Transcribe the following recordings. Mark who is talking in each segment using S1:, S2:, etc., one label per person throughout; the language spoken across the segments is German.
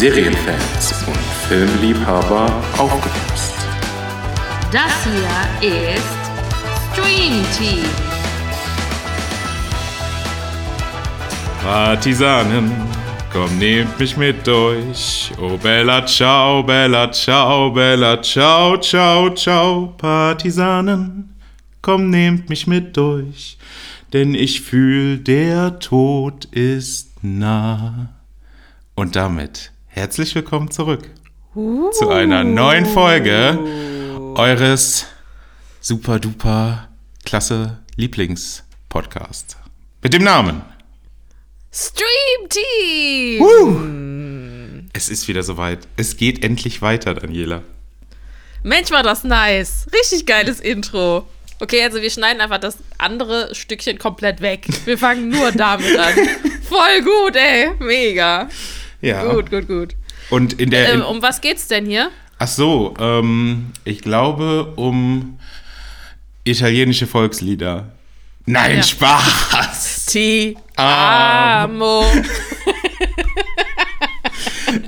S1: Serienfans und Filmliebhaber aufgepasst.
S2: Das hier ist Stream Team.
S1: Partisanen, komm, nehmt mich mit durch. Oh, Bella, ciao, Bella, ciao, Bella, ciao, ciao, ciao. Partisanen, komm, nehmt mich mit durch. Denn ich fühl, der Tod ist nah. Und damit herzlich willkommen zurück zu einer neuen Folge eures super duper klasse Lieblingspodcasts. Mit dem Namen.
S2: Stream Team.
S1: Es ist wieder soweit. Es geht endlich weiter, Daniela.
S2: Mensch, war das nice. Richtig geiles Intro. Okay, also wir schneiden einfach das andere Stückchen komplett weg. Wir fangen nur damit an. Voll gut, ey. Mega.
S1: Ja.
S2: Gut, gut, gut.
S1: Und in der.
S2: Ähm, um was geht's denn hier?
S1: ach so, ähm, ich glaube um italienische Volkslieder. Nein,
S2: Ja.
S1: Spaß!
S2: Ti
S1: Ah.
S2: amo.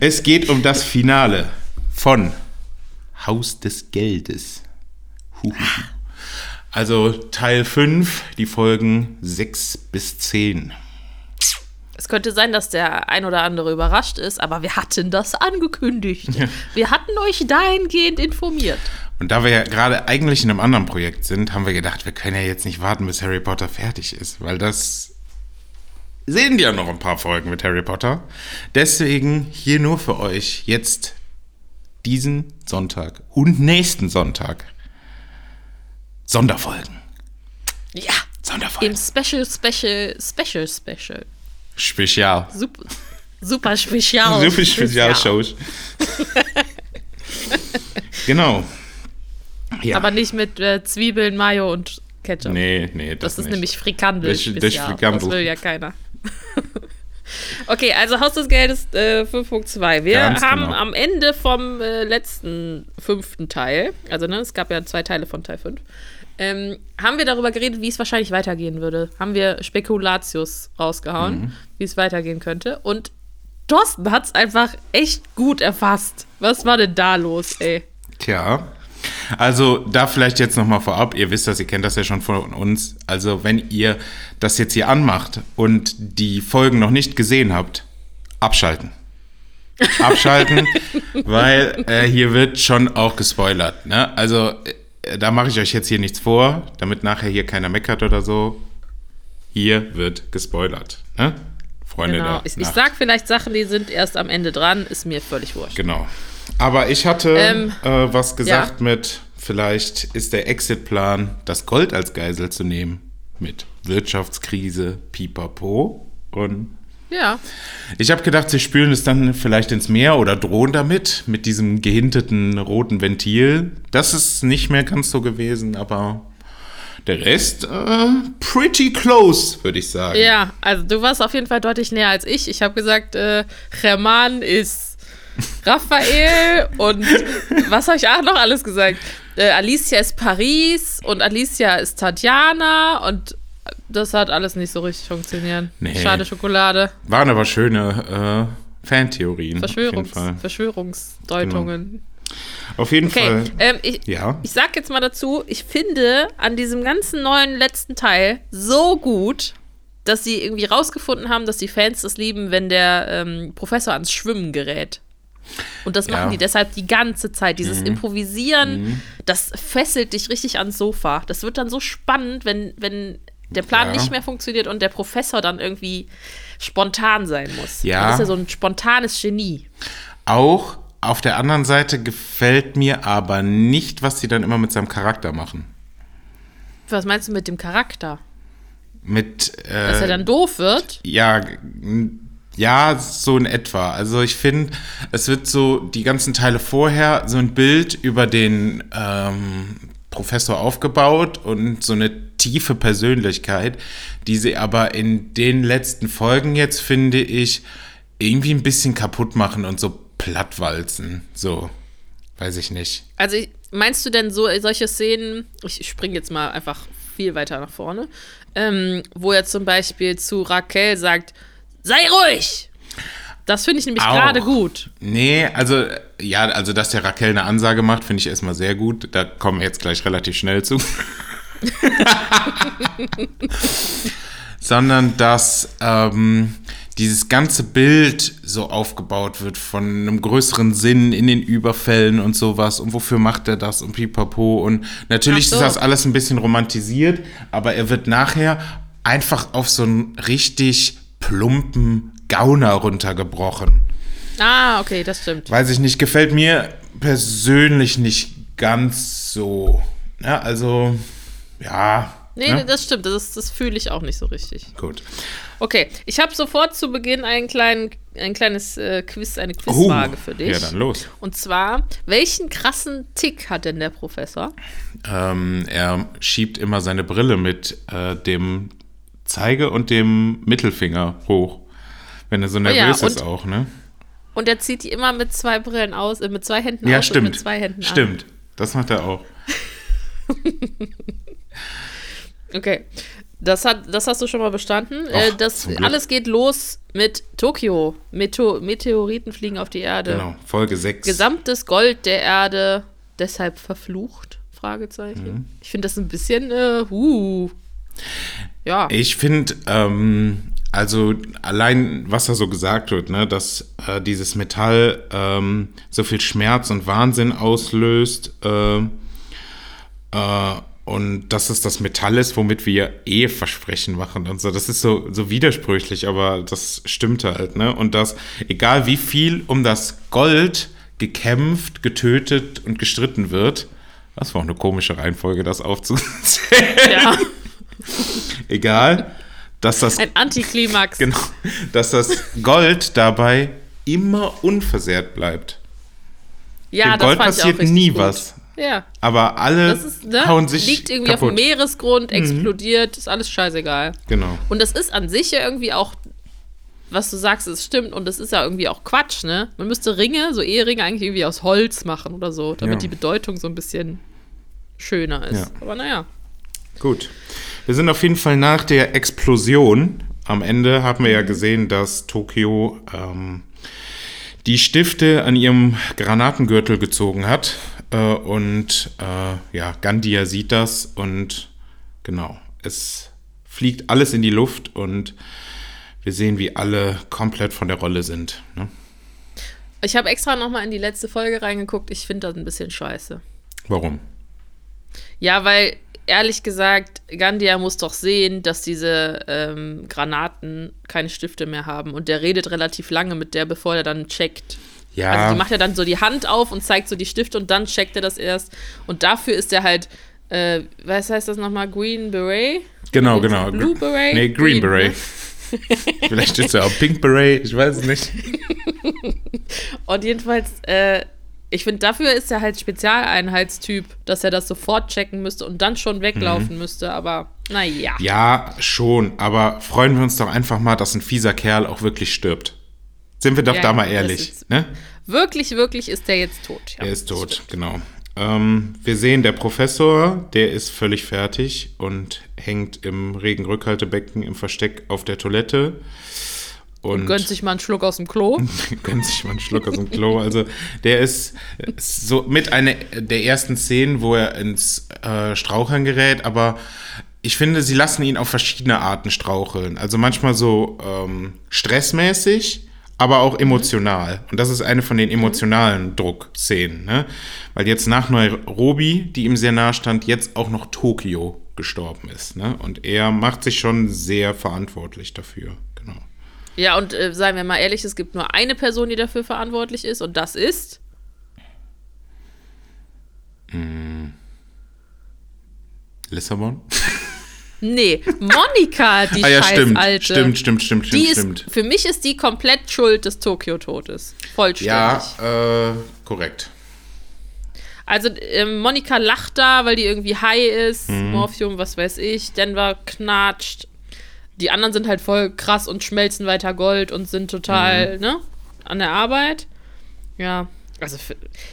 S1: Es geht um das Finale von Haus des Geldes. Huhu. Also Teil 5, die Folgen 6 bis 10.
S2: Es könnte sein, dass der ein oder andere überrascht ist, aber wir hatten das angekündigt. Wir hatten euch dahingehend informiert.
S1: Und da wir ja gerade eigentlich in einem anderen Projekt sind, haben wir gedacht, wir können ja jetzt nicht warten, bis Harry Potter fertig ist, weil das sehen ja noch ein paar Folgen mit Harry Potter. Deswegen hier nur für euch jetzt diesen Sonntag und nächsten Sonntag Sonderfolgen.
S2: Ja.
S1: Sonderfolgen.
S2: Im Special, Special, Special, Special.
S1: Spezial.
S2: Super, super Spezial.
S1: Super Spezialshows. genau. Ja.
S2: Aber nicht mit äh, Zwiebeln, Mayo und Ketchup.
S1: nee, nee, das,
S2: Das ist
S1: nicht.
S2: nämlich Frikandel.
S1: Das- das
S2: Spezial.
S1: Frikandel.
S2: Das will ja keiner. okay, also Haus des Geldes äh, 5.2. Wir
S1: Ganz
S2: haben
S1: genau.
S2: am Ende vom äh, letzten fünften Teil, also ne, es gab ja zwei Teile von Teil 5, ähm, haben wir darüber geredet, wie es wahrscheinlich weitergehen würde. Haben wir Spekulatius rausgehauen,
S1: Mhm.
S2: wie es weitergehen könnte. Und Thorsten hat es einfach echt gut erfasst. Was war denn da los, ey?
S1: Tja. Also da vielleicht jetzt nochmal vorab, ihr wisst das, ihr kennt das ja schon von uns. Also wenn ihr das jetzt hier anmacht und die Folgen noch nicht gesehen habt, abschalten. Abschalten, weil äh, hier wird schon auch gespoilert. Ne? Also äh, da mache ich euch jetzt hier nichts vor, damit nachher hier keiner meckert oder so. Hier wird gespoilert. Ne? Freunde
S2: Genau. Ich, ich sag vielleicht Sachen, die sind erst am Ende dran, ist mir völlig wurscht.
S1: Genau. Aber ich hatte
S2: Ähm,
S1: äh, was gesagt
S2: ja.
S1: mit, vielleicht ist der Exitplan, das Gold als Geisel zu nehmen. Mit Wirtschaftskrise, pipapo. Und
S2: Ja.
S1: ich habe gedacht, sie spülen es dann vielleicht ins Meer oder drohen damit, mit diesem gehinteten roten Ventil. Das ist nicht mehr ganz so gewesen, aber der Rest, äh, pretty close, würde ich sagen.
S2: Ja, also du warst auf jeden Fall deutlich näher als ich. Ich habe gesagt, äh, Herman ist Raphael und was habe ich auch noch alles gesagt? Äh, Alicia ist Paris und Alicia ist Tatjana und das hat alles nicht so richtig funktioniert.
S1: Nee.
S2: Schade Schokolade.
S1: Waren aber schöne äh, Fantheorien.
S2: Verschwörungs
S1: Auf jeden Fall.
S2: Verschwörungsdeutungen.
S1: Auf jeden
S2: Okay,
S1: Fall.
S2: ähm, ich,
S1: Ja.
S2: ich sag jetzt mal dazu, ich finde an diesem ganzen neuen letzten Teil so gut, dass sie irgendwie rausgefunden haben, dass die Fans das lieben, wenn der ähm, Professor ans Schwimmen gerät. Und das
S1: Ja. Mhm.
S2: machen die deshalb die ganze Zeit. Dieses Improvisieren, das fesselt dich richtig ans Sofa. Das wird dann so spannend, wenn, wenn der Plan
S1: Ja.
S2: nicht mehr funktioniert und der Professor dann irgendwie spontan sein muss.
S1: Ja.
S2: Das ist ja so ein spontanes Genie.
S1: Auch auf der anderen Seite gefällt mir aber nicht, was sie dann immer mit seinem Charakter machen.
S2: Was meinst du mit dem Charakter?
S1: Mit,
S2: Dass er
S1: äh,
S2: dann doof wird?
S1: ja, ja, so in etwa. Also ich finde, es wird so die ganzen Teile vorher so ein Bild über den ähm, Professor aufgebaut und so eine tiefe Persönlichkeit, die sie aber in den letzten Folgen jetzt, finde ich, irgendwie ein bisschen kaputt machen und so plattwalzen. So, weiß ich nicht.
S2: Also meinst du denn so solche Szenen, ich springe jetzt mal einfach viel weiter nach vorne, ähm, wo er zum Beispiel zu Raquel sagt, sei ruhig. das finde ich nämlich gerade gut.
S1: Nee, also, ja, also, dass der Raquel eine Ansage macht, finde ich erstmal sehr gut. Da kommen wir jetzt gleich relativ schnell zu. Sondern, dass ähm, dieses ganze Bild so aufgebaut wird von einem größeren Sinn in den Überfällen und sowas und wofür macht er das und pipapo und natürlich
S2: so.
S1: ist das alles ein bisschen romantisiert, aber er wird nachher einfach auf so einen richtig plumpen Gauner runtergebrochen.
S2: Ah, okay, das stimmt.
S1: Weiß ich nicht, gefällt mir persönlich nicht ganz so. Ja, also, ja.
S2: Nee,
S1: ne?
S2: das stimmt. Das, das fühle ich auch nicht so richtig.
S1: Gut.
S2: Okay, ich habe sofort zu Beginn einen kleinen, ein kleines äh, Quiz, eine Quizfrage für dich.
S1: Oh, Ja, dann los.
S2: Und zwar, welchen krassen Tick hat denn der Professor?
S1: Ähm, er schiebt immer seine Brille mit äh, dem Zeige- und dem Mittelfinger hoch. Wenn er so
S2: Oh ja,
S1: nervös ist
S2: und-
S1: auch, ne?
S2: Und er zieht die immer mit zwei Brillen aus, äh, mit zwei Händen
S1: Ja,
S2: aus und
S1: stimmt.
S2: mit zwei Händen an.
S1: Stimmt. Das macht er auch.
S2: Okay. Das, hat, das hast du schon mal bestanden. äh,
S1: Och,
S2: das alles geht los mit Tokio. Meto Meteoriten fliegen auf die Erde.
S1: Genau. Folge 6.
S2: Gesamtes Gold der Erde, deshalb verflucht? Fragezeichen.
S1: Mhm.
S2: Ich finde das ein bisschen, äh, uh. Ja.
S1: Ich finde, ähm, also allein, was da so gesagt wird, ne, dass äh, dieses Metall ähm, so viel Schmerz und Wahnsinn auslöst äh, äh, und dass es das Metall ist, womit wir Eheversprechen machen und so. Das ist so, so widersprüchlich, aber das stimmt halt, ne? Und dass, egal wie viel um das Gold gekämpft, getötet und gestritten wird, das war auch eine komische Reihenfolge, das aufzuzählen.
S2: ja.
S1: Egal, dass das
S2: Ein Antiklimax.
S1: Genau, dass das Gold dabei immer unversehrt bleibt.
S2: Ja,
S1: Dem
S2: das
S1: Gold passiert nie
S2: gut.
S1: was.
S2: Ja.
S1: Aber alle
S2: Das ist, ne,
S1: hauen sich
S2: liegt irgendwie auf
S1: kaputt.
S2: dem Meeresgrund, explodiert, ist alles scheißegal.
S1: Genau.
S2: Und das ist an sich ja irgendwie auch, was du sagst, es stimmt und das ist ja irgendwie auch Quatsch, ne? Man müsste Ringe, so Eheringe eigentlich irgendwie aus Holz machen oder so, damit
S1: Ja.
S2: die Bedeutung so ein bisschen schöner ist.
S1: Ja.
S2: Aber naja.
S1: Gut. Wir sind auf jeden Fall nach der Explosion. Am Ende haben wir ja gesehen, dass Tokio ähm, die Stifte an ihrem Granatengürtel gezogen hat. Äh, und äh, ja, Gandia sieht das und genau, es fliegt alles in die Luft und wir sehen, wie alle komplett von der Rolle sind. Ne?
S2: Ich habe extra nochmal in die letzte Folge reingeguckt. Ich finde das ein bisschen scheiße.
S1: Warum?
S2: Ja, weil ehrlich gesagt, Gandia muss doch sehen, dass diese ähm, Granaten keine Stifte mehr haben. Und der redet relativ lange mit der, bevor er dann checkt.
S1: Ja.
S2: Also die macht ja dann so die Hand auf und zeigt so die Stifte und dann checkt er das erst. Und dafür ist er halt, äh, was heißt das nochmal? Green Beret?
S1: Genau,
S2: Green-
S1: genau.
S2: Blue Beret?
S1: Nee, Green, Beret.
S2: ne?
S1: Vielleicht ist er auch Pink Beret, ich weiß es nicht.
S2: Und jedenfalls, äh, ich finde, dafür ist er halt Spezialeinheitstyp, dass er das sofort checken müsste und dann schon weglaufen müsste. Aber naja.
S1: Ja, schon, aber freuen wir uns doch einfach mal, dass ein fieser Kerl auch wirklich stirbt. Sind wir doch
S2: Ja,
S1: da mal ehrlich, ne?
S2: Wirklich, wirklich ist der jetzt tot. Ja,
S1: Er ist tot, genau. Ähm, wir sehen, der Professor, der ist völlig fertig und hängt im Regenrückhaltebecken im Versteck auf der Toilette. Und
S2: Gönnt sich mal einen Schluck aus dem Klo.
S1: gönnt sich mal einen Schluck aus dem Klo. Also der ist so mit einer der ersten Szenen, wo er ins äh, Straucheln gerät, aber ich finde, sie lassen ihn auf verschiedene Arten straucheln. Also manchmal so ähm, stressmäßig, aber auch emotional. Und das ist eine von den emotionalen Druckszenen, ne? Weil jetzt nach Nairobi, die ihm sehr nahe stand, jetzt auch noch Tokio gestorben ist. Ne? Und er macht sich schon sehr verantwortlich dafür. Genau.
S2: Ja, und äh, seien wir mal ehrlich, es gibt nur eine Person, die dafür verantwortlich ist, und das ist.
S1: Lissabon?
S2: Nee, Monika, die
S1: ah ja,
S2: scheiß
S1: stimmt.
S2: Alte.
S1: Stimmt, stimmt, stimmt, stimmt,
S2: Die ist,
S1: stimmt.
S2: für mich ist die komplett schuld des Tokio-Todes. Vollständig.
S1: Ja, äh, korrekt.
S2: Also ähm, Monika lacht da, weil die irgendwie high ist,
S1: Mhm.
S2: Morphium, was weiß ich. Denver knatscht. Die anderen sind halt voll krass und schmelzen weiter Gold und sind
S1: Mhm.
S2: total, ne, an der Arbeit. Ja. Also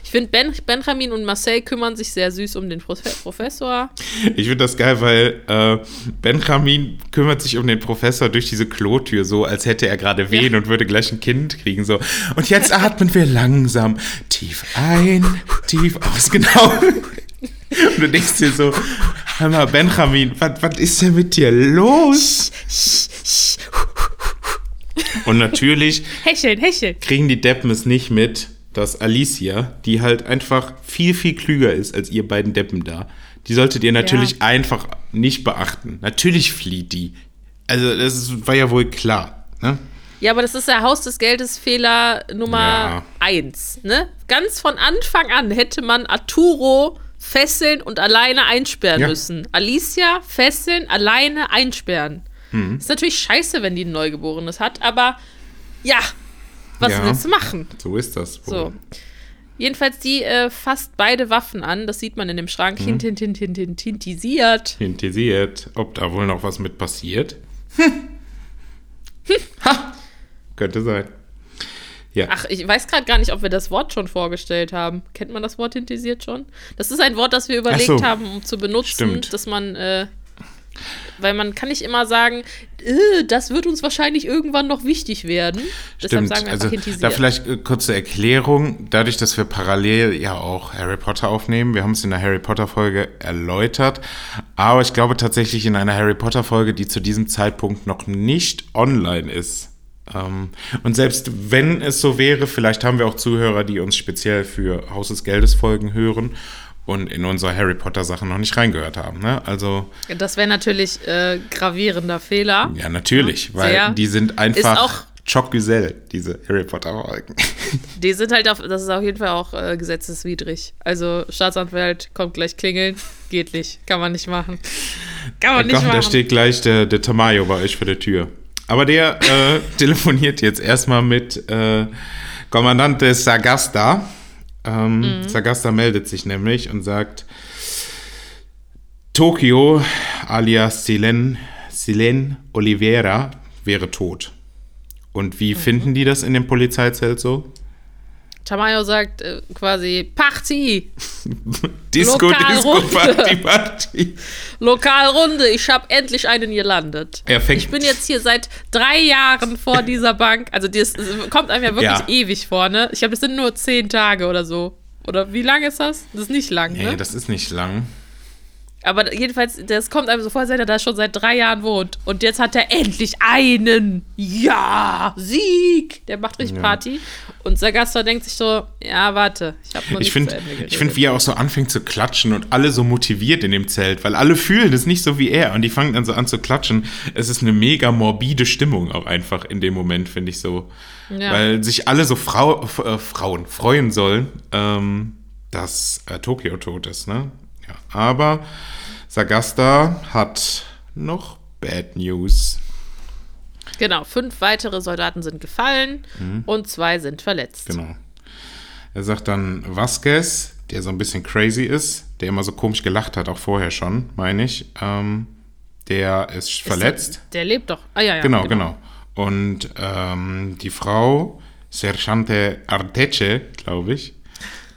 S2: ich finde, ben, Benjamin und Marcel kümmern sich sehr süß um den Profe Professor.
S1: Ich finde das geil, weil äh, Benjamin kümmert sich um den Professor durch diese Klotür, so als hätte er gerade Wehen und würde gleich ein Kind kriegen. So. Und jetzt atmen wir langsam tief ein, tief aus. Genau. Und du denkst dir so, hör mal, Benjamin, was was ist denn mit dir los? Und natürlich
S2: Hecheln, hecheln.
S1: kriegen die Deppen es nicht mit, dass Alicia, die halt einfach viel, viel klüger ist als ihr beiden Deppen da, die solltet ihr natürlich
S2: Ja.
S1: einfach nicht beachten. Natürlich flieht die. Also, das ist- war ja wohl klar. Ne?
S2: Ja, aber das ist der Haus des Geldes Fehler Nummer
S1: Ja.
S2: eins. Ne? Ganz von Anfang an hätte man Arturo fesseln und alleine einsperren
S1: Ja.
S2: müssen. Alicia fesseln, alleine einsperren.
S1: Mhm.
S2: Ist natürlich scheiße, wenn die ein Neugeborenes hat, aber ja, was
S1: Ja.
S2: willst du machen?
S1: So ist das. wohl.
S2: So. Jedenfalls, die äh, fasst beide Waffen an. Das sieht man in dem. Schrank. Hint, hint, hint, hint, hint, hintisiert.
S1: Hintisiert, ob da wohl noch was mit passiert. Hm. ha! Könnte sein. Ja.
S2: Ach, ich weiß gerade gar nicht, ob wir das Wort schon vorgestellt haben. Kennt man das Wort hintisiert schon? Das ist ein Wort, das wir überlegt
S1: so.
S2: haben, um zu benutzen,
S1: Stimmt.
S2: dass man, äh, weil man kann nicht immer sagen, äh, das wird uns wahrscheinlich irgendwann noch wichtig werden. Deshalb
S1: Stimmt,
S2: sagen wir
S1: also
S2: hintisiert.
S1: da vielleicht äh, kurze Erklärung. Dadurch, dass wir parallel ja auch Harry Potter aufnehmen, wir haben es in der Harry Potter Folge erläutert, aber ich glaube tatsächlich in einer Harry Potter Folge, die zu diesem Zeitpunkt noch nicht online ist. Ähm, und selbst wenn es so wäre, vielleicht haben wir auch Zuhörer, die uns speziell für Haus des Geldes Folgen hören und in unsere Harry Potter Sachen noch nicht reingehört haben. Ne? Also
S2: das wäre natürlich äh, gravierender Fehler.
S1: ja, natürlich, weil
S2: Sehr.
S1: die sind einfach Choc-Güzel, diese Harry Potter Folgen.
S2: Die sind halt auf, das ist auf jeden Fall auch äh, gesetzeswidrig. Also Staatsanwalt kommt gleich klingeln, geht nicht, kann man nicht machen. Kann man
S1: Ja,
S2: nicht
S1: komm,
S2: machen.
S1: da steht gleich der, der Tamayo bei euch vor der Tür. Aber der äh, telefoniert jetzt erstmal mit äh, Kommandante Sagasta. Ähm,
S2: Mhm.
S1: Sagasta meldet sich nämlich und sagt, Tokio alias Silen, Silen Oliveira wäre tot. Und
S2: Mhm.
S1: wie finden die das in dem Polizeizelt so?
S2: Tamayo sagt äh, quasi Party,
S1: Disco, Disco,
S2: Lokalrunde.
S1: Party, Party.
S2: Lokalrunde, ich habe endlich einen gelandet.
S1: Er fängt-
S2: ich bin jetzt hier seit drei Jahren vor dieser Bank. Also das, das kommt einem ja wirklich
S1: Ja.
S2: ewig vor, ne? Ich glaube, das sind nur zehn Tage oder so. Oder wie lang ist das? Das ist nicht lang,
S1: Nee,
S2: ne?
S1: das ist nicht lang.
S2: Aber jedenfalls, das kommt einem so vor, als wenn er da schon seit drei Jahren wohnt. Und jetzt hat er endlich einen. Ja, Sieg! Der macht richtig
S1: Ja.
S2: Party. Und Sagasta denkt sich so, ja, warte, ich habe noch
S1: Ich finde,
S2: geredet.
S1: ich find, wie er auch so anfängt zu klatschen und alle so motiviert in dem Zelt, weil alle fühlen es nicht so wie er und die fangen dann so an zu klatschen. Es ist eine mega morbide Stimmung auch einfach in dem Moment, finde ich so.
S2: Ja.
S1: Weil sich alle so Frau, äh, Frauen freuen sollen, ähm, dass äh, Tokio tot ist, ne? Ja, aber Sagasta hat noch Bad News.
S2: Genau, fünf weitere Soldaten sind gefallen und zwei sind verletzt.
S1: Mhm. Genau. Er sagt dann Vasquez, der so ein bisschen crazy ist, der immer so komisch gelacht hat, auch vorher schon, meine ich. Ähm, der ist,
S2: Ist
S1: verletzt.
S2: Der, der lebt doch. Ah, ja, ja.
S1: genau, genau, Und ähm, die Frau, Sergeante Arteche, glaube ich,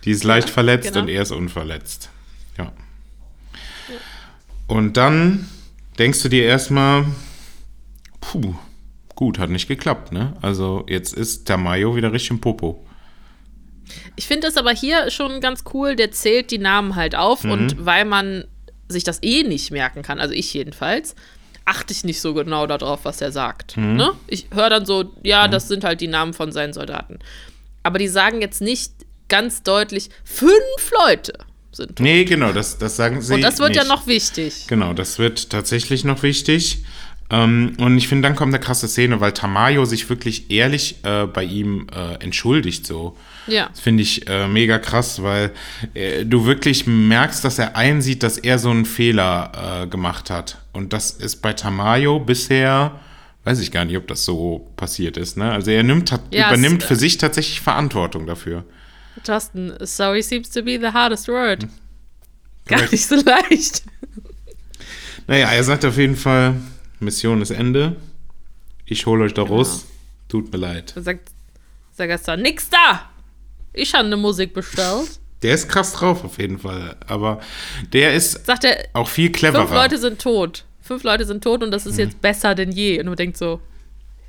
S1: die ist leicht verletzt
S2: genau.
S1: und er ist unverletzt. Und dann denkst du dir erstmal, puh, gut, hat nicht geklappt, ne? Also jetzt ist Tamayo wieder richtig im Popo.
S2: Ich finde das aber hier schon ganz cool, der zählt die Namen halt auf
S1: Mhm.
S2: und weil man sich das eh nicht merken kann, also ich jedenfalls, achte ich nicht so genau darauf, was er sagt.
S1: Mhm.
S2: Ne? Ich höre dann so, ja, das sind halt die Namen von seinen Soldaten. Aber die sagen jetzt nicht ganz deutlich, fünf Leute sind.
S1: Nee, genau, das, das sagen sie
S2: Und das wird
S1: nicht.
S2: ja noch wichtig.
S1: Genau, das wird tatsächlich noch wichtig. Ähm, und ich finde, dann kommt eine krasse Szene, weil Tamayo sich wirklich ehrlich äh, bei ihm äh, entschuldigt so.
S2: Ja.
S1: Das finde ich äh, mega krass, weil äh, du wirklich merkst, dass er einsieht, dass er so einen Fehler äh, gemacht hat. Und das ist bei Tamayo bisher, weiß ich gar nicht, ob das so passiert ist. Ne? Also er nimmt, hat,
S2: Ja,
S1: übernimmt für sich tatsächlich Verantwortung dafür.
S2: Thorsten, sorry seems to be the hardest word. Gar
S1: Korrekt.
S2: nicht so leicht.
S1: Naja, er sagt auf jeden Fall, Mission ist Ende. Ich hole euch da
S2: Genau.
S1: raus. Tut mir leid.
S2: Da sagt Sagasta, nix da! Ich habe eine Musik bestellt.
S1: Der ist krass drauf auf jeden Fall. Aber der ist
S2: Sagt er,
S1: auch viel cleverer.
S2: fünf Leute sind tot. Fünf Leute sind tot und das ist jetzt besser denn je. Und man denkt so,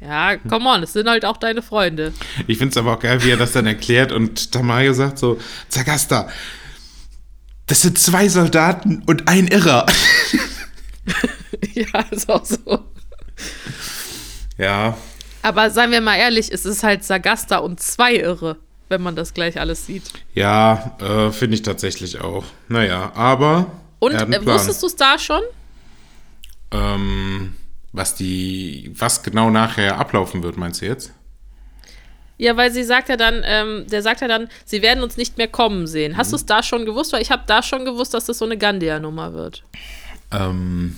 S2: ja, come on, es sind halt auch deine Freunde.
S1: Ich finde es aber auch geil, wie er das dann erklärt und Tamayo sagt so, Zagasta, das sind zwei Soldaten und ein Irrer.
S2: ja, ist auch so.
S1: Ja,
S2: Aber seien wir mal ehrlich, es ist halt Sagasta und zwei Irre, wenn man das gleich alles sieht.
S1: ja, äh, finde ich tatsächlich auch. Naja, aber
S2: Und äh, wusstest du es da schon?
S1: ähm, was die, was genau nachher ablaufen wird, meinst du jetzt?
S2: Ja, weil sie sagt ja dann, ähm, der sagt ja dann, sie werden uns nicht mehr kommen sehen.
S1: Mhm.
S2: Hast du es da schon gewusst? Weil ich habe da schon gewusst, dass das so eine Gandia-Nummer wird.
S1: Ähm,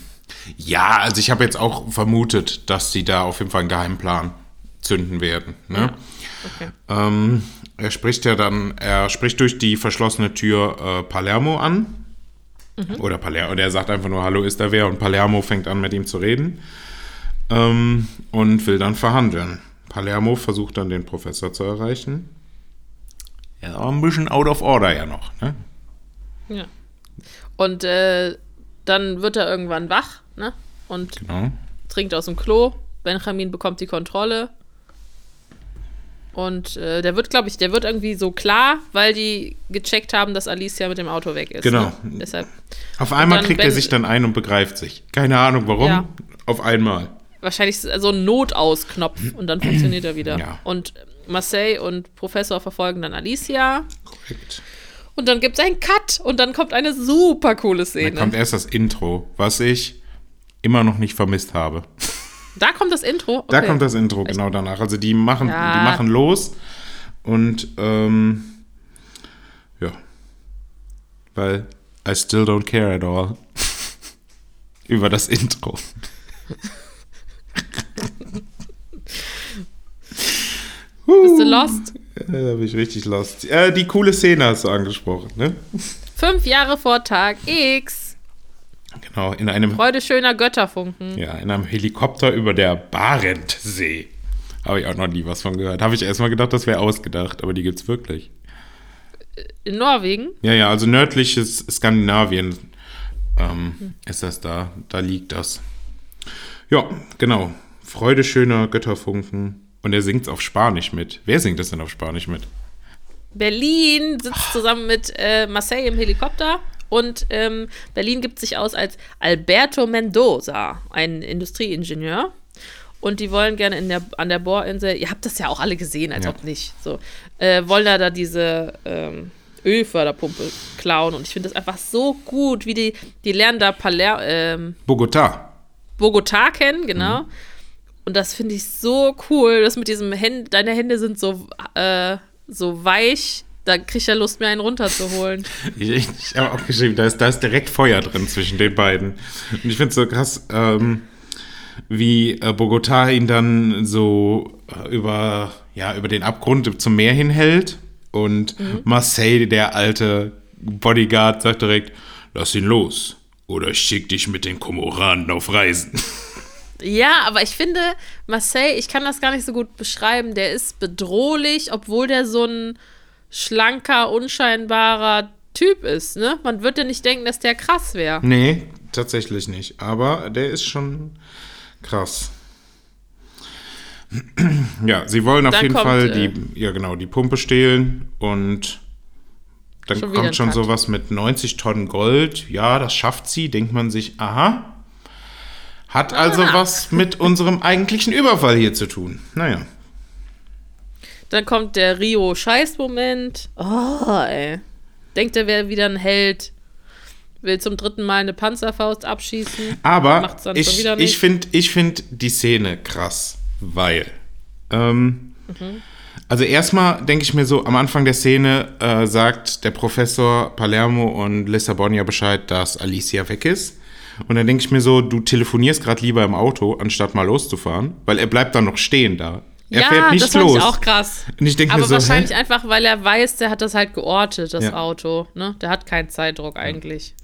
S1: ja, also ich habe jetzt auch vermutet, dass sie da auf jeden Fall einen geheimen Plan zünden werden. Ne?
S2: Okay.
S1: Ähm, er spricht ja dann, er spricht durch die verschlossene Tür äh, Palermo an. Oder Palermo, und er sagt einfach nur, hallo, ist da wer? Und Palermo fängt an, mit ihm zu reden. Ähm, und will dann verhandeln. Palermo versucht dann, den Professor zu erreichen. Er ist aber ein bisschen out of order ja noch. Ne?
S2: Ja. Und äh, dann wird er irgendwann wach, ne? Und
S1: Genau.
S2: trinkt aus dem Klo. Benjamin bekommt die Kontrolle. Und äh, der wird, glaube ich, der wird irgendwie so klar, weil die gecheckt haben, dass Alicia mit dem Auto weg ist.
S1: Genau.
S2: Ne? Deshalb
S1: Auf einmal kriegt er
S2: wenn-
S1: sich dann ein und begreift sich. Keine Ahnung warum.
S2: Ja.
S1: Auf einmal.
S2: Wahrscheinlich so ein Notausknopf und dann funktioniert er wieder.
S1: Ja.
S2: Und Marseille und Professor verfolgen dann Alicia.
S1: Korrekt.
S2: Und dann gibt es einen Cut und dann kommt eine super coole
S1: Dann
S2: Szene.
S1: kommt erst das Intro, was ich immer noch nicht vermisst habe.
S2: da kommt das Intro.
S1: Da
S2: Okay.
S1: kommt das Intro genau danach. Also die machen,
S2: Ja.
S1: die machen los und ähm, ja, weil I still don't care at all über das Intro.
S2: Bist du lost?
S1: Ja, da bin ich richtig lost. Äh, die coole Szene hast du angesprochen, ne?
S2: Fünf Jahre vor Tag X.
S1: Genau, in einem,
S2: Freude schöner Götterfunken.
S1: ja, in einem Helikopter über der Barentsee. Habe ich auch noch nie was von gehört. Habe ich erstmal gedacht, das wäre ausgedacht, aber die gibt's wirklich.
S2: In Norwegen.
S1: Ja, ja, also nördliches Skandinavien ähm, ist das da. Da liegt das. Ja, genau. Freude schöner Götterfunken. Und er singt auf Spanisch mit. Wer singt das denn auf Spanisch mit?
S2: Berlin sitzt zusammen mit äh, Marseille im Helikopter und ähm, Berlin gibt sich aus als Alberto Mendoza, ein Industrieingenieur. Und die wollen gerne in der, an der Bohrinsel, ihr habt das ja auch alle gesehen, als
S1: Ja.
S2: ob nicht, so, äh, wollen da, da diese ähm, Ölförderpumpe klauen. Und ich finde das einfach so gut, wie die, die lernen da Paler ähm,
S1: Bogota.
S2: Bogotá kennen, genau. Und das finde ich so cool, das mit diesem Händen, deine Hände sind so, äh, so weich, da krieg ich ja Lust, mir einen runterzuholen.
S1: Ich, ich, ich habe auch geschrieben, da ist, da ist direkt Feuer drin zwischen den beiden. Und ich finde es so krass, ähm, wie äh, Bogota ihn dann so äh, über, ja, über den Abgrund zum Meer hinhält. Und Marseille, der alte Bodyguard, sagt direkt, lass ihn los. Oder ich schick dich mit den Komoranen auf Reisen.
S2: Ja, aber ich finde, Marseille, ich kann das gar nicht so gut beschreiben, der ist bedrohlich, obwohl der so ein schlanker, unscheinbarer Typ ist, ne? Man würde ja nicht denken, dass der krass wäre.
S1: Nee, tatsächlich nicht. Aber der ist schon krass. Ja, sie wollen auf
S2: Dann
S1: jeden
S2: kommt,
S1: Fall
S2: äh,
S1: die, ja genau, die Pumpe stehlen und dann
S2: Schon
S1: kommt schon
S2: Cut.
S1: sowas mit 90 Tonnen Gold. Ja, das schafft sie, denkt man sich, aha. Hat also
S2: Ah.
S1: was mit unserem eigentlichen Überfall hier zu tun. Naja.
S2: Dann kommt der Rio-Scheiß-Moment. Oh, ey. Denkt, er wäre wieder ein Held. Will zum dritten Mal eine Panzerfaust abschießen.
S1: Aber ich, ich finde ich find die Szene krass, weil. Ähm,
S2: Mhm.
S1: Also erstmal denke ich mir so, am Anfang der Szene äh, sagt der Professor Palermo und Lissabon ja Bescheid, dass Alicia weg ist. Und dann denke ich mir so, du telefonierst gerade lieber im Auto, anstatt mal loszufahren, weil er bleibt dann noch stehen da. Er
S2: ja,
S1: fährt nicht
S2: das
S1: los.
S2: ich auch krass.
S1: Und ich denke
S2: Aber
S1: mir so,
S2: wahrscheinlich
S1: hä?
S2: einfach, weil er weiß, der hat das halt geortet, das
S1: Ja.
S2: Auto. Ne? Der hat keinen Zeitdruck eigentlich.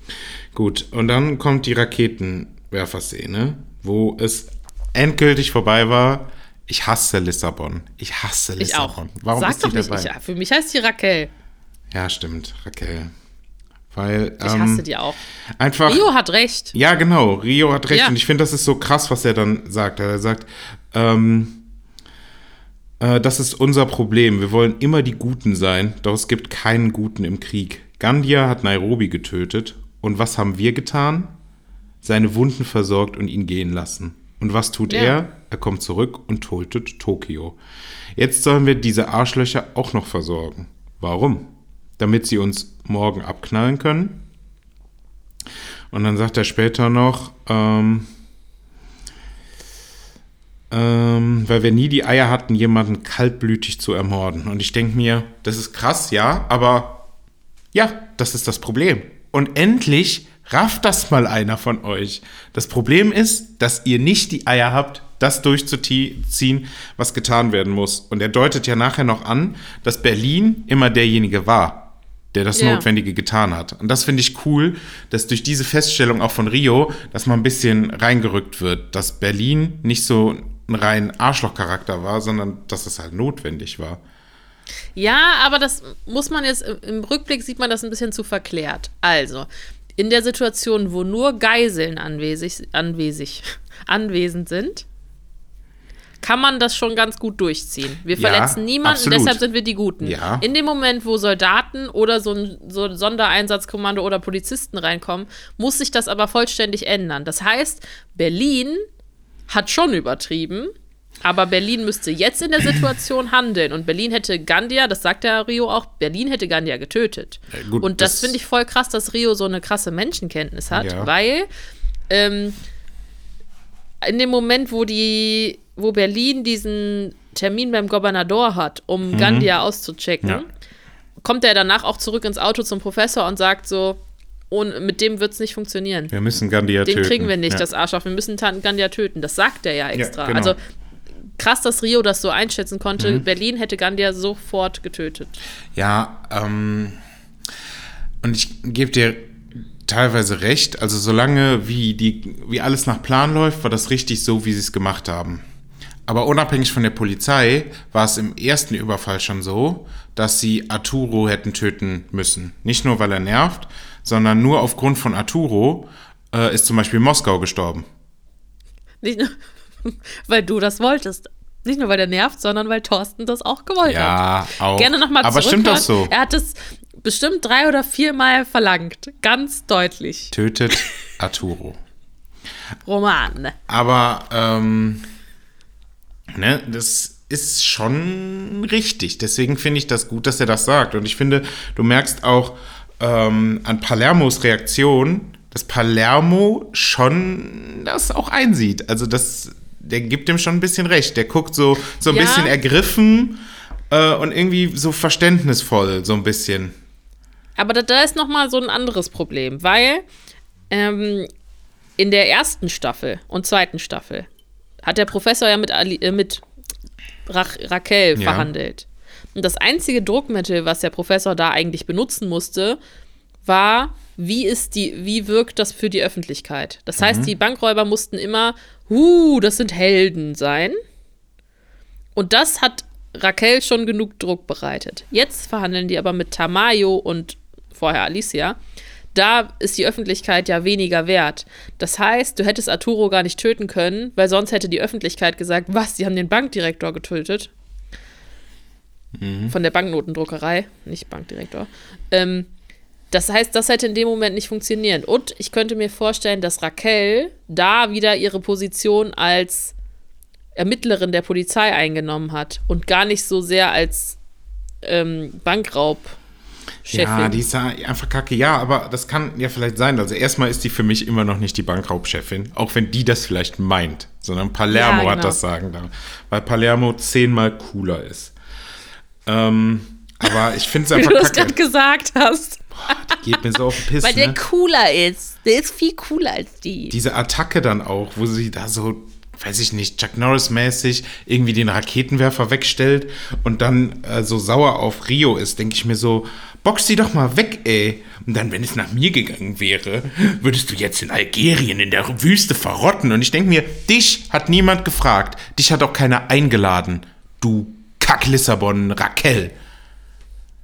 S1: Gut, und dann kommt die Raketenwerferszene, wo es endgültig vorbei war. Ich hasse Lissabon. Ich hasse
S2: Ich auch.
S1: Lissabon. Warum
S2: Sag
S1: ist
S2: doch nicht,
S1: dabei?
S2: ich, für mich heißt die Raquel.
S1: Ja, stimmt, Raquel. Weil,
S2: Ich
S1: ähm,
S2: hasse die auch.
S1: einfach.
S2: Rio hat recht.
S1: Ja, genau, Rio hat recht.
S2: Ja.
S1: Und ich finde, das ist so krass, was er dann sagt. Er sagt, ähm, äh, das ist unser Problem. Wir wollen immer die Guten sein, doch es gibt keinen Guten im Krieg. Gandia hat Nairobi getötet. Und was haben wir getan? Seine Wunden versorgt und ihn gehen lassen. Und was tut
S2: Ja.
S1: er? Er kommt zurück und tötet Tokio. Jetzt sollen wir diese Arschlöcher auch noch versorgen. Warum? Damit sie uns morgen abknallen können? Und dann sagt er später noch, ähm, ähm, weil wir nie die Eier hatten, jemanden kaltblütig zu ermorden. Und ich denke mir, das ist krass, ja, aber ja, das ist das Problem. Und endlich rafft das mal einer von euch. Das Problem ist, dass ihr nicht die Eier habt, das durchzuziehen, was getan werden muss. Und er deutet ja nachher noch an, dass Berlin immer derjenige war, der das
S2: Ja.
S1: Notwendige getan hat. Und das finde ich cool, dass durch diese Feststellung auch von Rio, dass mal ein bisschen reingerückt wird, dass Berlin nicht so ein rein Arschlochcharakter war, sondern dass es halt notwendig war.
S2: Ja, aber das muss man jetzt, im Rückblick sieht man das ein bisschen zu verklärt. Also, in der Situation, wo nur Geiseln anwesig, anwesig, anwesend sind, kann man das schon ganz gut durchziehen. Wir
S1: Ja,
S2: verletzen niemanden,
S1: absolut.
S2: deshalb sind wir die Guten.
S1: Ja.
S2: In dem Moment, wo Soldaten oder so ein, so ein Sondereinsatzkommando oder Polizisten reinkommen, muss sich das aber vollständig ändern. Das heißt, Berlin hat schon übertrieben, aber Berlin müsste jetzt in der Situation handeln. Und Berlin hätte Gandia, das sagt der Rio auch, Berlin hätte Gandia getötet.
S1: Ja, gut,
S2: und das,
S1: das-
S2: finde ich voll krass, dass Rio so eine krasse Menschenkenntnis hat,
S1: Ja.
S2: weil ähm, in dem Moment, wo die, wo Berlin diesen Termin beim Gouverneur hat, um Gandia auszuchecken,
S1: Mhm. Ja.
S2: kommt er danach auch zurück ins Auto zum Professor und sagt so, und mit dem wird es nicht funktionieren.
S1: Wir müssen Gandia
S2: Den
S1: töten.
S2: kriegen wir nicht,
S1: ja.
S2: das Arschloch. Wir müssen Gandia töten. Das sagt er ja extra.
S1: genau.
S2: Also krass, dass Rio das so einschätzen konnte.
S1: Mhm.
S2: Berlin hätte Gandia sofort getötet.
S1: Ja, ähm, und ich gebe dir teilweise recht. Also solange wie, die, wie alles nach Plan läuft, war das richtig so, wie sie es gemacht haben. Aber unabhängig von der Polizei war es im ersten Überfall schon so, dass sie Arturo hätten töten müssen. Nicht nur, weil er nervt, sondern nur aufgrund von Arturo äh, ist zum Beispiel Moskau gestorben.
S2: Nicht nur, weil du das wolltest. Nicht nur, weil der nervt, sondern weil Thorsten das auch gewollt hat.
S1: Ja, auch.
S2: Gerne nochmal
S1: Aber stimmt doch so.
S2: Er hat es bestimmt drei oder viermal verlangt. Ganz deutlich.
S1: Tötet Arturo.
S2: Roman.
S1: Aber ähm, ne, das ist schon richtig. Deswegen finde ich das gut, dass er das sagt. Und ich finde, du merkst auch ähm, an Palermos Reaktion, dass Palermo schon das auch einsieht. Also das, der gibt ihm schon ein bisschen recht. Der guckt so, so ein
S2: Ja.
S1: bisschen ergriffen äh, und irgendwie so verständnisvoll, so ein bisschen.
S2: Aber da, da ist noch mal so ein anderes Problem, weil ähm, in der ersten Staffel und zweiten Staffel hat der Professor ja mit, Ali, äh, mit Ra Raquel
S1: Ja.
S2: verhandelt. Und das einzige Druckmittel, was der Professor da eigentlich benutzen musste, war, wie ist die, wie wirkt das für die Öffentlichkeit? Das
S1: Mhm.
S2: heißt, die Bankräuber mussten immer, huh, das sind Helden sein. Und das hat Raquel schon genug Druck bereitet. Jetzt verhandeln die aber mit Tamayo und vorher Alicia. Da ist die Öffentlichkeit ja weniger wert. Das heißt, du hättest Arturo gar nicht töten können, weil sonst hätte die Öffentlichkeit gesagt, was, sie haben den Bankdirektor getötet. Von der Banknotendruckerei, nicht Bankdirektor. Ähm, das heißt, das hätte in dem Moment nicht funktionieren. Und ich könnte mir vorstellen, dass Raquel da wieder ihre Position als Ermittlerin der Polizei eingenommen hat und gar nicht so sehr als ähm, Bankraubchefin.
S1: Ja, die ist ja einfach kacke. Ja, aber das kann ja vielleicht sein. Also erstmal ist die für mich immer noch nicht die Bankraubchefin, auch wenn die das vielleicht meint, sondern Palermo
S2: Ja,
S1: hat
S2: genau.
S1: das Sagen da, weil Palermo zehnmal cooler ist. Ähm, aber ich finde es
S2: Wie du
S1: einfach
S2: das gerade
S1: kacke.
S2: gesagt hast.
S1: Die geht mir so auf den Piss,
S2: Weil der
S1: ne?
S2: cooler ist. Der ist viel cooler als die.
S1: Diese Attacke dann auch, wo sie da so, weiß ich nicht, Chuck Norris-mäßig irgendwie den Raketenwerfer wegstellt und dann äh, so sauer auf Rio ist, denke ich mir so, Box sie doch mal weg, ey. Und dann, wenn es nach mir gegangen wäre, würdest du jetzt in Algerien in der Wüste verrotten. Und ich denke mir, dich hat niemand gefragt. Dich hat auch keiner eingeladen. Du Kack-Lissabon, Raquel.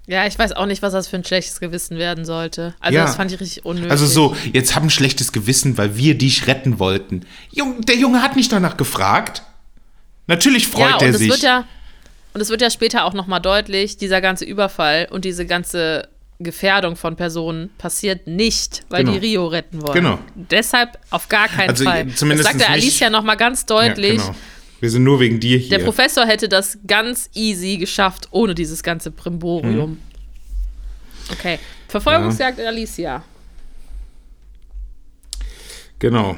S2: Ja, ich weiß auch nicht, was das für ein schlechtes Gewissen werden sollte. Also
S1: Ja.
S2: das fand ich richtig unnötig.
S1: Also so, jetzt hab ein schlechtes Gewissen, weil wir dich retten wollten. Jung, der Junge hat nicht danach gefragt. Natürlich freut
S2: ja,
S1: er sich.
S2: wird ja und es wird ja später auch noch mal deutlich, dieser ganze Überfall und diese ganze Gefährdung von Personen passiert nicht, weil
S1: Genau.
S2: die Rio retten wollen.
S1: Genau.
S2: Deshalb auf gar keinen
S1: Also,
S2: Fall.
S1: zumindest
S2: das sagt der
S1: nicht-
S2: Alicia noch mal ganz deutlich.
S1: Ja, genau. Wir sind nur wegen dir hier.
S2: Der Professor hätte das ganz easy geschafft, ohne dieses ganze Brimborium.
S1: Mhm.
S2: Okay. Verfolgungsjagd in Alicia.
S1: Genau.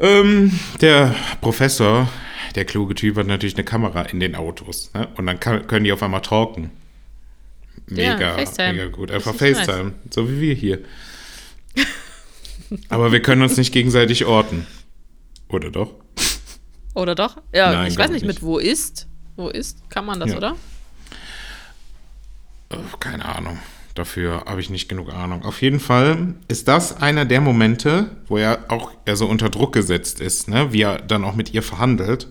S1: Ähm, der Professor, der kluge Typ, hat natürlich eine Kamera in den Autos. Ne? Und dann kann, können die auf einmal talken.
S2: Ja,
S1: Mega,
S2: FaceTime.
S1: mega gut. Einfach FaceTime. So wie wir hier. Aber wir können uns nicht gegenseitig orten. Oder doch?
S2: Oder doch? Ja,
S1: Nein,
S2: ich weiß nicht,
S1: nicht.
S2: mit wo ist. Wo ist? Kann man das,
S1: Ja.
S2: oder?
S1: Äh, Keine Ahnung. Dafür habe ich nicht genug Ahnung. Auf jeden Fall ist das einer der Momente, wo er auch er so unter Druck gesetzt ist, ne? wie er dann auch mit ihr verhandelt.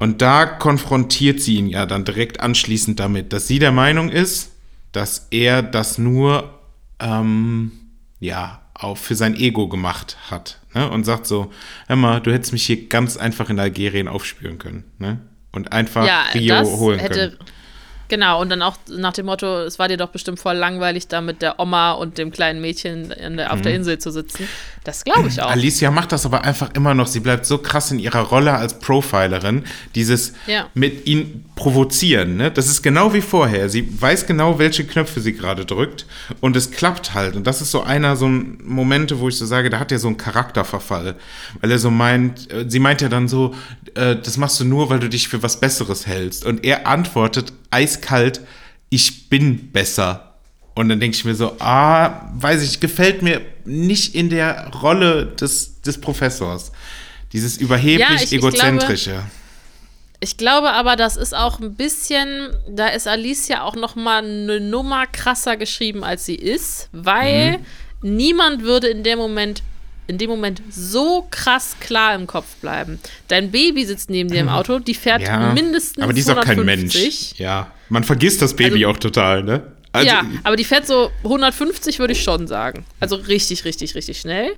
S1: Und da konfrontiert sie ihn ja dann direkt anschließend damit, dass sie der Meinung ist, dass er das nur ähm, ja auch für sein Ego gemacht hat. Ne? Und sagt so, hör mal, du hättest mich hier ganz einfach in Algerien aufspüren können. Ne? Und einfach
S2: ja,
S1: Rio holen
S2: hätte.
S1: können.
S2: Genau, und dann auch nach dem Motto, es war dir doch bestimmt voll langweilig, da mit der Oma und dem kleinen Mädchen der, auf
S1: Mhm.
S2: der Insel zu sitzen. Das glaube ich auch.
S1: Alicia macht das aber einfach immer noch. Sie bleibt so krass in ihrer Rolle als Profilerin. Dieses
S2: Ja.
S1: mit ihn provozieren, ne? Das ist genau wie vorher. Sie weiß genau, welche Knöpfe sie gerade drückt. Und es klappt halt. Und das ist so einer, so ein Momente, wo ich so sage, da hat er so einen Charakterverfall. Weil er so meint, äh, sie meint ja dann so, äh, das machst du nur, weil du dich für was Besseres hältst. Und er antwortet eiskalt, ich bin besser. Und dann denke ich mir so, ah, weiß ich, gefällt mir nicht in der Rolle des, des Professors. Dieses überheblich
S2: Ja. Ich glaube aber, das ist auch ein bisschen, da ist Alicia auch noch mal eine Nummer krasser geschrieben, als sie ist, weil
S1: Mhm.
S2: niemand würde in dem Moment in dem Moment so krass klar im Kopf bleiben. Dein Baby sitzt neben dir im Auto, die fährt
S1: ja,
S2: mindestens
S1: aber die ist auch kein
S2: 150.
S1: Mensch. Ja, man vergisst das Baby
S2: Also-
S1: auch total, ne? Also,
S2: ja, aber die fährt so 150, würde ich schon sagen. Also richtig, richtig, richtig schnell.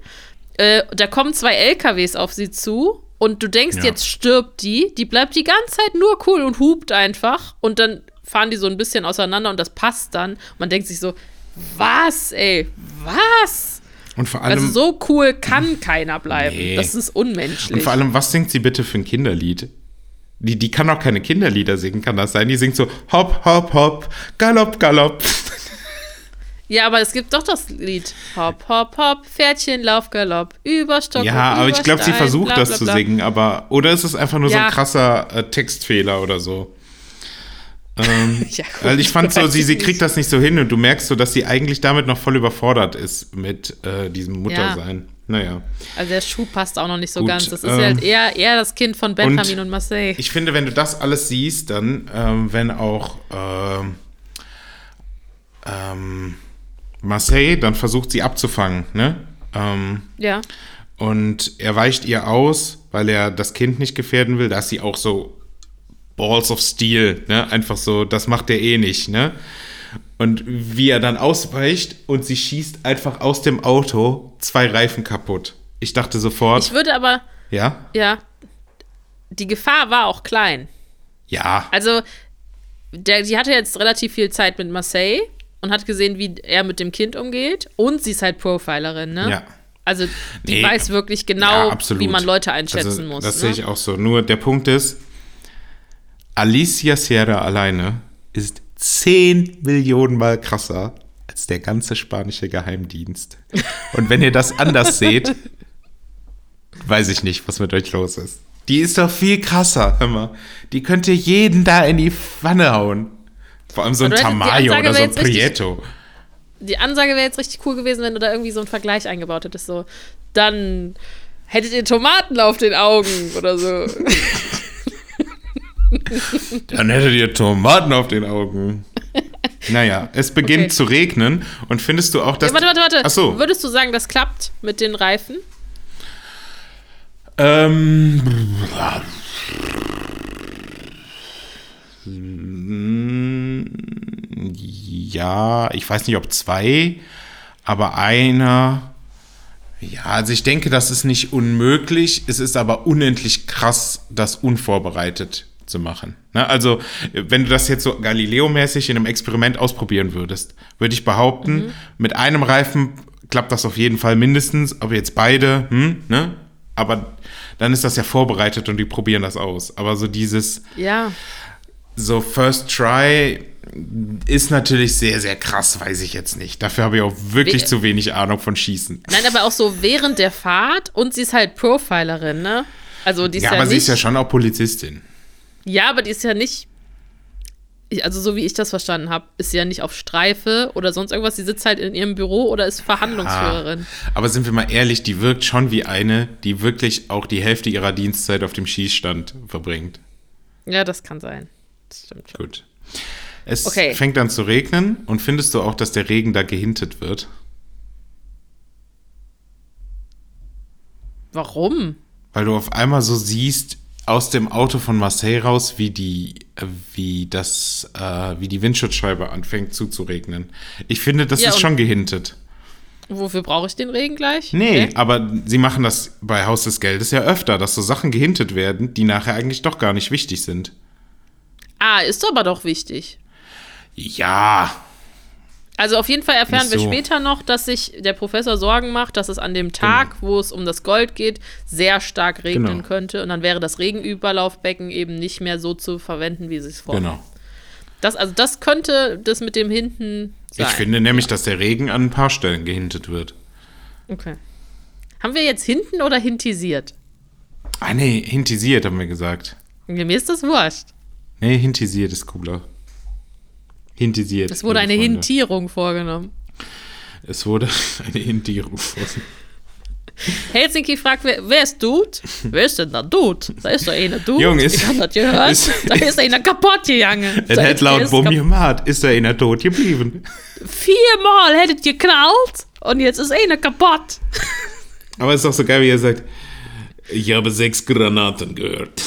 S2: Äh, da kommen zwei LKWs auf sie zu und du denkst,
S1: Ja.
S2: jetzt stirbt die. Die bleibt die ganze Zeit nur cool und hupt einfach. Und dann fahren die so ein bisschen auseinander und das passt dann. Man denkt sich so, was, ey, was?
S1: Und vor allem,
S2: Also so cool kann keiner bleiben.
S1: Nee.
S2: Das ist unmenschlich.
S1: und vor allem, was singt sie bitte für ein Kinderlied? Die, die kann auch keine Kinderlieder singen, kann das sein? Die singt so hopp, hopp, hopp, galopp, galopp.
S2: ja, aber es gibt doch das Lied. Hopp, hopp, hopp, Pferdchen, Lauf, Galopp, über Stock
S1: Ja, aber ich glaube, sie versucht
S2: bla,
S1: das
S2: bla,
S1: zu
S2: bla.
S1: singen, aber oder ist es einfach nur so
S2: Ja.
S1: ein krasser äh, Textfehler oder so? Ähm,
S2: Ja, gut,
S1: weil ich fand so, sie, sie kriegt das nicht so hin und du merkst so, dass sie eigentlich damit noch voll überfordert ist mit äh, diesem Muttersein. Naja.
S2: Also der Schuh passt auch noch nicht so
S1: Gut,
S2: ganz. Das ist
S1: ähm,
S2: ja halt eher, eher das Kind von Benjamin und, Marseille.
S1: Ich finde, wenn du das alles siehst, dann, ähm, wenn auch ähm, ähm, Marseille dann versucht, sie abzufangen, ne? Ähm,
S2: ja.
S1: und er weicht ihr aus, weil er das Kind nicht gefährden will. Da ist sie auch so Balls of Steel, ne? Einfach so, das macht er eh nicht, ne? Und wie er dann ausweicht und sie schießt einfach aus dem Auto zwei Reifen kaputt. Ich dachte sofort,
S2: Ich würde aber,
S1: ja,
S2: ja, die Gefahr war auch klein.
S1: ja,
S2: Also, der, die hatte jetzt relativ viel Zeit mit Marseille und hat gesehen, wie er mit dem Kind umgeht. Und sie ist halt Profilerin, ne?
S1: ja.
S2: Also, die
S1: Nee,
S2: weiß wirklich
S1: Ja,
S2: genau,
S1: absolut.
S2: wie man Leute einschätzen
S1: also,
S2: muss.
S1: Das
S2: ne?
S1: sehe ich auch so. Nur der Punkt ist, Alicia Sierra alleine ist 10 Millionen Mal krasser als der ganze spanische Geheimdienst. Und wenn ihr das anders seht, weiß ich nicht, was mit euch los ist. Die ist doch viel krasser, hör mal. Die könnte jeden da in die Pfanne hauen. Vor allem so ein Tamayo oder so ein
S2: jetzt richtig-
S1: Prieto.
S2: Die Ansage wäre jetzt richtig cool gewesen, wenn du da irgendwie so einen Vergleich eingebaut hättest. So, dann hättet ihr Tomaten auf den Augen oder so.
S1: Dann hättet ihr Tomaten auf den Augen. Naja, es beginnt
S2: Okay.
S1: zu regnen und findest du auch, dass.
S2: Ja, warte, warte, warte.
S1: Ach so.
S2: Würdest du sagen, das klappt mit den Reifen?
S1: Ähm. Ja, ich weiß nicht, ob zwei, aber einer. Ja, also ich denke, das ist nicht unmöglich. Es ist aber unendlich krass, das unvorbereitet zu machen. Ne? Also, wenn du das jetzt so Galileo-mäßig in einem Experiment ausprobieren würdest, würde ich behaupten, mit einem Reifen klappt das auf jeden Fall mindestens, aber jetzt beide, hm, ne? Aber dann ist das ja vorbereitet und die probieren das aus. Aber so dieses,
S2: Ja.
S1: so First Try ist natürlich sehr, sehr krass, weiß ich jetzt nicht. Dafür habe ich auch wirklich
S2: We-
S1: zu wenig Ahnung von Schießen.
S2: Nein, aber auch so während der Fahrt und sie ist halt Profilerin, ne? Also die ist
S1: Ja,
S2: ja,
S1: aber sie ist ja schon auch Polizistin.
S2: Ja, aber die ist ja nicht. ich- Also, so wie ich das verstanden habe, ist sie ja nicht auf Streife oder sonst irgendwas. Sie sitzt halt in ihrem Büro oder ist Verhandlungsführerin.
S1: Aber sind wir mal ehrlich, die wirkt schon wie eine, die wirklich auch die Hälfte ihrer Dienstzeit auf dem Schießstand verbringt.
S2: Ja, das kann sein. Das stimmt schon.
S1: Gut. Es
S2: Okay.
S1: fängt an zu regnen und findest du auch, dass der Regen da gehintet wird?
S2: Warum?
S1: Weil du auf einmal so siehst aus dem Auto von Marseille raus, wie die, wie das, äh, wie die Windschutzscheibe anfängt zuzuregnen. Ich finde, das
S2: Ja,
S1: ist schon gehintet.
S2: Wofür brauche ich den Regen gleich?
S1: Nee,
S2: Okay.
S1: aber sie machen das bei Haus des Geldes ja öfter, dass so Sachen gehintet werden, die nachher eigentlich doch gar nicht wichtig sind.
S2: Ah, ist aber doch wichtig.
S1: Ja,
S2: Also auf jeden Fall erfahren
S1: Nicht
S2: wir
S1: so.
S2: später noch, dass sich der Professor Sorgen macht, dass es an dem Tag, wo es um das Gold geht, sehr stark regnen
S1: Genau.
S2: könnte. Und dann wäre das Regenüberlaufbecken eben nicht mehr so zu verwenden, wie sie es vorher.
S1: genau.
S2: Das, also das könnte das mit dem hinten sein.
S1: Ich finde nämlich, dass der Regen an ein paar Stellen gehintet wird.
S2: Okay. Haben wir jetzt hinten oder hintisiert?
S1: Ah, nee, hintisiert, haben wir gesagt.
S2: Mir ist das wurscht.
S1: Nee, hintisiert ist cooler. Hintisiert.
S2: Es wurde eine
S1: Freunde.
S2: Hintierung vorgenommen.
S1: Es wurde eine Hintierung. vorgenommen.
S2: Helsinki fragt, wer, wer ist Dude? Wer ist denn da Dude? Da ist doch einer Dude.
S1: Junge, ist-
S2: ich hab das gehört.
S1: ist-
S2: da ist einer kaputt gegangen.
S1: Es
S2: Da
S1: hat
S2: ist-
S1: laut Bummi Mat, ist er in der tot geblieben.
S2: Viermal hättet geknallt und jetzt ist einer kaputt.
S1: Aber es ist auch so geil, wie er sagt, ich habe sechs Granaten gehört.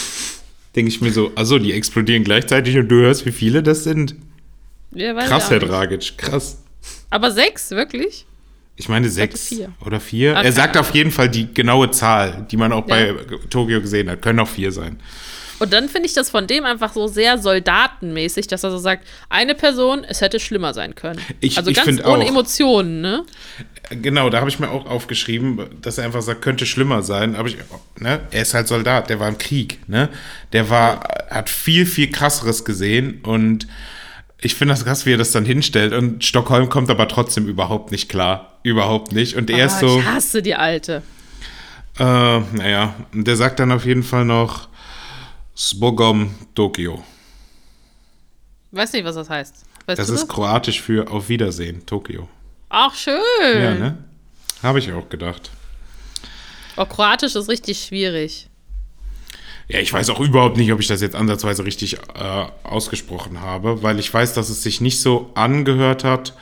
S1: Denke ich mir so, also die explodieren gleichzeitig und du hörst, wie viele das sind.
S2: Ja,
S1: Krass,
S2: ich
S1: Herr. Dragic, krass.
S2: Aber sechs, wirklich?
S1: Ich meine sechs
S2: vier.
S1: oder vier.
S2: Okay.
S1: Er sagt auf jeden Fall die genaue Zahl, die man auch
S2: Ja.
S1: bei Tokio gesehen hat. Können auch vier sein.
S2: Und dann finde ich das von dem einfach so sehr soldatenmäßig, dass er so sagt, eine Person, es hätte schlimmer sein können.
S1: Ich-
S2: also
S1: ich
S2: ganz ohne
S1: auch.
S2: Emotionen, ne?
S1: Genau, da habe ich mir auch aufgeschrieben, dass er einfach sagt, könnte schlimmer sein. Aber ich, ne, er ist halt Soldat, der war im Krieg, ne? Der war, hat viel, viel krasseres gesehen und ich finde das krass, wie er das dann hinstellt. Und Stockholm kommt aber trotzdem überhaupt nicht klar. Überhaupt nicht. Und er ist
S2: Ah,
S1: so,
S2: Ich hasse die Alte.
S1: äh, naja, und der sagt dann auf jeden Fall noch Spogom Tokio.
S2: Weiß nicht, was das heißt. Weißt
S1: Das ist kroatisch für Auf Wiedersehen, Tokio.
S2: Ach, schön.
S1: Ja, ne? Habe ich auch gedacht.
S2: Oh, Kroatisch ist richtig schwierig.
S1: Ja, ich weiß auch überhaupt nicht, ob ich das jetzt ansatzweise richtig äh, ausgesprochen habe, weil ich weiß, dass es sich nicht so angehört hat,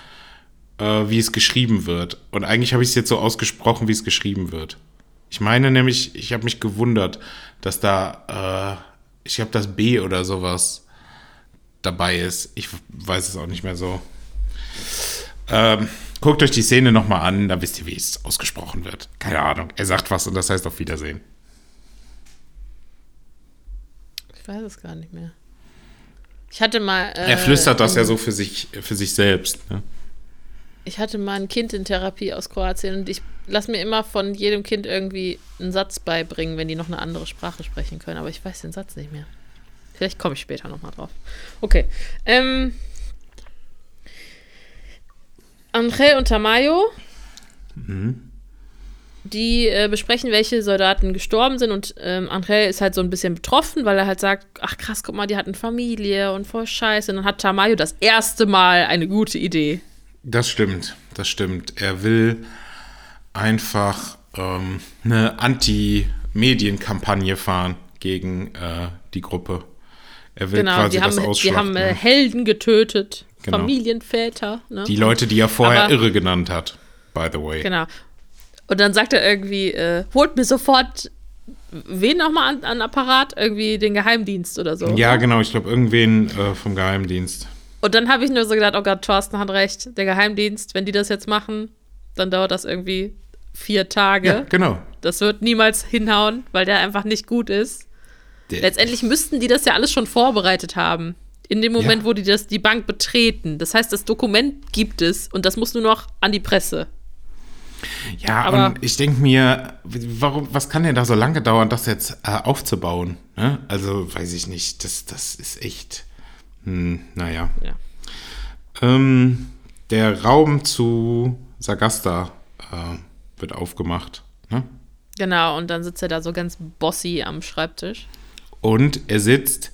S1: äh, wie es geschrieben wird. Und eigentlich habe ich es jetzt so ausgesprochen, wie es geschrieben wird. Ich meine nämlich, ich habe mich gewundert, dass da, äh, ich glaube, das B oder sowas dabei ist. Ich weiß es auch nicht mehr so. Ähm, guckt euch die Szene nochmal an, dann wisst ihr, wie es ausgesprochen wird. Keine Ahnung. Er sagt was und das heißt auf Wiedersehen.
S2: Ich weiß es gar nicht mehr. Ich hatte mal. Äh,
S1: Er flüstert das ja so für sich, für sich selbst. Ne?
S2: Ich hatte mal ein Kind in Therapie aus Kroatien und ich lasse mir immer von jedem Kind irgendwie einen Satz beibringen, wenn die noch eine andere Sprache sprechen können. Aber ich weiß den Satz nicht mehr. Vielleicht komme ich später nochmal drauf. Okay. Ähm, Angel und Tamayo, die äh, besprechen, welche Soldaten gestorben sind. Und ähm, Angel ist halt so ein bisschen betroffen, weil er halt sagt, ach krass, guck mal, die hatten Familie und voll scheiße. Und dann hat Tamayo das erste Mal eine gute Idee.
S1: Das stimmt, das stimmt. Er will einfach ähm, eine Anti-Medien-Kampagne fahren gegen äh, die Gruppe. Er will
S2: Genau,
S1: quasi
S2: die haben,
S1: das
S2: die haben äh, Helden getötet.
S1: Genau.
S2: Familienväter. Ne?
S1: Die Leute, die er vorher
S2: Aber-
S1: irre genannt hat, by the way.
S2: Genau. Und dann sagt er irgendwie, äh, holt mir sofort wen nochmal an, an Apparat? Irgendwie den Geheimdienst oder so.
S1: Ja, genau, ich glaube, irgendwen äh, vom Geheimdienst.
S2: Und dann habe ich nur so gedacht, oh Gott, Thorsten hat recht. Der Geheimdienst, wenn die das jetzt machen, dann dauert das irgendwie vier Tage.
S1: Ja, genau.
S2: Das wird niemals hinhauen, weil der einfach nicht gut ist.
S1: Der-
S2: Letztendlich müssten die das ja alles schon vorbereitet haben. In dem Moment,
S1: Ja.
S2: wo die das, die Bank betreten. Das heißt, das Dokument gibt es und das muss nur noch an die Presse.
S1: Ja,
S2: Aber-
S1: und ich denke mir, warum, was kann denn da so lange dauern, das jetzt äh, aufzubauen? Ne? Also, weiß ich nicht, das, das ist echt, hm, naja.
S2: Ja.
S1: Ähm, der Raum zu Sagasta äh, wird aufgemacht. Ne?
S2: Genau, und dann sitzt er da so ganz bossy am Schreibtisch.
S1: Und er sitzt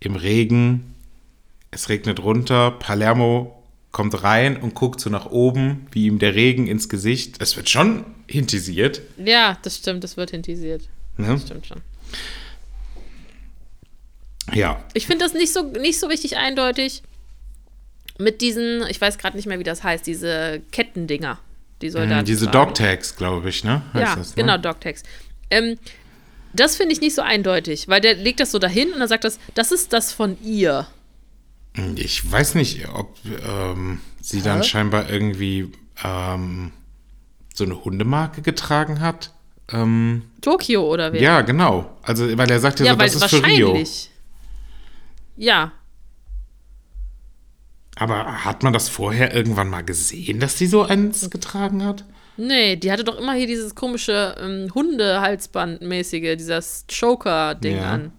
S1: im Regen, es regnet runter, Palermo kommt rein und guckt so nach oben, wie ihm der Regen ins Gesicht. Es wird schon hintisiert.
S2: Ja, das stimmt, das wird hintisiert.
S1: Ne?
S2: Das stimmt schon.
S1: Ja,
S2: Ich finde das nicht so, nicht so richtig eindeutig mit diesen, ich weiß gerade nicht mehr, wie das heißt, diese Kettendinger, die Soldaten.
S1: Hm, diese. Dog-Tags, glaube ich, ne? Heißt
S2: Ja,
S1: das, ne?
S2: genau, Dogtags. Ähm, das finde ich nicht so eindeutig, weil der legt das so dahin und dann sagt das, das ist das von ihr.
S1: Ich weiß nicht, ob ähm, sie dann scheinbar irgendwie ähm, so eine Hundemarke getragen hat. Ähm,
S2: Tokio oder wer?
S1: ja, genau. Also, weil er sagt ja,
S2: ja
S1: so, das ist für Rio.
S2: Ja,
S1: Aber hat man das vorher irgendwann mal gesehen, dass sie so eins getragen hat?
S2: nee, die hatte doch immer hier dieses komische ähm, Hunde-Halsband-mäßige, dieses Choker-Ding
S1: Ja.
S2: an.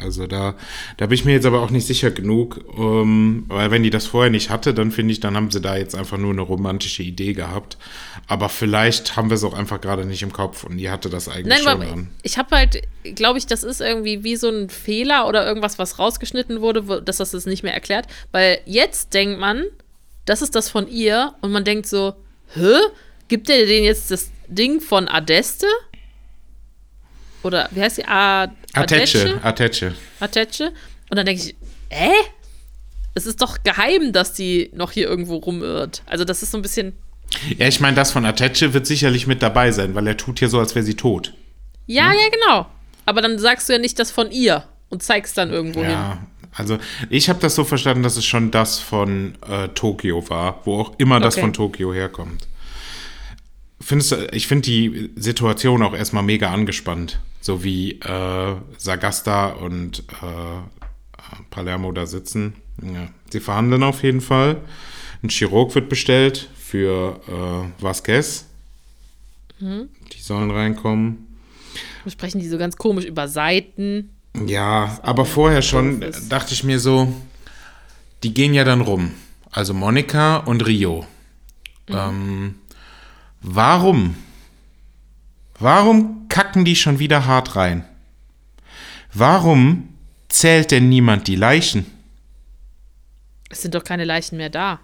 S1: Also da, da bin ich mir jetzt aber auch nicht sicher genug, ähm, weil wenn die das vorher nicht hatte, dann finde ich, dann haben sie da jetzt einfach nur eine romantische Idee gehabt. Aber vielleicht haben wir es auch einfach gerade nicht im Kopf und die hatte das eigentlich
S2: Nein,
S1: schon
S2: aber
S1: an.
S2: ich habe halt, glaube ich, das ist irgendwie wie so ein Fehler oder irgendwas, was rausgeschnitten wurde, wo, dass das das nicht mehr erklärt. Weil jetzt denkt man, das ist das von ihr und man denkt so, hä? Gibt der denen jetzt das Ding von Adeste? Oder wie heißt die? A
S1: Ateche, Ateche.
S2: Ateche? Und dann denke ich, äh? Es ist doch geheim, dass die noch hier irgendwo rumirrt. Also das ist so ein bisschen,
S1: Ja, ich meine, das von Ateche wird sicherlich mit dabei sein, weil er tut ja so, als wäre sie tot.
S2: ja, ja, genau. Aber dann sagst du ja nicht das von ihr und zeigst dann irgendwo hin.
S1: Ja, also ich habe das so verstanden, dass es schon das von äh, Tokio war, wo auch immer das
S2: Okay.
S1: von Tokio herkommt. Findest du, ich finde die Situation auch erstmal mega angespannt, so wie äh, Sagasta und äh, Palermo da sitzen. Ja, sie verhandeln auf jeden Fall. Ein Chirurg wird bestellt für äh, Vasquez.
S2: Mhm.
S1: Die sollen reinkommen.
S2: Wir sprechen die so ganz komisch über Seiten.
S1: Ja, aber vorher schon
S2: ist.
S1: dachte ich mir so, die gehen ja dann rum. Also Monika und Rio. Ähm, warum? Warum kacken die schon wieder hart rein? Warum zählt denn niemand die Leichen?
S2: Es sind doch keine Leichen mehr da.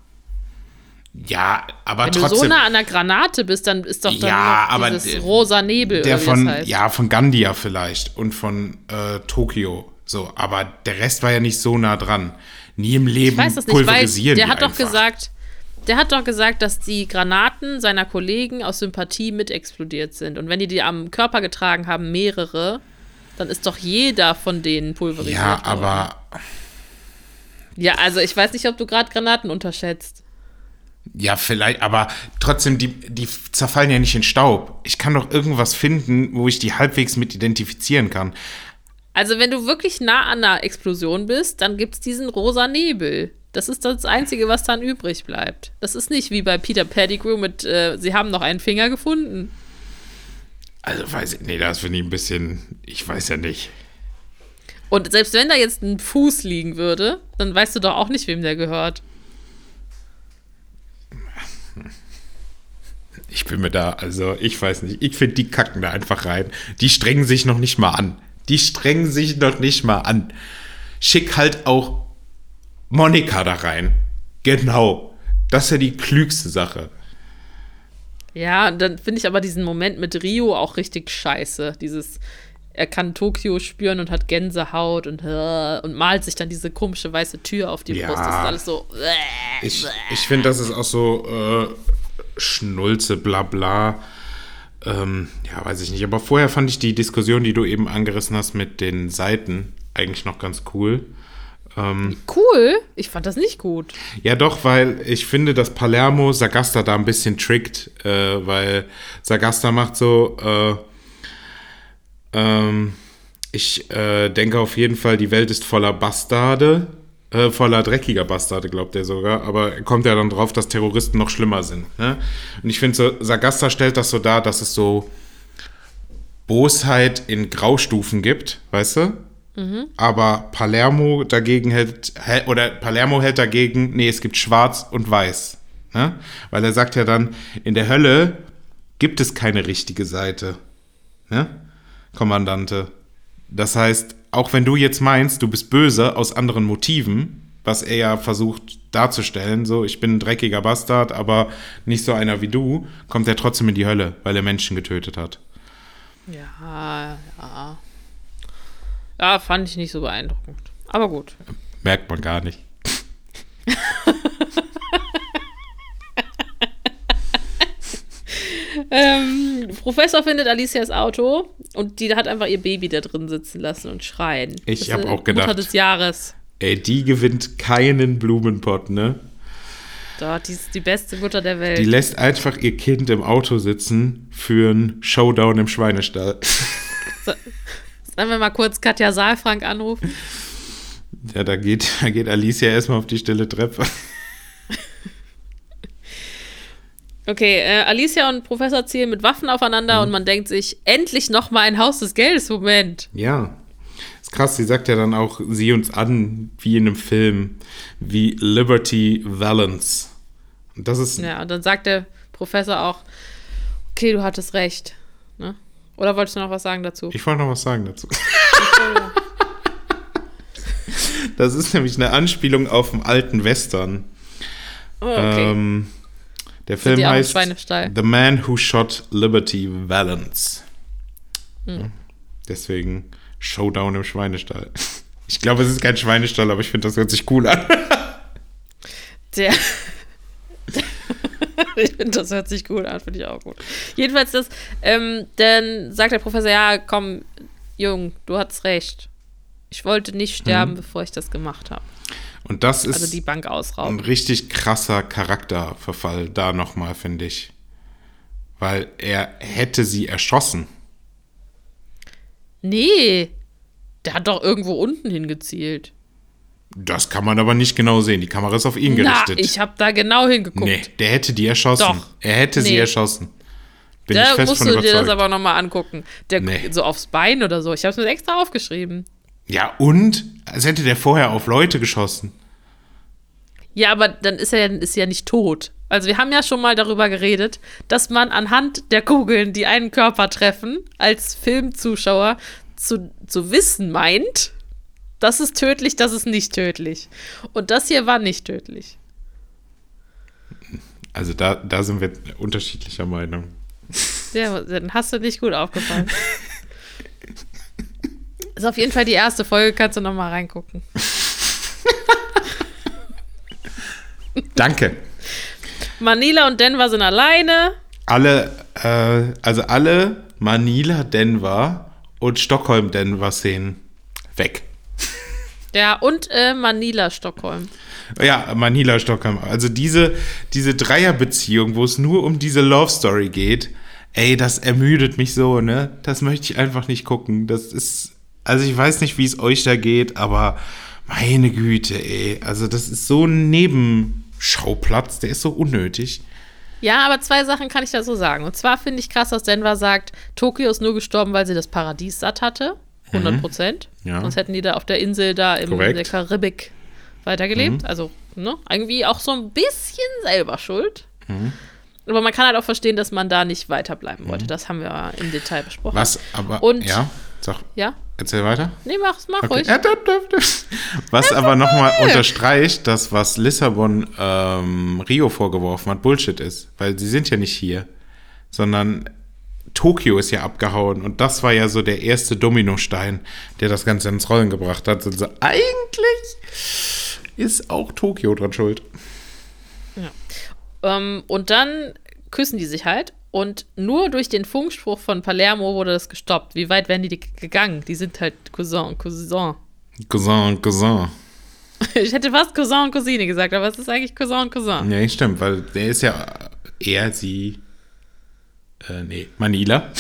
S1: Ja, aber
S2: Wenn du so
S1: trotzdem.
S2: nah an der Granate bist, dann ist doch dann
S1: Ja, aber
S2: dieses
S1: der-
S2: rosa Nebel
S1: der von,
S2: das heißt.
S1: ja, von Gandia vielleicht und von äh, Tokio. So, aber der Rest war ja nicht so nah dran. Nie im Leben
S2: ich weiß das nicht, weil
S1: pulverisieren
S2: der
S1: die
S2: hat doch
S1: einfach.
S2: gesagt, der hat doch gesagt, dass die Granaten seiner Kollegen aus Sympathie mit explodiert sind. Und wenn die die am Körper getragen haben, mehrere, dann ist doch jeder von denen pulverisiert.
S1: Ja,
S2: worden.
S1: aber
S2: Ja, also ich weiß nicht, ob du gerade Granaten unterschätzt.
S1: ja, vielleicht, aber trotzdem, die, die zerfallen ja nicht in Staub. Ich kann doch irgendwas finden, wo ich die halbwegs mit identifizieren kann.
S2: Also, wenn du wirklich nah an einer Explosion bist, dann gibt es diesen rosa Nebel. Das ist das Einzige, was dann übrig bleibt. Das ist nicht wie bei Peter Pettigrew mit, äh, sie haben noch einen Finger gefunden.
S1: Also weiß ich, nee, das finde ich ein bisschen, ich weiß ja nicht.
S2: Und selbst wenn da jetzt ein Fuß liegen würde, dann weißt du doch auch nicht, wem der gehört.
S1: Ich bin mir da, also ich weiß nicht, ich finde, die kacken da einfach rein. Die strengen sich noch nicht mal an. Die strengen sich noch nicht mal an. Schick halt auch Monika da rein. Genau. Das ist ja die klügste Sache.
S2: Ja, und dann finde ich aber diesen Moment mit Rio auch richtig scheiße. Dieses, er kann Tokio spüren und hat Gänsehaut und, äh, und malt sich dann diese komische weiße Tür auf die
S1: Ja.
S2: Brust. Das ist alles so. äh,
S1: Ich, ich finde, das ist auch so äh, Schnulze, bla bla. Ähm, ja, weiß ich nicht. Aber vorher fand ich die Diskussion, die du eben angerissen hast mit den Seiten, eigentlich noch ganz cool.
S2: Cool. Ich fand das nicht gut.
S1: Ja, doch, weil ich finde, dass Palermo Sagasta da ein bisschen trickt, äh, weil Sagasta macht so, äh, ähm, ich äh, denke auf jeden Fall, die Welt ist voller Bastarde, äh, voller dreckiger Bastarde, glaubt er sogar, aber er kommt ja dann drauf, dass Terroristen noch schlimmer sind. Ne? Und ich finde, so, Sagasta stellt das so dar, dass es so Bosheit in Graustufen gibt, weißt du? Aber Palermo dagegen hält, hält, oder Palermo hält dagegen, nee, es gibt schwarz und weiß. Ne? Weil er sagt ja dann, in der Hölle gibt es keine richtige Seite. Ne? Kommandante. Das heißt, auch wenn du jetzt meinst, du bist böse aus anderen Motiven, was er ja versucht darzustellen, so, ich bin ein dreckiger Bastard, aber nicht so einer wie du, kommt er trotzdem in die Hölle, weil er Menschen getötet hat.
S2: Ja, ja. Ja, fand ich nicht so beeindruckend. Aber gut.
S1: Merkt man gar nicht.
S2: Ähm, Professor findet Alicias Auto und die hat einfach ihr Baby da drin sitzen lassen und schreien.
S1: Ich
S2: Das ist
S1: hab
S2: die
S1: auch gedacht.
S2: Mutter des Jahres.
S1: Ey, die gewinnt keinen Blumenpott, ne?
S2: Dort, die ist die beste Mutter der Welt.
S1: Die lässt einfach ihr Kind im Auto sitzen für einen Showdown im Schweinestall.
S2: Sollen wir mal kurz Katja Saalfrank anrufen?
S1: Ja, da geht, da geht Alicia erstmal auf die stille Treppe.
S2: Okay, äh, Alicia und Professor zielen mit Waffen aufeinander
S1: Mhm.
S2: und man denkt sich, endlich noch mal ein Haus des Geldes, Moment.
S1: Ja. Ist krass, sie sagt ja dann auch, sieh uns an, wie in einem Film, wie Liberty Valance. Und das ist,
S2: Ja, und dann sagt der Professor auch, okay, du hattest recht. Oder wolltest du noch was sagen dazu?
S1: ich wollte noch was sagen dazu. Das ist nämlich eine Anspielung auf einen alten Western.
S2: Oh, okay.
S1: Ähm, der Film heißt? The Man Who Shot Liberty Valance.
S2: Hm.
S1: Deswegen Showdown im Schweinestall. Ich glaube, es ist kein Schweinestall, aber ich finde, das hört sich cool an.
S2: Der. ich finde, das hört sich gut an, finde ich auch gut. Jedenfalls, das, ähm, dann sagt der Professor, ja, komm, Jung, du hattest recht. Ich wollte nicht sterben, bevor ich das gemacht habe.
S1: Und das ist
S2: Also die Bank
S1: ein richtig krasser Charakterverfall da nochmal, finde ich. Weil er hätte sie erschossen.
S2: Nee, der hat doch irgendwo unten hingezielt.
S1: Das kann man aber nicht genau sehen. Die Kamera ist auf ihn
S2: Na,
S1: gerichtet.
S2: ich habe da genau hingeguckt.
S1: nee, der hätte die erschossen.
S2: Doch.
S1: Er hätte sie
S2: Nee.
S1: erschossen. Bin ich
S2: Da
S1: fest
S2: musst
S1: von
S2: du dir das aber nochmal angucken. Der
S1: Nee.
S2: so aufs Bein oder so. Ich habe es mir extra aufgeschrieben.
S1: ja, und? Als hätte der vorher auf Leute geschossen.
S2: Ja, aber dann ist er ja, ist ja nicht tot. Also wir haben ja schon mal darüber geredet, dass man anhand der Kugeln, die einen Körper treffen, als Filmzuschauer zu, zu wissen meint, das ist tödlich, das ist nicht tödlich. Und das hier war nicht tödlich.
S1: Also da, da sind wir unterschiedlicher Meinung.
S2: Ja, dann hast du nicht gut aufgefallen. ist auf jeden Fall die erste Folge, kannst du noch mal reingucken.
S1: Danke.
S2: Manila und Denver sind alleine.
S1: Alle, äh, also alle Manila, Denver und Stockholm, Denver Szenen weg.
S2: Ja, und äh, Manila, Stockholm.
S1: Ja, Manila, Stockholm. Also diese, diese Dreierbeziehung, wo es nur um diese Love Story geht, ey, das ermüdet mich so, ne? Das möchte ich einfach nicht gucken. Das ist, also ich weiß nicht, wie es euch da geht, aber meine Güte, ey. Also das ist so ein Nebenschauplatz, der ist so unnötig.
S2: Ja, aber zwei Sachen kann ich dazu sagen. Und zwar finde ich krass, dass Denver sagt, Tokio ist nur gestorben, weil sie das Paradies satt hatte. 100 Prozent.
S1: Ja.
S2: Sonst hätten die da auf der Insel da im, in der Karibik weitergelebt. Also, ne, irgendwie auch so ein bisschen selber schuld. Aber man kann halt auch verstehen, dass man da nicht weiterbleiben wollte. Das haben wir im Detail besprochen.
S1: Was aber,
S2: Und-
S1: ja, sag,
S2: Ja?
S1: erzähl weiter.
S2: Nee, mach's, mach
S1: Okay.
S2: ruhig.
S1: Ja, da, da, da. Was aber nochmal unterstreicht, dass was Lissabon ähm, Rio vorgeworfen hat, Bullshit ist. Weil sie sind ja nicht hier, sondern Tokio ist ja abgehauen und das war ja so der erste Dominostein, der das Ganze ins Rollen gebracht hat. Also eigentlich ist auch Tokio dran schuld.
S2: Ähm, und dann küssen die sich halt. Und nur durch den Funkspruch von Palermo wurde das gestoppt. Wie weit wären die gegangen? Die sind halt Cousin und Cousin.
S1: Cousin und Cousin.
S2: Ich hätte fast Cousin und Cousine gesagt, aber es ist eigentlich Cousin und Cousin.
S1: Ja, stimmt, weil der ist ja er, sie, äh, nee, Manila.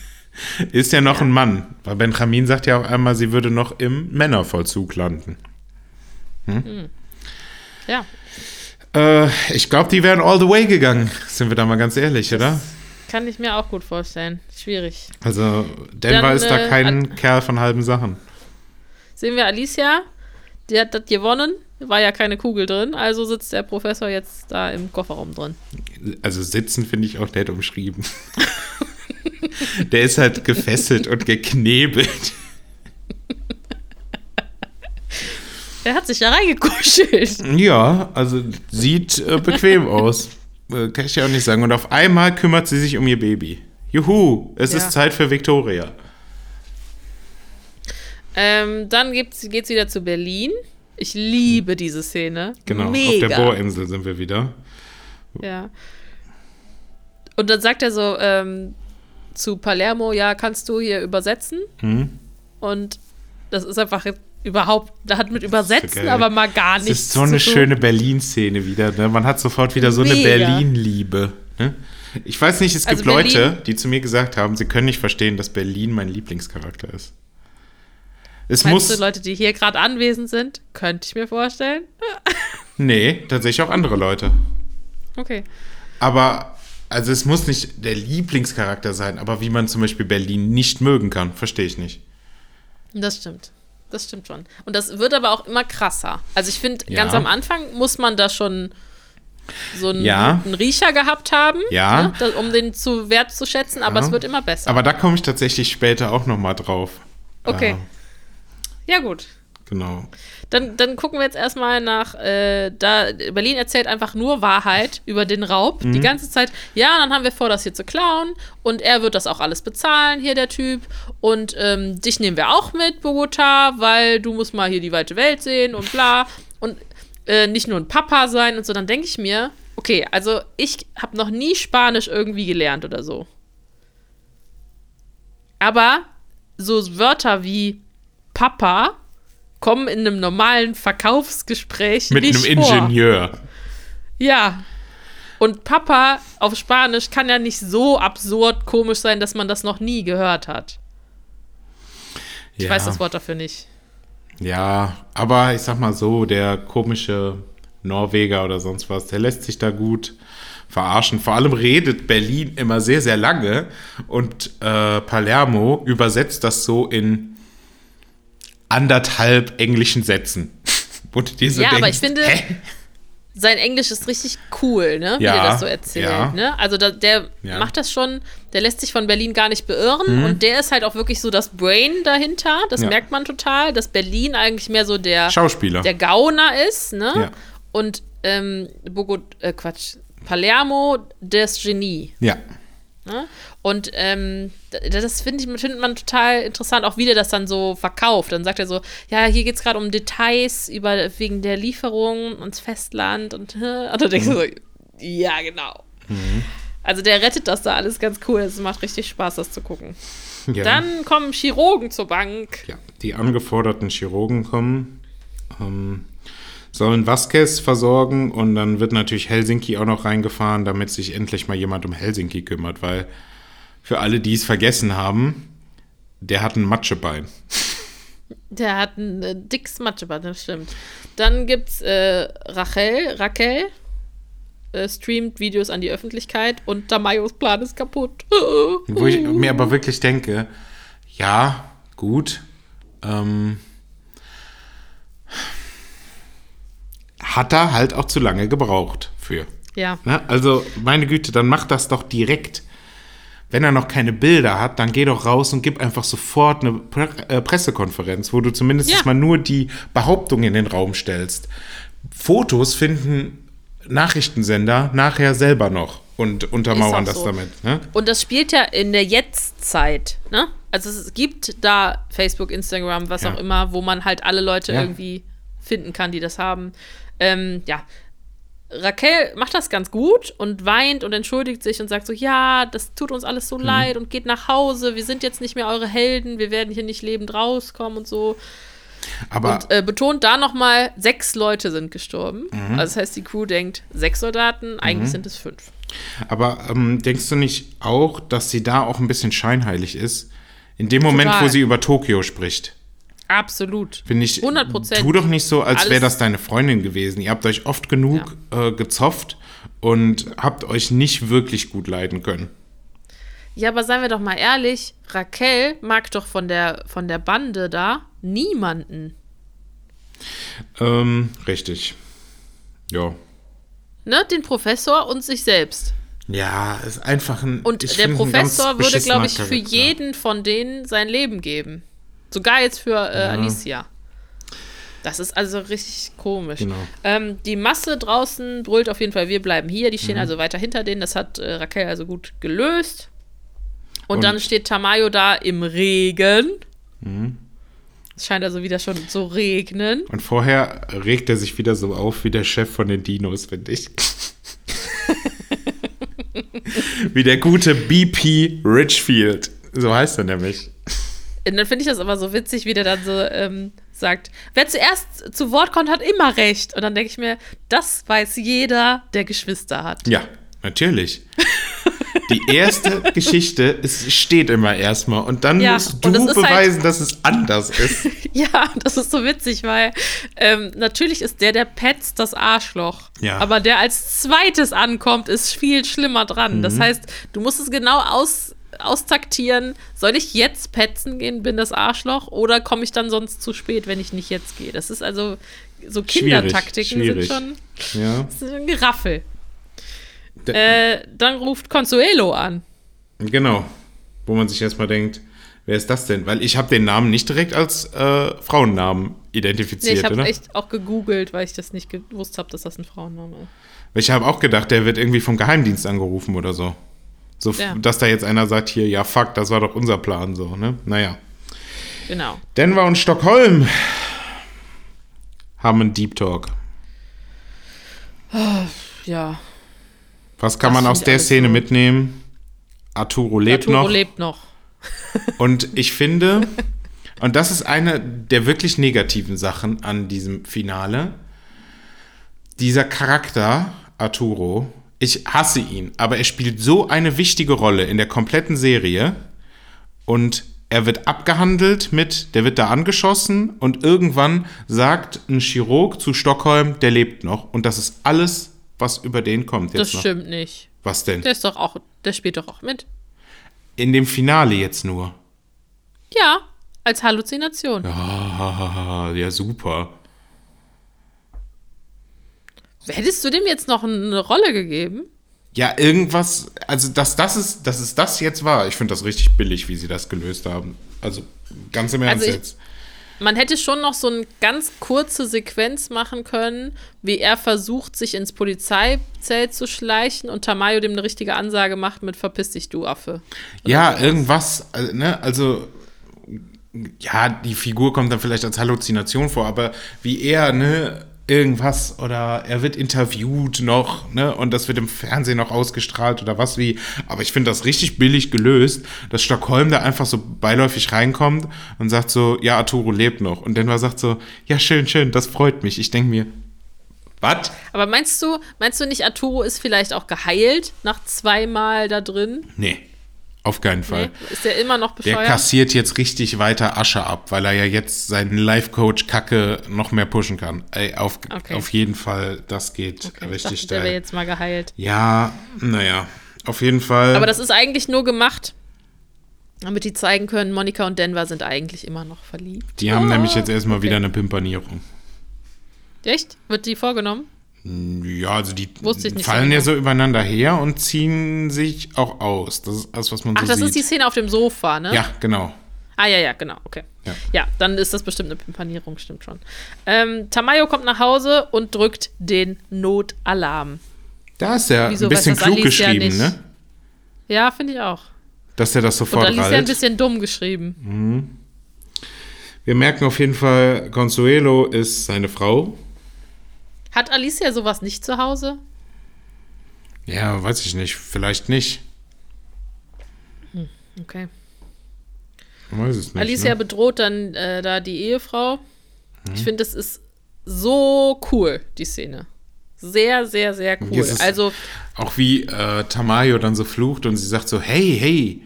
S1: ist ja noch ein Mann. Weil Benjamin sagt ja auch einmal, sie würde noch im Männervollzug landen.
S2: Ja,
S1: Äh, ich glaube, die wären all the way gegangen. Sind wir da mal ganz ehrlich, oder?
S2: kann ich mir auch gut vorstellen. Schwierig.
S1: Also, Denver
S2: Dann,
S1: ist da
S2: äh,
S1: kein Kerl von halben Sachen.
S2: Sehen wir Alicia, die hat das gewonnen. War ja keine Kugel drin, also sitzt der Professor jetzt da im Kofferraum drin.
S1: Also, sitzen finde ich auch nett umschrieben. Der ist halt gefesselt und geknebelt.
S2: Er hat sich da reingekuschelt.
S1: Ja, also sieht äh, bequem aus. Äh, kann ich ja auch nicht sagen. Und auf einmal kümmert sie sich um ihr Baby. Juhu, es
S2: Ja.
S1: ist Zeit für Victoria.
S2: Ähm, dann gibt's, geht's wieder zu Berlin. Ich liebe diese Szene.
S1: Genau,
S2: Mega.
S1: auf der Bohrinsel sind wir wieder.
S2: Ja. Und dann sagt er so ähm, zu Palermo, ja, kannst du hier übersetzen?
S1: Hm?
S2: Und das ist einfach überhaupt, da hat mit Übersetzen
S1: geil.
S2: aber mal gar
S1: Es
S2: nichts
S1: ist so eine schöne Berlin-Szene wieder. Ne? Man hat sofort wieder so eine
S2: Mega.
S1: Berlin-Liebe. Ne? Ich weiß nicht, es
S2: Also
S1: gibt Leute,
S2: Berlin-
S1: die zu mir gesagt haben, sie können nicht verstehen, dass Berlin mein Lieblingscharakter ist. Es
S2: Meinst
S1: muss.
S2: du, Leute, die hier gerade anwesend sind? Könnte ich mir vorstellen.
S1: Nee, tatsächlich auch andere Leute.
S2: Okay.
S1: Aber, also es muss nicht der Lieblingscharakter sein, aber wie man zum Beispiel Berlin nicht mögen kann, verstehe ich nicht.
S2: Das stimmt. Das stimmt schon. Und das wird aber auch immer krasser. Also ich finde,
S1: Ja.
S2: ganz am Anfang muss man da schon so einen,
S1: Ja.
S2: guten Riecher gehabt haben,
S1: Ja.
S2: ne, da, um den zu wert zu schätzen, aber es wird immer besser.
S1: Aber da komme ich tatsächlich später auch nochmal drauf.
S2: okay.
S1: Äh,
S2: Ja, gut.
S1: genau.
S2: Dann, dann gucken wir jetzt erstmal nach, äh, da Berlin erzählt einfach nur Wahrheit über den Raub
S1: Mhm.
S2: die ganze Zeit. Ja, dann haben wir vor, das hier zu klauen und er wird das auch alles bezahlen, hier der Typ. Und ähm, dich nehmen wir auch mit, Bogota, weil du musst mal hier die weite Welt sehen und bla. Und äh, nicht nur ein Papa sein und so. Dann denke ich mir, okay, also ich habe noch nie Spanisch irgendwie gelernt oder so. Aber so Wörter wie Papa kommen in einem normalen Verkaufsgespräch
S1: Mit einem
S2: vor.
S1: Ingenieur.
S2: Ja. Und Papa auf Spanisch kann ja nicht so absurd komisch sein, dass man das noch nie gehört hat. Ich
S1: ja.
S2: weiß das Wort dafür nicht.
S1: Ja, aber ich sag mal so, der komische Norweger oder sonst was, der lässt sich da gut verarschen. Vor allem redet Berlin immer sehr, sehr lange und äh, Palermo übersetzt das so in anderthalb englischen Sätzen. Und dir so
S2: Ja, aber
S1: denkst,
S2: ich finde-
S1: hä?
S2: Sein Englisch ist richtig cool, ne? Wie
S1: Ja,
S2: der das so erzählt.
S1: ja.
S2: Ne? Also da, der
S1: Ja. Mhm.
S2: macht das schon, der lässt sich von Berlin gar nicht beirren und der ist halt auch wirklich so das Brain dahinter. Das
S1: Ja.
S2: merkt man total, dass Berlin eigentlich mehr so der,
S1: Schauspieler.
S2: der Gauner ist, ne?
S1: Ja.
S2: Und ähm, Bogot, äh, Quatsch, Palermo des Genie.
S1: ja.
S2: Ne? Und ähm, das finde ich findet man total interessant, auch wie der das dann so verkauft. Dann sagt er so, ja, hier geht es gerade um Details über wegen der Lieferung ans Festland und, und dann denkst du so, ja, genau. Also der rettet das da alles ganz cool. Es macht richtig Spaß, das zu gucken.
S1: ja.
S2: Dann kommen Chirurgen zur Bank.
S1: Ja, die angeforderten Chirurgen kommen, ähm, sollen Vasquez versorgen und dann wird natürlich Helsinki auch noch reingefahren, damit sich endlich mal jemand um Helsinki kümmert, weil für alle, die es vergessen haben, der hat ein Matschebein.
S2: Der hat ein äh, dickes Matscheband, das stimmt. Dann gibt's äh, Rachel, Raquel, äh, streamt Videos an die Öffentlichkeit und Damayos Plan ist kaputt.
S1: Wo ich mir aber wirklich denke, ja, gut, ähm, hat er halt auch zu lange gebraucht für.
S2: Ja.
S1: Ne? Also, meine Güte, dann mach das doch direkt. Wenn er noch keine Bilder hat, dann geh doch raus und gib einfach sofort eine Pre äh, Pressekonferenz, wo du zumindest
S2: Ja.
S1: mal nur die Behauptung in den Raum stellst. Fotos finden Nachrichtensender nachher selber noch. und untermauern das
S2: so.
S1: damit. Ne?
S2: Und das spielt ja in der Jetztzeit, ne? Also es gibt da Facebook, Instagram, was
S1: Ja.
S2: auch immer, wo man halt alle Leute
S1: Ja.
S2: irgendwie finden kann, die das haben. Ähm, ja. Raquel macht das ganz gut und weint und entschuldigt sich und sagt so, ja, das tut uns alles so
S1: Mhm.
S2: leid und geht nach Hause, wir sind jetzt nicht mehr eure Helden, wir werden hier nicht lebend rauskommen und so.
S1: Aber
S2: Und äh, betont da nochmal, sechs Leute sind gestorben.
S1: Mhm.
S2: Also das heißt, die Crew denkt, sechs Soldaten, eigentlich sind es fünf.
S1: Aber ähm, denkst du nicht auch, dass sie da auch ein bisschen scheinheilig ist? In dem Moment,
S2: Total.
S1: wo sie über Tokio spricht,
S2: Absolut.
S1: finde ich,
S2: 100%.
S1: tu doch nicht so, als wäre das deine Freundin gewesen. Ihr habt euch oft genug äh, gezofft und habt euch nicht wirklich gut leiden können.
S2: Ja, aber seien wir doch mal ehrlich, Raquel mag doch von der, von der Bande da niemanden.
S1: Ähm, richtig. Ja.
S2: Ne? Den Professor und sich selbst.
S1: Ja, ist einfach ein.
S2: Und der Professor würde, glaube ich, für jeden von denen sein Leben geben. Sogar jetzt für äh, Alicia. Das ist also richtig komisch.
S1: Genau.
S2: Ähm, die Masse draußen brüllt auf jeden Fall, wir bleiben hier. Die
S1: Mhm.
S2: stehen also weiter hinter denen. Das hat äh, Raquel also gut gelöst. Und,
S1: Und-
S2: dann steht Tamayo da im Regen.
S1: Mhm.
S2: Es scheint also wieder schon zu regnen.
S1: Und vorher regt er sich wieder so auf wie der Chef von den Dinos, finde ich. wie der gute BP Richfield. So heißt er nämlich.
S2: Und dann finde ich das aber so witzig, wie der dann so ähm, sagt, wer zuerst zu Wort kommt, hat immer recht. Und dann denke ich mir, das weiß jeder, der Geschwister hat.
S1: Ja, natürlich. Die erste Geschichte es steht immer erstmal und dann
S2: Ja,
S1: musst du
S2: halt-
S1: beweisen, dass es anders ist.
S2: Ja, das ist so witzig, weil ähm, natürlich ist der, der petzt, das Arschloch.
S1: Ja.
S2: Aber der als zweites ankommt, ist viel schlimmer dran.
S1: Mhm.
S2: Das heißt, du musst es genau aus, austaktieren. Soll ich jetzt petzen gehen, bin das Arschloch? Oder komme ich dann sonst zu spät, wenn ich nicht jetzt gehe? Das ist also, so Kindertaktiken
S1: schwierig.
S2: sind schon
S1: Ja.
S2: das ist ein Geraffel. Äh, dann ruft Consuelo an.
S1: Genau. Wo man sich erstmal denkt, wer ist das denn? Weil ich habe den Namen nicht direkt als äh, Frauennamen
S2: Nee,
S1: identifiziert,
S2: ich habe
S1: oder?
S2: echt auch gegoogelt, weil ich das nicht gewusst habe, dass das ein Frauenname ist.
S1: Ich habe auch gedacht, der wird irgendwie vom Geheimdienst angerufen oder so. So,
S2: Ja.
S1: dass da jetzt einer sagt hier, ja fuck, das war doch unser Plan so, ne? Naja.
S2: Genau.
S1: Denver und Stockholm haben einen Deep Talk.
S2: Ja.
S1: Was kann
S2: Das
S1: man aus der Szene
S2: so.
S1: mitnehmen? Arturo lebt
S2: Arturo
S1: noch.
S2: lebt noch.
S1: Und ich finde, und das ist eine der wirklich negativen Sachen an diesem Finale, dieser Charakter, Arturo, ich hasse ihn, aber er spielt so eine wichtige Rolle in der kompletten Serie und er wird abgehandelt mit, der wird da angeschossen und irgendwann sagt ein Chirurg zu Stockholm, der lebt noch und das ist alles, was über den kommt jetzt
S2: Das
S1: noch.
S2: stimmt nicht.
S1: Was denn?
S2: Der ist doch auch, der spielt doch auch mit.
S1: In dem Finale jetzt nur.
S2: Ja, als Halluzination.
S1: Ah, ja, super.
S2: Hättest du dem jetzt noch eine Rolle gegeben?
S1: Ja, irgendwas, also dass das ist, dass es das jetzt war, ich finde das richtig billig, wie sie das gelöst haben. Also ganz im Ernst
S2: Also ich-
S1: jetzt.
S2: Man hätte schon noch so eine ganz kurze Sequenz machen können, wie er versucht, sich ins Polizeizelt zu schleichen und Tamayo dem eine richtige Ansage macht mit Verpiss dich, du Affe.
S1: Ja, irgendwas, äh, ne, also ja, die Figur kommt dann vielleicht als Halluzination vor, aber wie er, ne, irgendwas oder er wird interviewt noch, ne, und das wird im Fernsehen noch ausgestrahlt oder was wie, aber ich finde das richtig billig gelöst, dass Stockholm da einfach so beiläufig reinkommt und sagt so, ja, Arturo lebt noch und Denver sagt so, ja, schön, schön, das freut mich. Ich denke mir, was?
S2: Aber meinst du, meinst du nicht, Arturo ist vielleicht auch geheilt nach zweimal da drin?
S1: Nee, auf keinen Fall.
S2: Nee? Ist der immer noch
S1: Der
S2: bescheuert?
S1: kassiert jetzt richtig weiter Asche ab, weil er ja jetzt seinen Life-Coach-Kacke noch mehr pushen kann. Ey, auf,
S2: Okay.
S1: auf jeden Fall, das geht
S2: Okay, ich
S1: richtig
S2: dachte, der wäre
S1: steil.
S2: jetzt mal geheilt.
S1: Ja, naja, auf jeden Fall.
S2: Aber das ist eigentlich nur gemacht, damit die zeigen können, Monika und Denver sind eigentlich immer noch verliebt.
S1: die haben
S2: Oh,
S1: nämlich jetzt erstmal
S2: okay.
S1: wieder eine Pimpernierung.
S2: Echt? Wird die vorgenommen?
S1: Ja, also die fallen
S2: so
S1: ja so übereinander her und ziehen sich auch aus. Das ist alles, was man
S2: Ach,
S1: so
S2: das
S1: sieht.
S2: ist die Szene auf dem Sofa, ne?
S1: ja, genau.
S2: Ah, ja, ja, genau, okay.
S1: Ja.
S2: Ja, dann ist das bestimmt eine Pimpanierung, stimmt schon. Ähm, Tamayo kommt nach Hause und drückt den Notalarm.
S1: Da ist er
S2: Wieso
S1: ein bisschen
S2: das
S1: klug
S2: Alicia
S1: geschrieben,
S2: nicht?
S1: ne?
S2: Ja, finde ich auch.
S1: Dass er das
S2: Und
S1: sofort
S2: Alicia ein bisschen dumm geschrieben.
S1: Wir merken auf jeden Fall, Consuelo ist seine Frau.
S2: Hat Alicia sowas nicht zu Hause?
S1: Ja, weiß ich nicht. Vielleicht nicht.
S2: Okay.
S1: Man weiß es nicht.
S2: Alicia
S1: ne?
S2: bedroht dann äh, da die Ehefrau. Ich finde, das ist so cool, die Szene. Sehr, sehr, sehr cool. Also,
S1: Auch wie äh, Tamayo dann so flucht und sie sagt so, hey, hey,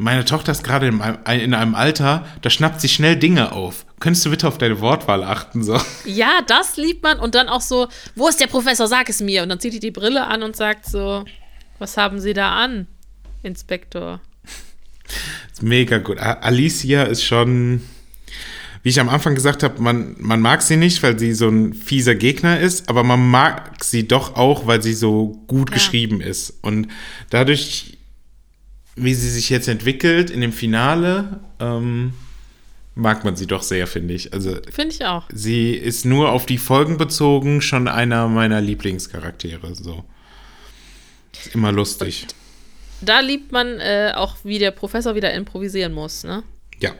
S1: meine Tochter ist gerade in, einem- in einem Alter, da schnappt sie schnell Dinge auf. Könntest du bitte auf deine Wortwahl achten? So.
S2: ja, das liebt man. Und dann auch so, wo ist der Professor? Sag es mir. Und dann zieht die die Brille an und sagt so, was haben Sie da an, Inspektor?
S1: Ist mega gut. Alicia ist schon, wie ich am Anfang gesagt habe, man, man mag sie nicht, weil sie so ein fieser Gegner ist, aber man mag sie doch auch, weil sie so gut
S2: Ja.
S1: geschrieben ist. Und dadurch, wie sie sich jetzt entwickelt in dem Finale, ähm, mag man sie doch sehr, finde ich. Also
S2: Finde ich auch.
S1: sie ist nur auf die Folgen bezogen schon einer meiner Lieblingscharaktere. So. Ist immer lustig.
S2: Da liebt man äh, auch, wie der Professor wieder improvisieren muss, ne?
S1: Ja.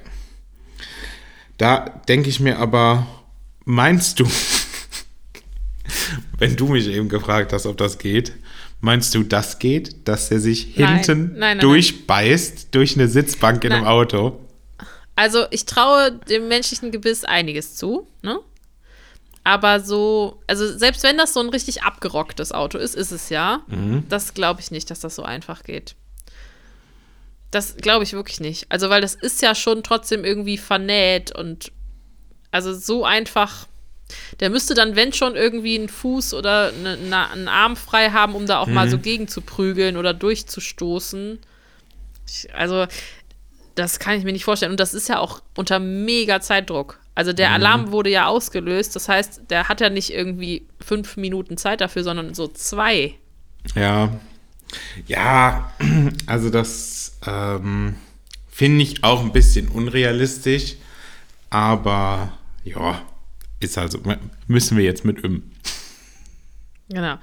S1: Da denke ich mir aber, meinst du, wenn du mich eben gefragt hast, ob das geht, meinst du, das geht, dass er sich
S2: Nein.
S1: hinten
S2: Nein, nein,
S1: durchbeißt durch eine Sitzbank in einem. Auto?
S2: Also, ich traue dem menschlichen Gebiss einiges zu, ne? Aber so, also selbst wenn das so ein richtig abgerocktes Auto ist, ist es ja. Das glaube ich nicht, dass das so einfach geht. Das glaube ich wirklich nicht. Also, weil das ist ja schon trotzdem irgendwie vernäht und also so einfach. Der müsste dann, wenn schon, irgendwie einen Fuß oder ne, ne, einen Arm frei haben, um da auch mal so gegen zu prügeln oder durchzustoßen. Ich, also, das kann ich mir nicht vorstellen. Und das ist ja auch unter mega Zeitdruck. Also der Alarm wurde ja ausgelöst. Das heißt, der hat ja nicht irgendwie fünf Minuten Zeit dafür, sondern so zwei.
S1: Ja. Ja, also das ähm, finde ich auch ein bisschen unrealistisch, aber ja, ist also, müssen wir jetzt mit üben.
S2: Genau.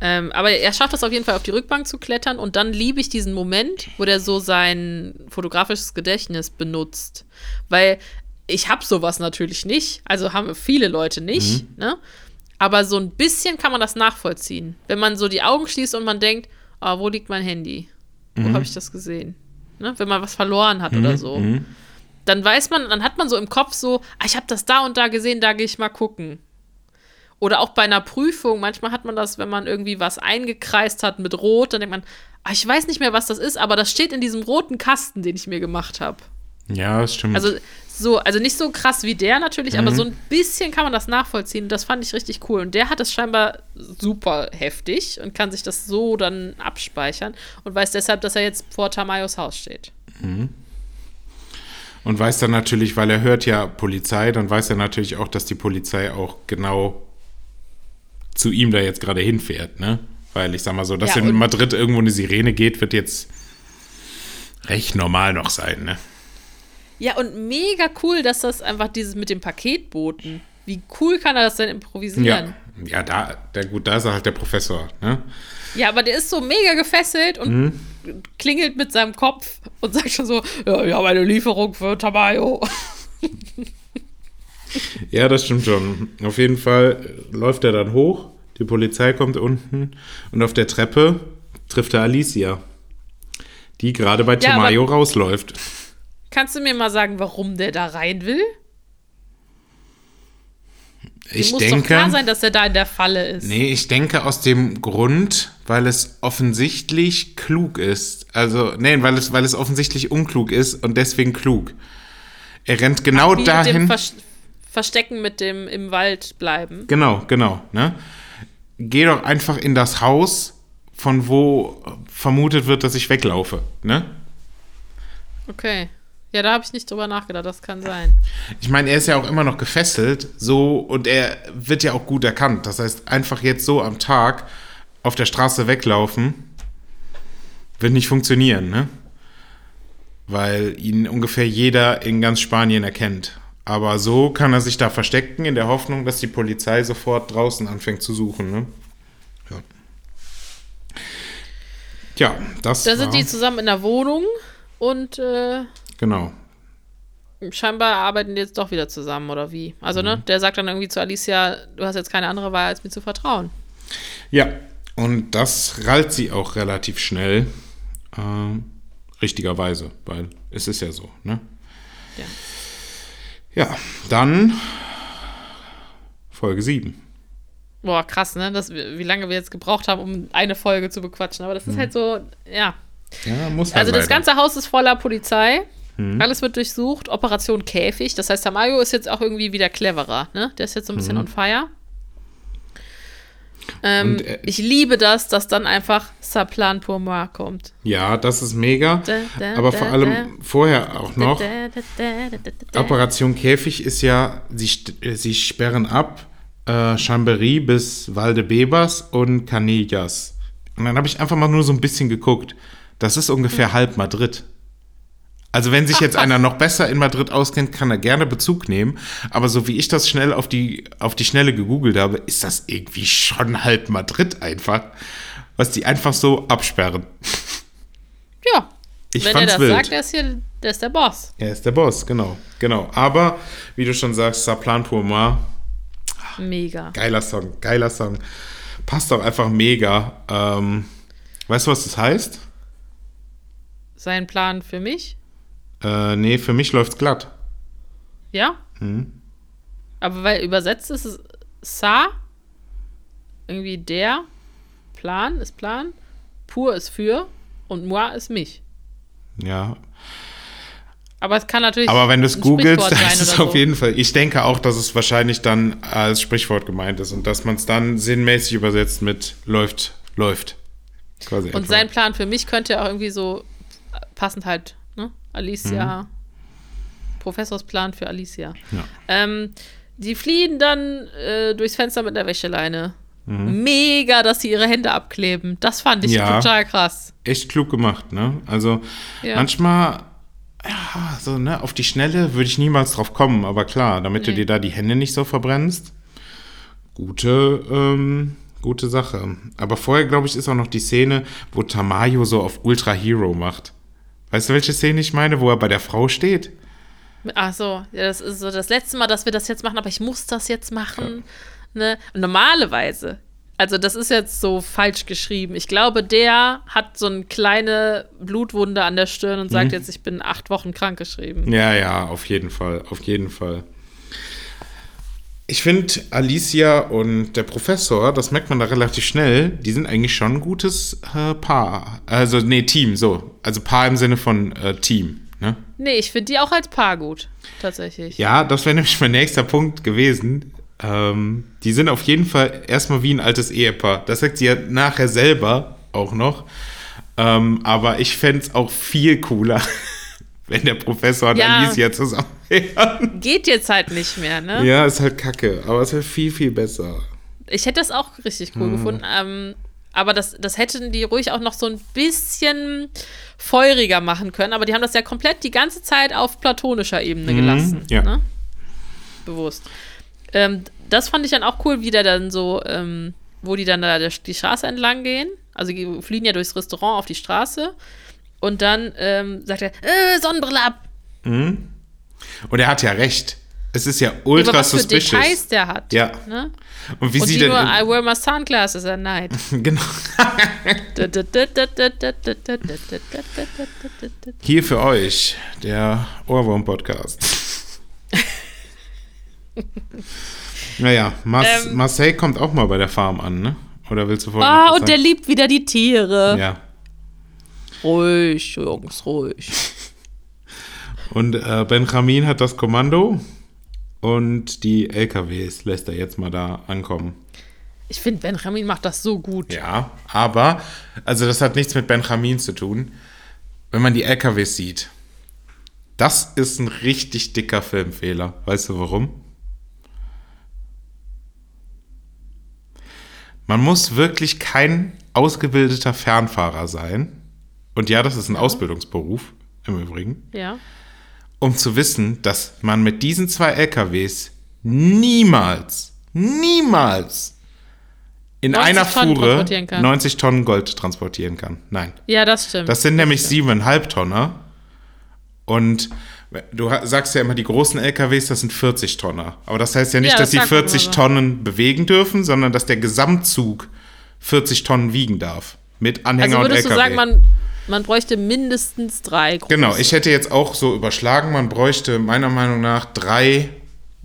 S2: Ähm, aber er schafft es auf jeden Fall auf die Rückbank zu klettern und dann liebe ich diesen Moment, wo der so sein fotografisches Gedächtnis benutzt. Weil ich habe sowas natürlich nicht, also haben viele Leute nicht, ne? Aber so ein bisschen kann man das nachvollziehen. Wenn man so die Augen schließt und man denkt, ah, wo liegt mein Handy? Wo habe ich das gesehen? Ne? Wenn man was verloren hat oder so. Dann weiß man, dann hat man so im Kopf so, ah, ich habe das da und da gesehen, da gehe ich mal gucken. Oder auch bei einer Prüfung, manchmal hat man das, wenn man irgendwie was eingekreist hat mit Rot, dann denkt man, ah, ich weiß nicht mehr, was das ist, aber das steht in diesem roten Kasten, den ich mir gemacht habe.
S1: Ja, das stimmt.
S2: Also so, also nicht so krass wie der natürlich, aber so ein bisschen kann man das nachvollziehen. Das fand ich richtig cool. Und der hat es scheinbar super heftig und kann sich das so dann abspeichern und weiß deshalb, dass er jetzt vor Tamayos Haus steht.
S1: Und weiß dann natürlich, weil er hört ja Polizei, dann weiß er natürlich auch, dass die Polizei auch genau zu ihm da jetzt gerade hinfährt, ne? Weil ich sag mal so, dass
S2: Ja,
S1: in Madrid irgendwo eine Sirene geht, wird jetzt recht normal noch sein, ne?
S2: Ja, und mega cool, dass das einfach dieses mit dem Paketboten. Wie cool kann er das denn improvisieren?
S1: Ja, ja da, da, gut, da ist er halt der Professor, ne?
S2: Ja, aber der ist so mega gefesselt und
S1: Mhm.
S2: Klingelt mit seinem Kopf und sagt schon so, ja, ich habe eine Lieferung für Tamayo.
S1: Ja, das stimmt schon. Auf jeden Fall läuft er dann hoch, die Polizei kommt unten und auf der Treppe trifft er Alicia, die gerade bei
S2: Ja,
S1: Tomayo rausläuft.
S2: Kannst du mir mal sagen, warum der da rein will?
S1: Ich
S2: muss
S1: denke,
S2: doch klar sein, dass er da in der Falle ist.
S1: nee, ich denke aus dem Grund, weil es offensichtlich klug ist. Also, nee, weil es, weil es offensichtlich unklug ist und deswegen klug. Er rennt genau
S2: dem
S1: dahin.
S2: Vers Verstecken mit dem im Wald bleiben.
S1: Genau, genau. Ne? Geh doch einfach in das Haus, von wo vermutet wird, dass ich weglaufe. Ne?
S2: Okay. Ja, da habe ich nicht drüber nachgedacht, das kann sein.
S1: Ich meine, er ist ja auch immer noch gefesselt, so und er wird ja auch gut erkannt. Das heißt, einfach jetzt so am Tag auf der Straße weglaufen, wird nicht funktionieren, ne? Weil ihn ungefähr jeder in ganz Spanien erkennt. Aber so kann er sich da verstecken, in der Hoffnung, dass die Polizei sofort draußen anfängt zu suchen, ne? Ja. Ja, das
S2: Da sind die zusammen in der Wohnung und äh,
S1: genau.
S2: scheinbar arbeiten die jetzt doch wieder zusammen, oder wie? Also,
S1: Mhm.
S2: ne, der sagt dann irgendwie zu Alicia, du hast jetzt keine andere Wahl, als mir zu vertrauen.
S1: Ja, und das rallt sie auch relativ schnell. Ähm, richtigerweise, weil es ist ja so, ne?
S2: Ja.
S1: Ja, dann Folge 7.
S2: Boah, krass, ne? Das, wie lange wir jetzt gebraucht haben, um eine Folge zu bequatschen. Aber das ist halt so, ja.
S1: Ja, muss halt
S2: Also das ganze Haus ist voller Polizei. Alles wird durchsucht. Operation Käfig. Das heißt, Tamayo ist jetzt auch irgendwie wieder cleverer, ne? Der ist jetzt so ein bisschen on fire. Ähm,
S1: Und, äh,
S2: ich liebe das, dass dann einfach Saplan pour moi kommt.
S1: Ja, das ist mega.
S2: Da, da,
S1: Aber vor
S2: da.
S1: allem vorher auch noch. Operation Käfig ist ja, sie, äh, sie sperren ab äh, Chambéry bis Valdebebas und Canillas. Und dann habe ich einfach mal nur so ein bisschen geguckt. Das ist ungefähr halb Madrid. Also wenn sich jetzt einer noch besser in Madrid auskennt, kann er gerne Bezug nehmen. Aber so wie ich das schnell auf die, auf die Schnelle gegoogelt habe, ist das irgendwie schon halb Madrid einfach. Was die einfach so absperren.
S2: Ja.
S1: Ich
S2: Wenn er das
S1: wild.
S2: sagt, der ist hier, der ist der Boss.
S1: Er ist der Boss, genau. Genau. Aber, wie du schon sagst, Saplan pour moi,
S2: Mega.
S1: Geiler Song, geiler Song. Passt auch einfach mega. Ähm, weißt du, was das heißt?
S2: Sein Plan für mich?
S1: Äh, nee, für mich läuft's glatt.
S2: Ja?
S1: Mhm.
S2: Aber weil übersetzt ist es Sa, irgendwie der, Plan ist Plan, Pur ist für und Moi ist mich.
S1: Ja.
S2: Aber es kann natürlich.
S1: Aber wenn du es googelst, dann ist es auf jeden Fall. Ich denke auch, dass es wahrscheinlich dann als Sprichwort gemeint ist und dass man es dann sinnmäßig übersetzt mit läuft, läuft. Quasi
S2: Und
S1: etwa.
S2: sein Plan für mich könnte ja auch irgendwie so passend halt, Alicia. Professorsplan für Alicia.
S1: Mhm. Ja.
S2: Ähm, die fliehen dann äh, durchs Fenster mit der Wäscheleine.
S1: Mhm.
S2: Mega, dass sie ihre Hände abkleben. Das fand ich
S1: Ja.
S2: total krass.
S1: Echt klug gemacht, ne? Also
S2: Ja.
S1: manchmal, ja, so, ne, auf die Schnelle würde ich niemals drauf kommen, aber klar, damit du
S2: Nee.
S1: dir da die Hände nicht so verbrennst, gute, ähm, gute Sache. Aber vorher, glaube ich, ist auch noch die Szene, wo Tamayo so auf Ultra Hero macht. Weißt du, welche Szene ich meine, wo er bei der Frau steht?
S2: Ach so, ja, das ist so das letzte Mal, dass wir das jetzt machen, aber ich muss das jetzt machen. Ne? Normalerweise, also das ist jetzt so falsch geschrieben. Ich glaube, der hat so eine kleine Blutwunde an der Stirn und
S1: Mhm.
S2: sagt jetzt, ich bin acht Wochen krank geschrieben.
S1: Ja, ja, auf jeden Fall, auf jeden Fall. Ich finde, Alicia und der Professor, das merkt man da relativ schnell, die sind eigentlich schon ein gutes äh, Paar. Also, nee, Team, so. Also Paar im Sinne von äh, Team, ne?
S2: Nee, ich finde die auch als Paar gut, tatsächlich.
S1: Ja, das wäre nämlich mein nächster Punkt gewesen. Ähm, die sind auf jeden Fall erstmal wie ein altes Ehepaar. Das sagt sie ja nachher selber auch noch. Ähm, aber ich fände es auch viel cooler, wenn der Professor und
S2: Ja.
S1: Alicia zusammen wären.
S2: Geht jetzt halt nicht mehr, ne?
S1: Ja, ist halt kacke, aber es wäre viel, viel besser.
S2: Ich hätte das auch richtig
S1: Mhm.
S2: cool gefunden. Ähm, aber das, das hätten die ruhig auch noch so ein bisschen feuriger machen können. Aber die haben das ja komplett die ganze Zeit auf platonischer Ebene gelassen.
S1: ja.
S2: Ne? Bewusst. Ähm, das fand ich dann auch cool, wie der dann so, ähm, wo die dann da die Straße entlang gehen. Also die fliehen ja durchs Restaurant auf die Straße. Und dann ähm, sagt er, äh, Sonnenbrille ab.
S1: Und er hat ja recht. Es ist ja ultra
S2: was für
S1: suspicious.
S2: Details der hat.
S1: Ja.
S2: Ne?
S1: Und wie
S2: Und
S1: sie denn.
S2: nur, I wear my sunglasses at night.
S1: genau. Hier für euch, der Ohrwurm-Podcast. naja, Mas
S2: Ähm.
S1: Marseille kommt auch mal bei der Farm an, ne? Oder willst du vorher
S2: Ah,
S1: was
S2: und der liebt wieder die Tiere.
S1: Ja.
S2: Ruhig, Jungs, ruhig.
S1: Und äh, Benjamin hat das Kommando und die LKWs lässt er jetzt mal da ankommen.
S2: Ich finde, Benjamin macht das so gut.
S1: Ja, aber, also das hat nichts mit Benjamin zu tun. Wenn man die LKWs sieht, das ist ein richtig dicker Filmfehler. Weißt du warum? Man muss wirklich kein ausgebildeter Fernfahrer sein. Und ja, das ist ein Ausbildungsberuf im Übrigen.
S2: Ja.
S1: um zu wissen, dass man mit diesen zwei LKWs niemals, niemals in
S2: 90
S1: einer
S2: Tonnen
S1: Fuhre
S2: transportieren kann.
S1: 90 Tonnen Gold transportieren kann. Nein.
S2: Ja, das stimmt.
S1: Das sind nämlich siebeneinhalb Tonner. Und du sagst ja immer, die großen LKWs, das sind 40 Tonner. Aber das heißt ja nicht,
S2: Ja,
S1: dass
S2: das
S1: sie
S2: sagt man
S1: 40
S2: immer so.
S1: Tonnen bewegen dürfen, sondern dass der Gesamtzug 40 Tonnen wiegen darf. Mit Anhänger
S2: also
S1: und LKW.
S2: du sagen, man, man bräuchte mindestens drei große.
S1: genau, ich hätte jetzt auch so überschlagen, man bräuchte meiner Meinung nach drei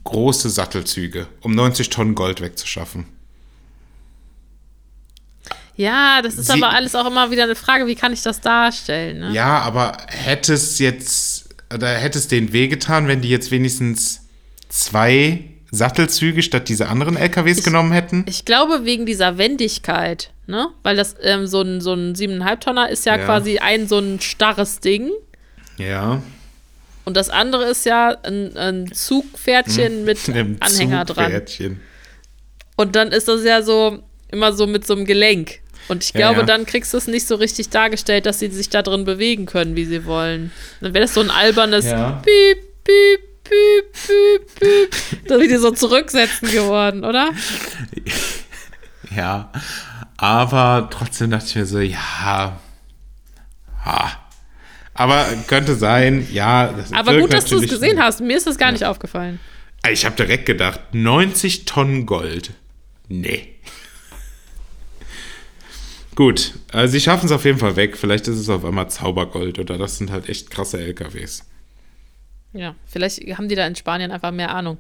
S1: große Sattelzüge, um 90 Tonnen Gold wegzuschaffen.
S2: Ja, das ist
S1: Sie-
S2: aber alles auch immer wieder eine Frage, wie kann ich das darstellen? Ne?
S1: Ja, aber hätte es jetzt, oder hätte es denen wehgetan, wenn die jetzt wenigstens zwei Sattelzüge statt diese anderen LKWs genommen hätten?
S2: Ich glaube, wegen dieser Wendigkeit, ne? Weil das ähm, so ein, so ein 7,5 Tonner ist ja,
S1: Ja.
S2: quasi ein so ein starres Ding.
S1: Ja.
S2: Und das andere ist ja ein, ein Zugpferdchen mit
S1: Im
S2: Anhänger dran.
S1: Zugpferdchen.
S2: Und dann ist das ja so immer so mit so einem Gelenk. Und ich
S1: Ja,
S2: glaube,
S1: ja.
S2: dann kriegst du es nicht so richtig dargestellt, dass sie sich da drin bewegen können, wie sie wollen. Dann wäre das so ein albernes
S1: Ja.
S2: Piep, Piep, Piep, Piep, Piep. Da wie die so zurücksetzen geworden, oder?
S1: Ja. Aber trotzdem dachte ich mir so, ja. Ha. Aber könnte sein, ja. Das
S2: Aber gut, dass du es gesehen hast. Mir ist das gar nicht aufgefallen.
S1: Ich habe direkt gedacht, 90 Tonnen Gold. Nee. Gut, also sie schaffen es auf jeden Fall weg. Vielleicht ist es auf einmal Zaubergold oder das sind halt echt krasse LKWs.
S2: Ja, vielleicht haben die da in Spanien einfach mehr Ahnung.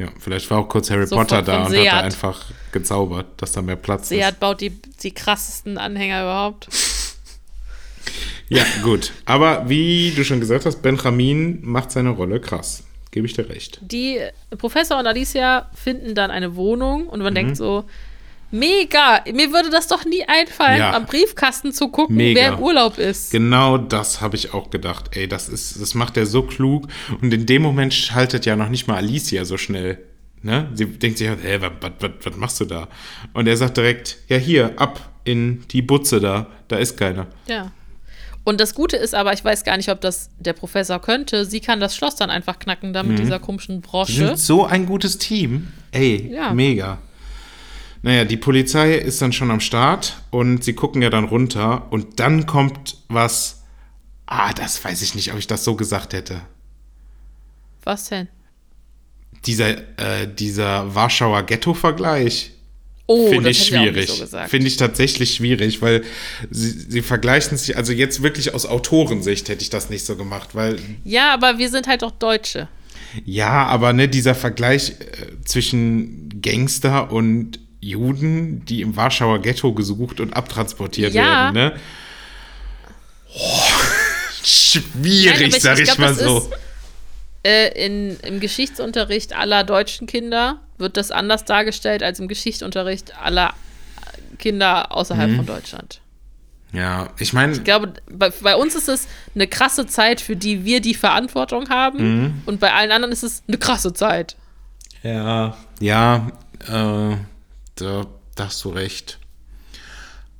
S1: Ja, vielleicht war auch kurz Harry
S2: Sofort
S1: Potter da
S2: von
S1: und hat da
S2: Seat.
S1: einfach gezaubert, dass da mehr Platz
S2: Seat baut die, die krassesten Anhänger überhaupt.
S1: ist. Ja, gut. Aber wie du schon gesagt hast, Benjamin macht seine Rolle krass. Gebe ich dir recht.
S2: Die Professor und Alicia finden dann eine Wohnung und
S1: Mhm.
S2: man denkt so, mega, mir würde das doch nie einfallen,
S1: Ja.
S2: am Briefkasten zu gucken,
S1: Mega.
S2: wer im Urlaub ist.
S1: Genau das habe ich auch gedacht. Ey, das ist, das macht er so klug. Und in dem Moment schaltet ja noch nicht mal Alicia so schnell. Ne? Sie denkt sich, hey, was, was, machst du da? Und er sagt direkt, ja hier, ab in die Butze da. Da ist keiner.
S2: Ja. Und das Gute ist aber, ich weiß gar nicht, ob das der Professor könnte, sie kann das Schloss dann einfach knacken, da mit dieser komischen
S1: Die
S2: Brosche.
S1: sind so ein gutes Team. Ey,
S2: Ja.
S1: mega. Naja, die Polizei ist dann schon am Start und sie gucken ja dann runter und dann kommt was. Ah, das weiß ich nicht, ob ich das so gesagt hätte.
S2: Was denn?
S1: Dieser, äh, dieser Warschauer Ghetto-Vergleich.
S2: Oh,
S1: Finde ich
S2: auch
S1: schwierig.
S2: so gesagt.
S1: Finde ich tatsächlich schwierig, weil sie, sie vergleichen sich, also jetzt wirklich aus Autorensicht hätte ich das nicht so gemacht, weil
S2: ja, aber wir sind halt doch Deutsche.
S1: ja, aber ne, dieser Vergleich äh, zwischen Gangster und Juden, die im Warschauer Ghetto gesucht und abtransportiert
S2: Ja.
S1: werden, ne? Oh, schwierig,
S2: Nein, ich-
S1: sag
S2: ich
S1: ich,
S2: glaub,
S1: mal so.
S2: ist- Äh, in, Im Geschichtsunterricht aller deutschen Kinder wird das anders dargestellt als im Geschichtsunterricht aller Kinder
S1: Mhm.
S2: außerhalb von Deutschland.
S1: Ja, ich meine,
S2: Ich glaube, bei, bei uns ist es eine krasse Zeit, für die wir die Verantwortung haben.
S1: Mhm.
S2: Und bei allen anderen ist es eine krasse Zeit.
S1: Ja, ja, äh, da, da hast du recht.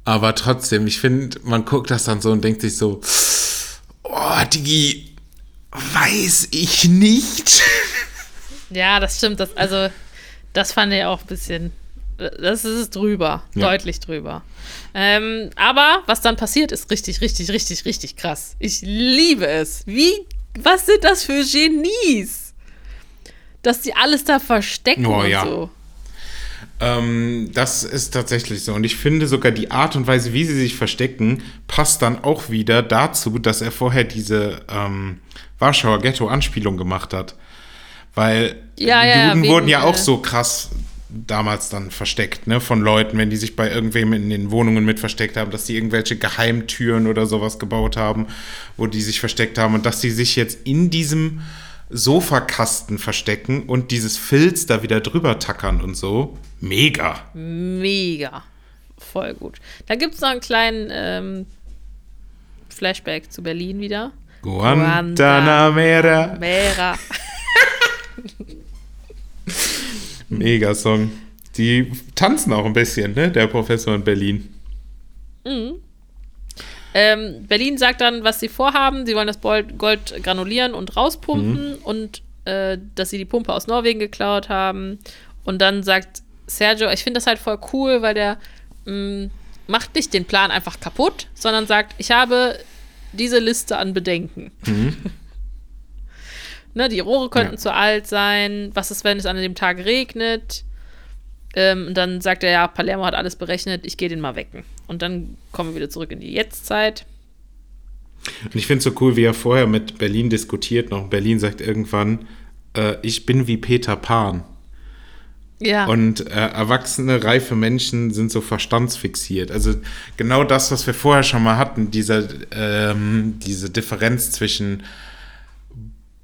S1: Aber trotzdem, ich finde, man guckt das dann so und denkt sich so, oh, Digi, weiß ich nicht.
S2: Ja, das stimmt. Das, also, das fand ich auch ein bisschen. Das ist drüber.
S1: Ja.
S2: Deutlich drüber. Ähm, aber was dann passiert, ist richtig, richtig, richtig, richtig krass. Ich liebe es. Wie. Was sind das für Genies? Dass die alles da verstecken
S1: Oh,
S2: und
S1: ja.
S2: so.
S1: Ähm, das ist tatsächlich so. Und ich finde sogar die Art und Weise, wie sie sich verstecken, passt dann auch wieder dazu, dass er vorher diese ähm, Warschauer Ghetto-Anspielung gemacht hat. Weil
S2: Ja, ja,
S1: Juden
S2: wegen,
S1: wurden ja auch
S2: äh,
S1: so krass damals dann versteckt, ne, von Leuten, wenn die sich bei irgendwem in den Wohnungen mit versteckt haben, dass die irgendwelche Geheimtüren oder sowas gebaut haben, wo die sich versteckt haben und dass die sich jetzt in diesem Sofakasten verstecken und dieses Filz da wieder drüber tackern und so. Mega.
S2: Mega. Voll gut. Da gibt es noch einen kleinen ähm, Flashback zu Berlin wieder.
S1: Guantanamera.
S2: Mera.
S1: Mega Song. Die tanzen auch ein bisschen, ne, der Professor in Berlin.
S2: Ähm, Berlin sagt dann, was sie vorhaben. Sie wollen das Gold, granulieren und rauspumpen und äh, dass sie die Pumpe aus Norwegen geklaut haben. Und dann sagt Sergio, ich finde das halt voll cool, weil der mh, macht nicht den Plan einfach kaputt, sondern sagt, ich habe diese Liste an Bedenken. ne, die Rohre könnten
S1: Ja.
S2: zu alt sein. Was ist, wenn es an dem Tag regnet? Ähm, und dann sagt er, ja, Palermo hat alles berechnet, ich gehe den mal wecken. Und dann kommen wir wieder zurück in die Jetztzeit.
S1: Und ich finde es so cool, wie er vorher mit Berlin diskutiert noch. Berlin sagt irgendwann, äh, ich bin wie Peter Pan.
S2: Ja.
S1: Und äh, erwachsene, reife Menschen sind so verstandsfixiert. Also genau das, was wir vorher schon mal hatten, diese, ähm, diese Differenz zwischen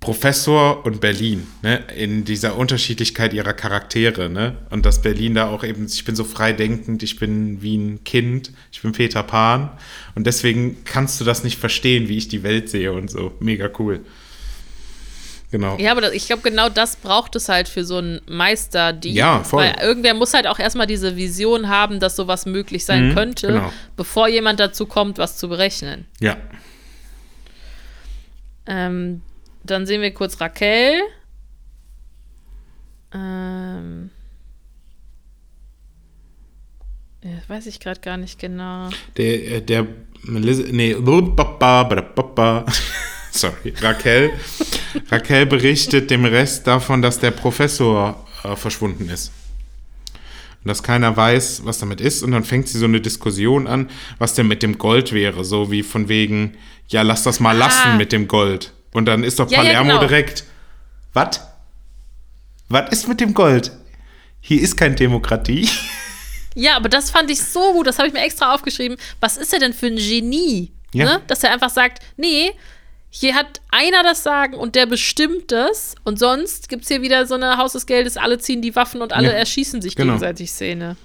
S1: Professor und Berlin, ne? in dieser Unterschiedlichkeit ihrer Charaktere. Ne? Und dass Berlin da auch eben, ich bin so freidenkend, ich bin wie ein Kind, ich bin Peter Pan. Und deswegen kannst du das nicht verstehen, wie ich die Welt sehe und so. Mega cool. Genau.
S2: Ja, aber das, ich glaube, genau das braucht es halt für so einen Meister, die.
S1: Ja, voll.
S2: Weil irgendwer muss halt auch erstmal diese Vision haben, dass sowas möglich sein
S1: Mhm,
S2: könnte,
S1: genau.
S2: bevor jemand dazu kommt, was zu berechnen.
S1: Ja.
S2: Ähm, dann sehen wir kurz Raquel. Ähm. Ja, weiß ich gerade gar nicht genau.
S1: Der, äh, der, nee, sorry, Raquel. Raquel berichtet dem Rest davon, dass der Professor äh, verschwunden ist. Und dass keiner weiß, was damit ist. Und dann fängt sie so eine Diskussion an, was denn mit dem Gold wäre. So wie von wegen, ja, lass das mal lassen mit dem Gold. Und dann ist doch
S2: Ja, ja,
S1: Palermo
S2: genau.
S1: direkt, was? Was ist mit dem Gold? Hier ist keine Demokratie.
S2: Ja, aber das fand ich so gut, das habe ich mir extra aufgeschrieben. Was ist er denn für ein Genie?
S1: Ja.
S2: Ne? Dass er einfach sagt, nee, hier hat einer das Sagen und der bestimmt das und sonst gibt es hier wieder so eine Haus des Geldes, alle ziehen die Waffen und alle
S1: Ja,
S2: erschießen sich
S1: genau.
S2: gegenseitig Szene.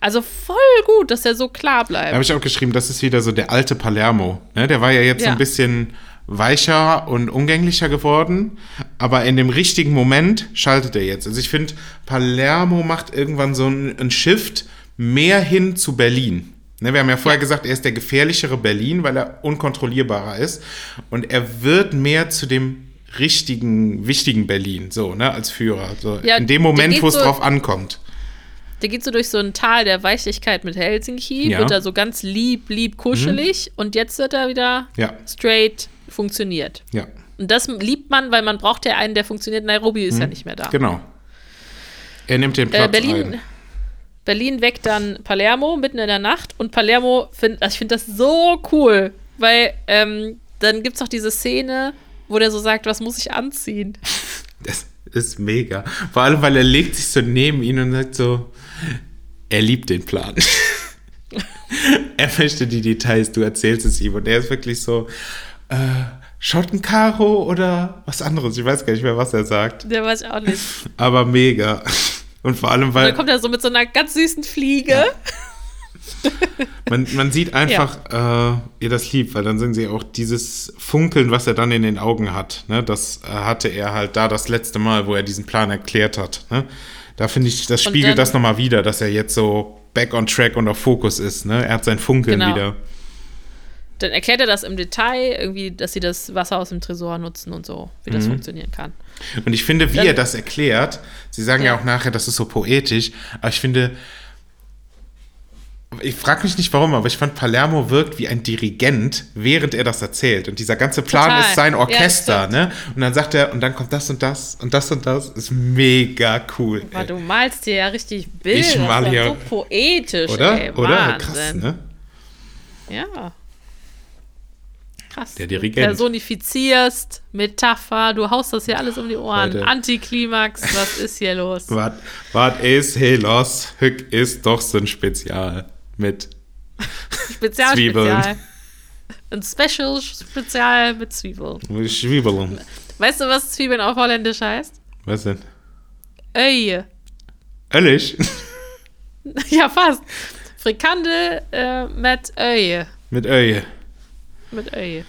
S2: Also voll gut, dass er so klar
S1: Da
S2: bleibt.
S1: habe ich auch geschrieben, das ist wieder so der alte Palermo. Ne? Der war ja jetzt so
S2: Ja.
S1: ein bisschen weicher und umgänglicher geworden, aber in dem richtigen Moment schaltet er jetzt. Also ich finde, Palermo macht irgendwann so einen, Shift mehr hin zu Berlin. Ne, wir haben ja vorher gesagt, er ist der gefährlichere Berlin, weil er unkontrollierbarer ist. Und er wird mehr zu dem richtigen, wichtigen Berlin, so, ne, als Führer. So,
S2: Ja,
S1: in dem Moment, wo es
S2: so-
S1: drauf ankommt.
S2: Der geht so durch so ein Tal der Weichlichkeit mit Helsinki,
S1: Ja.
S2: wird da so ganz lieb, lieb, kuschelig und jetzt wird er wieder
S1: Ja,
S2: straight funktioniert.
S1: ja,
S2: Und das liebt man, weil man braucht ja einen, der funktioniert. Nairobi ist ja nicht mehr da.
S1: genau. Er nimmt den Platz
S2: Äh, Berlin,
S1: ein.
S2: Berlin weckt dann Palermo mitten in der Nacht und Palermo findet, also ich finde das so cool, weil ähm, dann gibt es auch diese Szene, wo der so sagt, was muss ich anziehen?
S1: Das ist mega. Vor allem, weil er legt sich so neben ihn und sagt so, er liebt den Plan. er möchte die Details, du erzählst es ihm. Und er ist wirklich so, äh, Schottenkaro oder was anderes. Ich weiß gar nicht mehr, was er sagt.
S2: Der weiß ich auch nicht.
S1: Aber mega. Und vor allem,
S2: Und
S1: weil
S2: dann kommt er so mit so einer ganz süßen Fliege.
S1: man, man sieht einfach äh, ihr das lieb, weil dann sehen sie auch dieses Funkeln, was er dann in den Augen hat. Ne? Das äh, hatte er halt da das letzte Mal, wo er diesen Plan erklärt hat. Ne? Da finde ich, das
S2: Und
S1: spiegelt
S2: dann-
S1: das nochmal wieder, dass er jetzt so back on track und auf Fokus ist. Ne? Er hat sein Funkeln
S2: Genau.
S1: wieder.
S2: Dann erklärt er das im Detail, irgendwie, dass sie das Wasser aus dem Tresor nutzen und so, wie
S1: Mhm.
S2: das funktionieren kann.
S1: Und ich finde, wie
S2: Dann-
S1: er das erklärt, sie sagen ja.
S2: Ja.
S1: auch nachher, das ist so poetisch, aber ich finde, ich frage mich nicht warum, aber ich fand Palermo wirkt wie ein Dirigent, während er das erzählt. Und dieser ganze Plan
S2: Total.
S1: ist sein
S2: Ja,
S1: Orchester,
S2: stimmt.
S1: ne? Und dann sagt er, und dann kommt das und das und das und das. Ist mega cool.
S2: Aber
S1: ey.
S2: du malst dir ja richtig Bilder.
S1: Ich mal hier-
S2: so poetisch,
S1: Oder?
S2: ey.
S1: Oder? Krass, ne?
S2: Ja. Krass.
S1: Der Dirigent.
S2: Personifizierst, Metapher, du haust das hier alles um die Ohren.
S1: Leute.
S2: Antiklimax, was ist hier los?
S1: Was, ist hier los? Hück ist doch so ein Spezial mit
S2: Spezial,
S1: Zwiebeln.
S2: Spezial. Ein Special Spezial mit Zwiebeln.
S1: Schwiebeln.
S2: Weißt du, was Zwiebeln auf Holländisch heißt?
S1: Was denn?
S2: Öje.
S1: Ehrlich?
S2: Ja, fast. Frikandel äh, mit Öje.
S1: mit Öje.
S2: Mit Öje.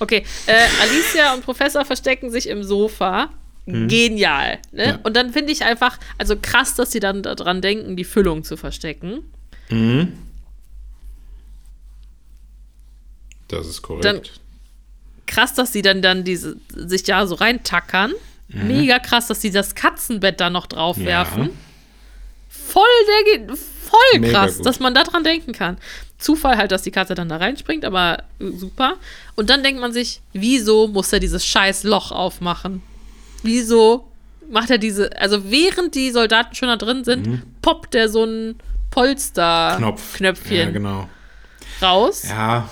S2: Okay, äh, Alicia und Professor verstecken sich im Sofa. Genial. Ne?
S1: Mhm. Ja.
S2: Und dann finde ich einfach, also krass, dass sie dann daran denken, die Füllung zu verstecken.
S1: Mhm. Das ist korrekt.
S2: Dann- Krass, dass sie dann, dann diese, sich da so reintackern.
S1: Mhm.
S2: Mega krass, dass sie das Katzenbett da noch drauf werfen. voll der voll krass, dass man daran denken kann. Zufall halt, dass die Katze dann da reinspringt, aber äh, super. Und dann denkt man sich, wieso muss er dieses scheiß Loch aufmachen? Wieso macht er diese, also während die Soldaten schon da drin sind, poppt der so ein Polster
S1: Knopf.
S2: Knöpfchen
S1: Ja, genau.
S2: raus.
S1: Ja,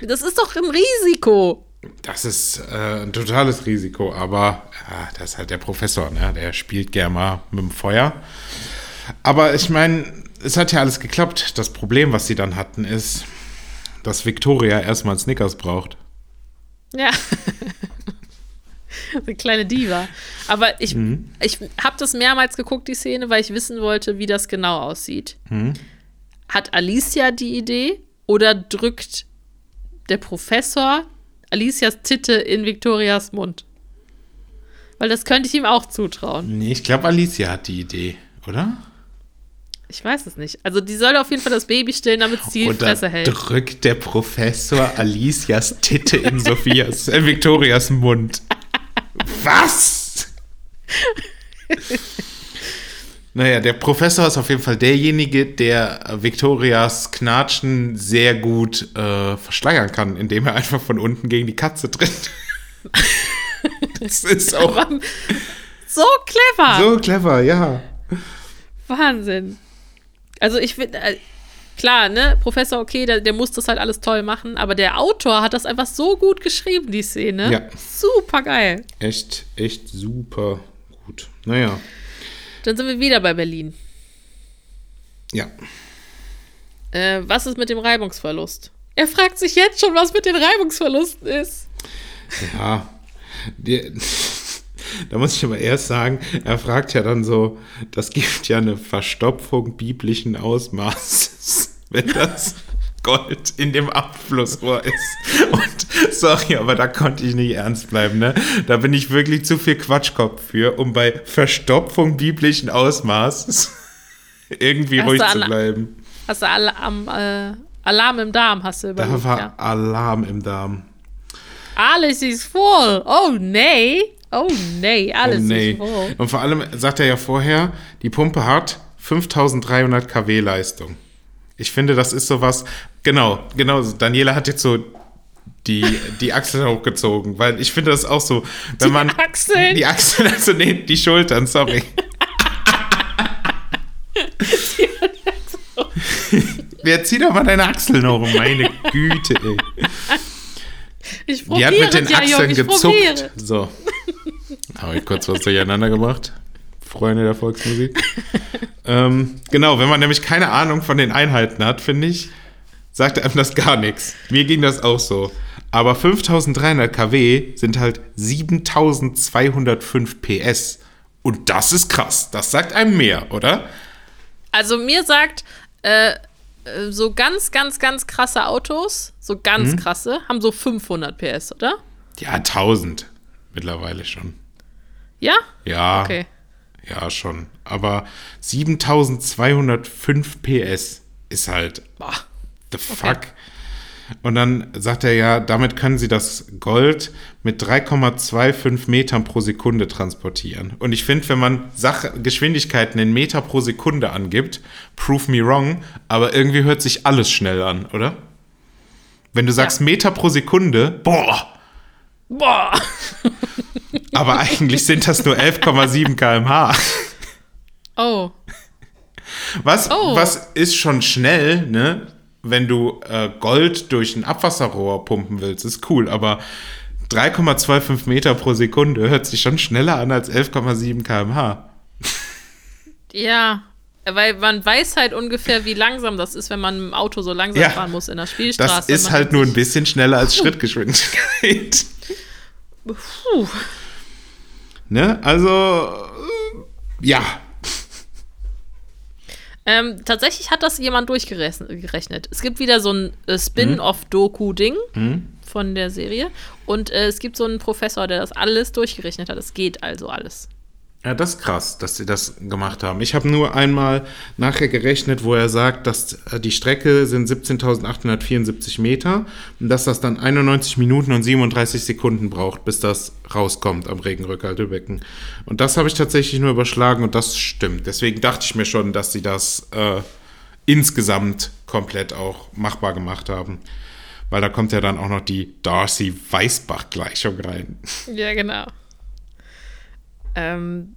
S2: Das ist doch ein Risiko.
S1: das ist äh, ein totales Risiko, aber ja, das ist halt der Professor, ne? der spielt gerne mal mit dem Feuer. Aber ich meine, es hat ja alles geklappt. Das Problem, was sie dann hatten, ist, dass Victoria erstmal Snickers braucht.
S2: Ja. Eine kleine Diva. Aber ich, ich habe das mehrmals geguckt, die Szene, weil ich wissen wollte, wie das genau aussieht. Hat Alicia die Idee oder drückt der Professor Alicias Titte in Victorias Mund? Weil das könnte ich ihm auch zutrauen.
S1: Nee, ich glaube, Alicia hat die Idee, oder?
S2: Ich weiß es nicht. Also die soll auf jeden Fall das Baby stillen, damit es die Fresse hält.
S1: drückt der Professor Alicias Titte in Sophias, äh, Victorias Mund. Was? naja, der Professor ist auf jeden Fall derjenige, der Victorias Knatschen sehr gut äh, verschleiern kann, indem er einfach von unten gegen die Katze tritt. das ist auch
S2: so clever.
S1: so clever, ja.
S2: Wahnsinn. Also ich finde, äh, klar, ne, Professor, okay, der, der muss das halt alles toll machen, aber der Autor hat das einfach so gut geschrieben, die Szene.
S1: Ja.
S2: Super geil.
S1: Echt, echt super gut. Naja,
S2: Dann sind wir wieder bei Berlin.
S1: ja.
S2: Äh, was ist mit dem Reibungsverlust? Er fragt sich jetzt schon, was mit den Reibungsverlusten ist.
S1: Ja, die, da muss ich aber erst sagen, er fragt ja dann so, das gibt ja eine Verstopfung biblischen Ausmaßes, wenn das Gold in dem Abflussrohr ist. Und sorry, aber da konnte ich nicht ernst bleiben, ne? Da bin ich wirklich zu viel Quatschkopf für, um bei Verstopfung biblischen Ausmaßes irgendwie
S2: Hast
S1: ruhig zu bleiben.
S2: Hast du alle am äh, Alarm im Darm, hast du
S1: Da
S2: überlegt,
S1: war
S2: ja.
S1: Alarm im Darm.
S2: Alles ist voll. Oh nee. Oh nee, alles
S1: Oh, nee.
S2: ist voll.
S1: Und vor allem sagt er ja vorher, die Pumpe hat 5300 kW Leistung. Ich finde, das ist sowas, genau, genau, Daniela hat jetzt so die, die Achseln hochgezogen, weil ich finde das auch so, wenn
S2: Die
S1: man.
S2: Achseln?
S1: Die Achseln, also nee, die Schultern, sorry. Wer zieht doch mal deine Achseln hoch, meine Güte, ey.
S2: Ich
S1: Die
S2: probiere
S1: hat mit den
S2: ja,
S1: Achseln
S2: ich
S1: gezuckt. So. Habe ich kurz was durcheinander gemacht. Freunde der Volksmusik. ähm, genau, wenn man nämlich keine Ahnung von den Einheiten hat, finde ich, sagt einem das gar nichts. Mir ging das auch so. Aber 5300 kW sind halt 7205 PS. Und das ist krass. Das sagt einem mehr, oder?
S2: Also mir sagt, äh, so ganz, ganz, ganz krasse Autos, so ganz
S1: Mhm.
S2: krasse, haben so 500 PS, oder?
S1: Ja, 1000 mittlerweile schon.
S2: Ja?
S1: Ja,
S2: Okay.
S1: ja, schon. Aber 7205 PS ist halt
S2: Boah.
S1: the fuck. Und dann sagt er ja, damit können sie das Gold mit 3,25 Metern pro Sekunde transportieren. Und ich finde, wenn man Sach Geschwindigkeiten in Meter pro Sekunde angibt, prove me wrong, aber irgendwie hört sich alles schnell an, oder? Wenn du sagst
S2: Ja.
S1: Meter pro Sekunde, boah,
S2: Boah.
S1: aber eigentlich sind das nur 11,7 km/h.
S2: Oh.
S1: Was,
S2: Oh.
S1: was ist schon schnell, ne? Wenn du äh, Gold durch ein Abwasserrohr pumpen willst, ist cool, aber 3,25 Meter pro Sekunde hört sich schon schneller an als 11,7 km/h.
S2: Ja. Weil man weiß halt ungefähr, wie langsam das ist, wenn man dem Auto so langsam
S1: Ja.
S2: fahren muss in der Spielstraße.
S1: Das ist halt nur ein bisschen schneller als Schrittgeschwindigkeit.
S2: Puh.
S1: Ne? Also, äh, ja.
S2: Ähm, tatsächlich hat das jemand durchgerechnet. Es gibt wieder so ein äh, Spin-off-Doku-Ding von der Serie. Und äh, es gibt so einen Professor, der das alles durchgerechnet hat. Es geht also alles.
S1: Ja, das ist krass, dass sie das gemacht haben. Ich habe nur einmal nachher gerechnet, wo er sagt, dass äh, die Strecke sind 17.874 Meter und dass das dann 91 Minuten und 37 Sekunden braucht, bis das rauskommt am Regenrückhaltebecken. Und das habe ich tatsächlich nur überschlagen und das stimmt. Deswegen dachte ich mir schon, dass sie das äh, insgesamt komplett auch machbar gemacht haben. Weil da kommt ja dann auch noch die Darcy-Weißbach-Gleichung rein.
S2: Ja, genau. Ähm,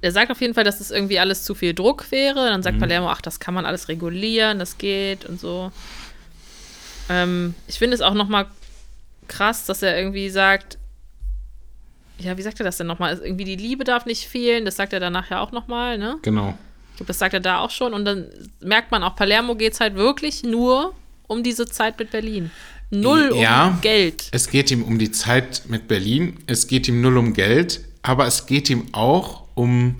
S2: er sagt auf jeden Fall, dass das irgendwie alles zu viel Druck wäre. Dann sagt Palermo, ach, das kann man alles regulieren, das geht und so. Ähm, ich finde es auch noch mal krass, dass er irgendwie sagt, ja, wie sagt er das denn noch mal? Also irgendwie die Liebe darf nicht fehlen. Das sagt er danach ja auch noch mal, ne?
S1: Genau.
S2: Ich glaube, das sagt er da auch schon. Und dann merkt man auch, Palermo geht es halt wirklich nur um diese Zeit mit Berlin. Null
S1: Ja.
S2: um Geld.
S1: Es geht ihm um die Zeit mit Berlin, es geht ihm null um Geld, aber es geht ihm auch um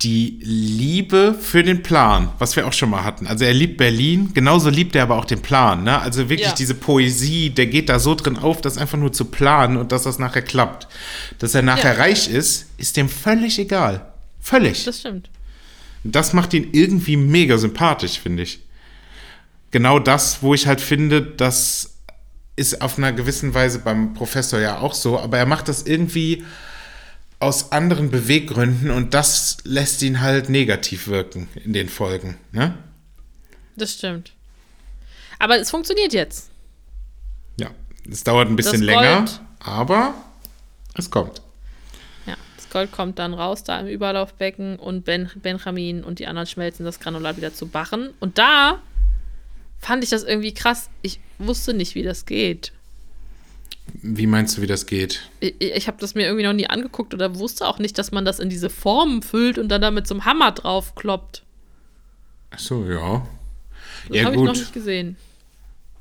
S1: die Liebe für den Plan, was wir auch schon mal hatten. Also er liebt Berlin, genauso liebt er aber auch den Plan. Ne? Also wirklich
S2: Ja.
S1: diese Poesie, der geht da so drin auf, das einfach nur zu planen und dass das nachher klappt. Dass er nachher
S2: Ja.
S1: reich ist, ist dem völlig egal. Völlig.
S2: Das stimmt.
S1: Das macht ihn irgendwie mega sympathisch, finde ich. Genau das, wo ich halt finde, das ist auf einer gewissen Weise beim Professor ja auch so, aber er macht das irgendwie aus anderen Beweggründen und das lässt ihn halt negativ wirken in den Folgen. Ne?
S2: Das stimmt. Aber es funktioniert jetzt.
S1: Ja, es dauert ein bisschen länger, aber es kommt.
S2: Ja, das Gold kommt dann raus da im Überlaufbecken und ben, Benjamin und die anderen schmelzen das Granulat wieder zu Barren. Und da fand ich das irgendwie krass. Ich wusste nicht, wie das geht.
S1: Wie meinst du, wie das geht?
S2: Ich, ich habe das mir irgendwie noch nie angeguckt oder wusste auch nicht, dass man das in diese Formen füllt und dann da mit so einem Hammer drauf kloppt.
S1: Ach so, ja.
S2: Das
S1: ja,
S2: habe ich noch nicht gesehen.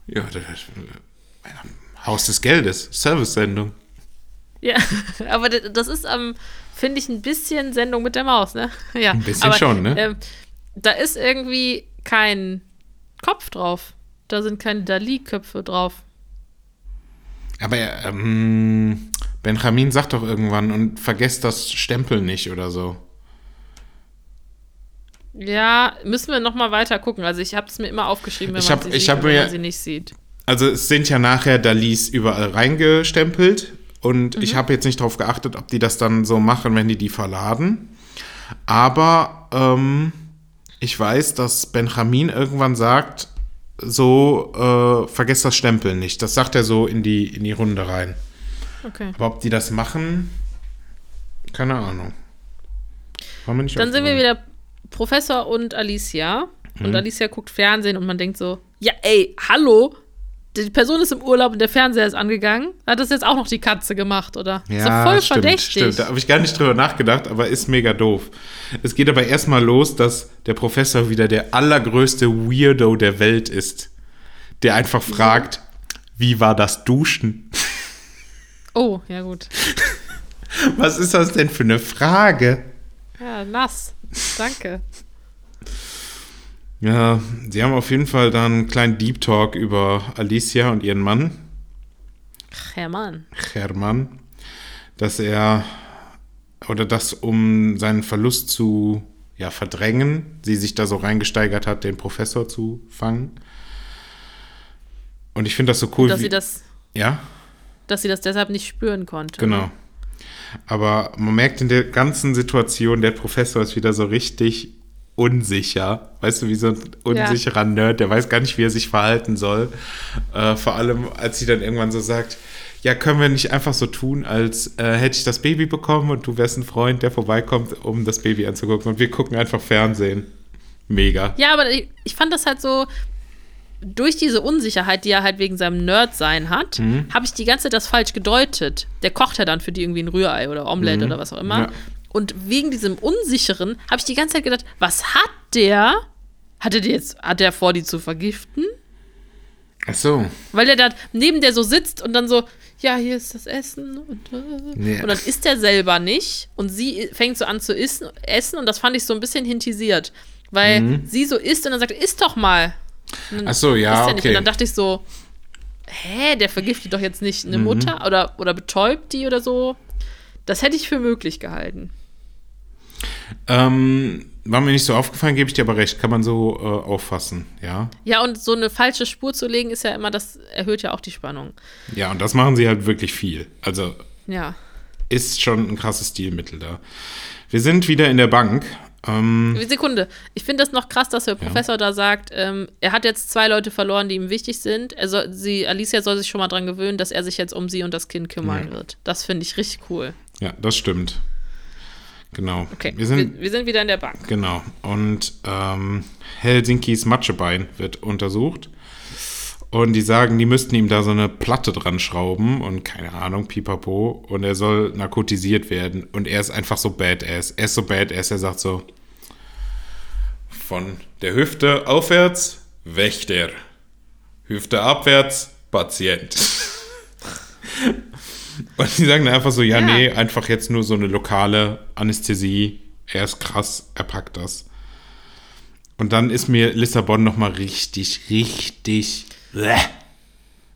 S1: Ja, das, äh, Haus des Geldes, Service-Sendung.
S2: Ja, aber das ist, ähm, finde ich, ein bisschen Sendung mit der Maus, ne? Ja,
S1: Ein bisschen
S2: aber,
S1: schon, ne?
S2: Ähm, da ist irgendwie kein Kopf drauf. Da sind keine Dali-Köpfe drauf.
S1: Aber ähm, Benjamin sagt doch irgendwann und vergesst das Stempel nicht oder so.
S2: Ja, müssen wir noch mal weiter gucken. Also ich habe es mir immer aufgeschrieben, wenn
S1: Ich
S2: man
S1: hab-
S2: sie
S1: ich
S2: sieht
S1: hab
S2: und wenn
S1: mir-
S2: man sie nicht sieht.
S1: Also es sind ja nachher Dalis überall reingestempelt und ich habe jetzt nicht darauf geachtet, ob die das dann so machen, wenn die die verladen. Aber ähm, ich weiß, dass Benjamin irgendwann sagt, so äh, vergesst das Stempel nicht. Das sagt er so in die, in die Runde rein.
S2: Okay.
S1: Aber ob die das machen, keine Ahnung.
S2: Dann sind wir wieder Professor und Alicia. Und Alicia guckt Fernsehen und man denkt so, ja ey, hallo? Die Person ist im Urlaub und der Fernseher ist angegangen. Hat das jetzt auch noch die Katze gemacht, oder? ist doch voll
S1: stimmt,
S2: verdächtig.
S1: Stimmt, da habe ich gar nicht drüber nachgedacht, aber ist mega doof. Es geht aber erstmal los, dass der Professor wieder der allergrößte Weirdo der Welt ist. Der einfach fragt, wie war das Duschen?
S2: Oh, ja gut.
S1: Was ist das denn für eine Frage?
S2: Ja, nass. Danke.
S1: Ja, sie haben auf jeden Fall dann einen kleinen Deep Talk über Alicia und ihren Mann,
S2: Hermann.
S1: Hermann, dass er oder dass um seinen Verlust zu ja, verdrängen, sie sich da so reingesteigert hat, den Professor zu fangen. Und ich finde das so cool.
S2: Dass
S1: wie,
S2: sie das,
S1: ja,
S2: dass sie das deshalb nicht spüren konnte.
S1: genau. Aber man merkt in der ganzen Situation, der Professor ist wieder so richtig unsicher. Weißt du, wie so ein unsicherer Nerd, der weiß gar nicht, wie er sich verhalten soll. Äh, vor allem, als sie dann irgendwann so sagt, ja, können wir nicht einfach so tun, als äh, hätte ich das Baby bekommen und du wärst ein Freund, der vorbeikommt, um das Baby anzugucken. Und wir gucken einfach Fernsehen. Mega.
S2: Ja, aber ich, ich fand das halt so, durch diese Unsicherheit, die er halt wegen seinem Nerdsein hat,
S1: Mhm.
S2: habe ich die ganze Zeit das falsch gedeutet. Der kocht ja dann für die irgendwie ein Rührei oder Omelette
S1: Mhm.
S2: oder was auch immer.
S1: Ja.
S2: Und wegen diesem Unsicheren habe ich die ganze Zeit gedacht, was hat der? Hat er die jetzt, hat er vor, die zu vergiften?
S1: Ach so.
S2: Weil er da neben der so sitzt und dann so, ja, hier ist das Essen und, äh.
S1: Nee.
S2: und dann isst er selber nicht und sie fängt so an zu essen, essen und das fand ich so ein bisschen hintisiert, weil
S1: Mhm.
S2: sie so isst und dann sagt, isst doch mal.
S1: Ach so, ja,
S2: nicht. Und
S1: okay.
S2: dann dachte ich so, hä, der vergiftet doch jetzt nicht
S1: Mhm.
S2: eine Mutter oder, oder betäubt die oder so. Das hätte ich für möglich gehalten.
S1: Ähm, war mir nicht so aufgefallen, gebe ich dir aber recht, kann man so äh, auffassen, ja.
S2: Ja, und so eine falsche Spur zu legen, ist ja immer, das erhöht ja auch die Spannung.
S1: Ja, und das machen sie halt wirklich viel. Also
S2: Ja.
S1: ist schon ein krasses Stilmittel da. Wir sind wieder in der Bank. Ähm,
S2: Sekunde. Ich finde das noch krass, dass der Professor da sagt, ähm, er hat jetzt zwei Leute verloren, die ihm wichtig sind. Er soll, sie, Alicia soll sich schon mal dran gewöhnen, dass er sich jetzt um sie und das Kind kümmern wird. Das finde ich richtig cool.
S1: ja, das stimmt. Genau.
S2: Okay,
S1: Wir sind,
S2: wir, wir sind wieder in der Bank.
S1: Genau. Und ähm, Helsinkis Matschebein wird untersucht. Und die sagen, die müssten ihm da so eine Platte dran schrauben und keine Ahnung, pipapo. Und er soll narkotisiert werden. Und er ist einfach so badass. Er ist so badass, er sagt so: Von der Hüfte aufwärts, Wächter. Hüfte abwärts, Patient. Und die sagen dann einfach so: Ja,
S2: Ja.
S1: nee, einfach jetzt nur so eine lokale Anästhesie. Er ist krass, er packt das. Und dann ist mir Lissabon nochmal richtig, richtig. Bäh.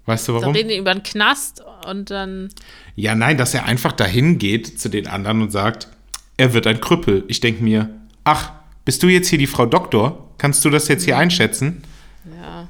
S1: Weißt du warum?
S2: reden die über einen Knast und dann.
S1: Ja, nein, dass er einfach dahin geht zu den anderen und sagt, er wird ein Krüppel. Ich denke mir, ach, bist du jetzt hier die Frau Doktor? Kannst du das jetzt hier einschätzen?
S2: Ja.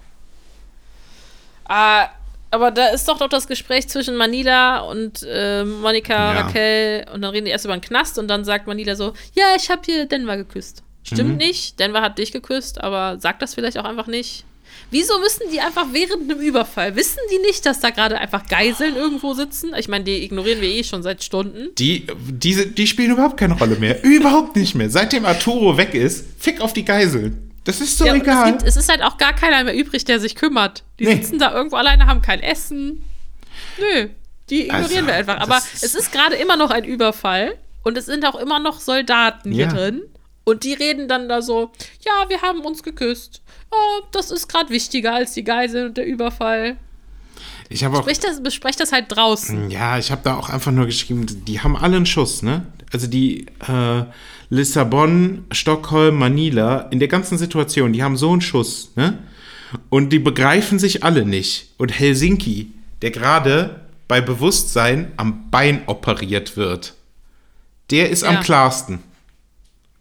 S2: Ah, aber da ist doch doch das Gespräch zwischen Manila und äh, Monika
S1: Ja.
S2: Raquel und dann reden die erst über einen Knast und dann sagt Manila so, ja, ich habe hier Denver geküsst. Stimmt
S1: Mhm.
S2: nicht, Denver hat dich geküsst, aber sagt das vielleicht auch einfach nicht. Wieso müssen die einfach während einem Überfall, wissen die nicht, dass da gerade einfach Geiseln irgendwo sitzen? Ich meine, die ignorieren wir eh schon seit Stunden.
S1: Die, diese, die spielen überhaupt keine Rolle mehr. überhaupt nicht mehr. Seitdem Arturo weg ist, fick auf die Geiseln. Das ist so
S2: Ja, und es,
S1: egal.
S2: gibt, es ist halt auch gar keiner mehr übrig, der sich kümmert. Die
S1: Nee.
S2: sitzen da irgendwo alleine, haben kein Essen. Nö, die ignorieren
S1: Also,
S2: wir einfach. Aber
S1: ist-
S2: es ist gerade immer noch ein Überfall und es sind auch immer noch Soldaten hier
S1: Ja.
S2: drin. Und die reden dann da so, ja, wir haben uns geküsst. Oh, das ist gerade wichtiger als die Geiseln und der Überfall.
S1: Ich habe auch
S2: Besprecht das, besprecht das halt draußen.
S1: Ja, ich habe da auch einfach nur geschrieben, die haben alle einen Schuss, ne? Also die äh, Lissabon, Stockholm, Manila, in der ganzen Situation, die haben so einen Schuss, ne? Und die begreifen sich alle nicht. Und Helsinki, der gerade bei Bewusstsein am Bein operiert wird, der ist
S2: Ja.
S1: am klarsten.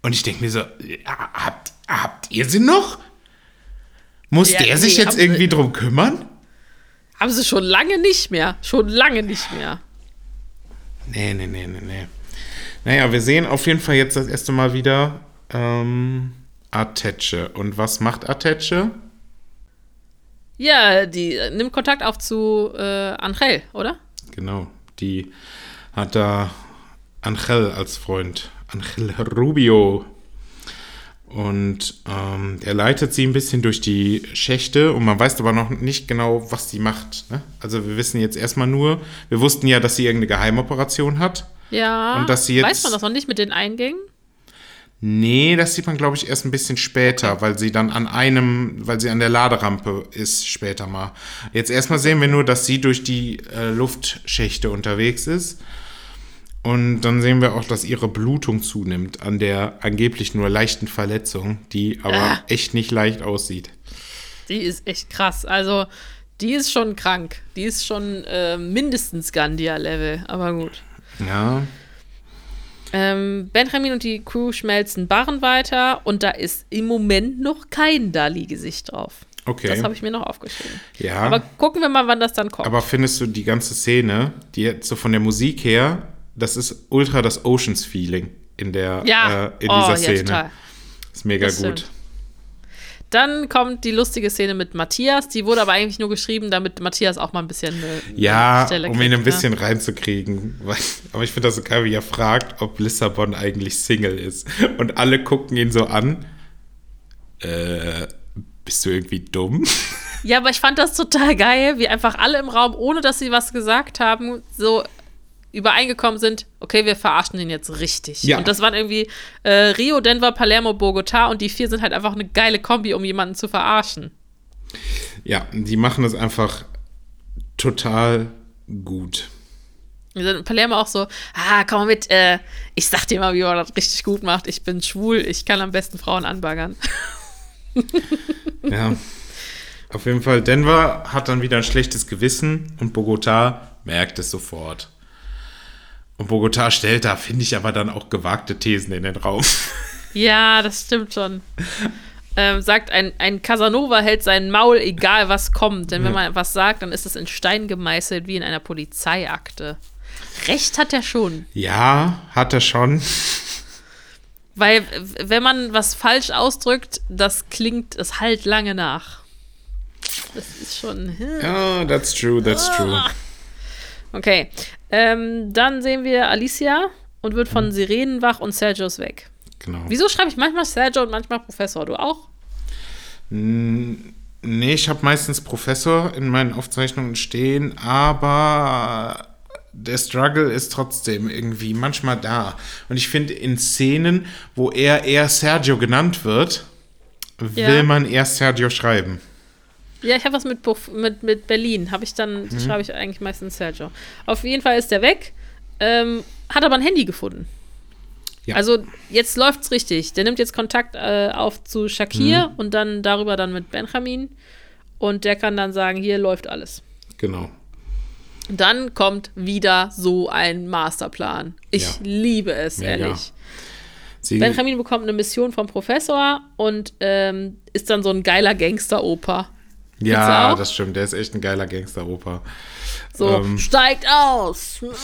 S1: Und ich denke mir so, habt, habt ihr sie noch? Muss
S2: Ja,
S1: der sich
S2: nee,
S1: jetzt
S2: haben sie-
S1: irgendwie drum kümmern?
S2: Haben sie schon lange nicht mehr. Schon lange nicht mehr.
S1: Nee, nee, nee, nee, nee. Naja, wir sehen auf jeden Fall jetzt das erste Mal wieder ähm, Artetsche. Und was macht Artetsche?
S2: Ja, die äh, nimmt Kontakt auf zu äh, Angel, oder?
S1: Genau, die hat da Angel als Freund. Angel Rubio. Und ähm, er leitet sie ein bisschen durch die Schächte und man weiß aber noch nicht genau, was sie macht. Ne? Also wir wissen jetzt erstmal nur, wir wussten ja, dass sie irgendeine Geheimoperation hat.
S2: Ja.
S1: Und dass sie jetzt-
S2: Weiß man das noch nicht mit den Eingängen?
S1: Nee, das sieht man, glaube ich, erst ein bisschen später, weil sie dann an einem, weil sie an der Laderampe ist später mal. Jetzt erstmal sehen wir nur, dass sie durch die äh, Luftschächte unterwegs ist. Und dann sehen wir auch, dass ihre Blutung zunimmt an der angeblich nur leichten Verletzung, die aber
S2: Ah.
S1: echt nicht leicht aussieht.
S2: Die ist echt krass. Also, die ist schon krank. Die ist schon äh, mindestens Gandia-Level, aber gut.
S1: Ja,
S2: Ähm, Benjamin und die Crew schmelzen Barren weiter und da ist im Moment noch kein Dali-Gesicht drauf.
S1: okay.
S2: Das habe ich mir noch aufgeschrieben.
S1: ja.
S2: Aber gucken wir mal, wann das dann kommt.
S1: Aber findest du die ganze Szene, die jetzt so von der Musik her, das ist ultra das Oceans-Feeling in der
S2: ja,
S1: äh, in
S2: oh,
S1: dieser
S2: ja,
S1: Szene.
S2: total.
S1: ist mega
S2: Das
S1: gut.
S2: stimmt. Dann kommt die lustige Szene mit Matthias. Die wurde aber eigentlich nur geschrieben, damit Matthias auch mal ein bisschen eine
S1: Ja,
S2: Stelle
S1: um ihn ein
S2: ne?
S1: bisschen reinzukriegen. Weil- Aber ich finde das so geil, wie er fragt, ob Lissabon eigentlich Single ist. Und alle gucken ihn so an. Äh, bist du irgendwie dumm?
S2: Ja, aber ich fand das total geil, wie einfach alle im Raum, ohne dass sie was gesagt haben, so übereingekommen sind, okay, wir verarschen ihn jetzt richtig.
S1: Ja.
S2: Und das waren irgendwie äh, Rio, Denver, Palermo, Bogota und die vier sind halt einfach eine geile Kombi, um jemanden zu verarschen.
S1: Ja, die machen das einfach total gut.
S2: Wir sind in Palermo auch so, ah, komm mal mit, äh, ich sag dir mal, wie man das richtig gut macht. Ich bin schwul, ich kann am besten Frauen anbaggern.
S1: Ja. Auf jeden Fall, Denver hat dann wieder ein schlechtes Gewissen und Bogota merkt es sofort. Und Bogota stellt da, finde ich, aber dann auch gewagte Thesen in den Raum.
S2: Ja, das stimmt schon. Ähm, sagt, ein, ein Casanova hält sein Maul, egal was kommt. Denn wenn man was sagt, dann ist es in Stein gemeißelt, wie in einer Polizeiakte. Recht hat er schon.
S1: Ja, hat er schon.
S2: Weil, wenn man was falsch ausdrückt, das klingt, es halt lange nach. Das ist schon. hm.
S1: Ja, that's true, that's true.
S2: Okay. Ähm, dann sehen wir Alicia und wird von Sirenen wach und Sergio ist weg.
S1: Genau.
S2: Wieso schreibe ich manchmal Sergio und manchmal Professor? Du auch?
S1: Nee, ich habe meistens Professor in meinen Aufzeichnungen stehen, aber der Struggle ist trotzdem irgendwie manchmal da. Und ich finde, in Szenen, wo er eher Sergio genannt wird, will
S2: Ja.
S1: man eher Sergio schreiben.
S2: Ja, ich habe was mit, Buff- mit, mit Berlin. Habe ich dann, schreibe ich eigentlich meistens Sergio. Auf jeden Fall ist der weg, ähm, hat aber ein Handy gefunden.
S1: Ja.
S2: Also jetzt läuft's richtig. Der nimmt jetzt Kontakt äh, auf zu Shakir und dann darüber dann mit Benjamin. Und der kann dann sagen, hier läuft alles.
S1: Genau.
S2: Und dann kommt wieder so ein Masterplan. Ich
S1: Ja.
S2: liebe es,
S1: Mega.
S2: ehrlich.
S1: Sie,
S2: Benjamin bekommt eine Mission vom Professor und ähm, ist dann so ein geiler Gangster-Opa.
S1: Ja, das stimmt. Der ist echt ein geiler Gangster-Opa.
S2: So,
S1: Ähm.
S2: steigt aus und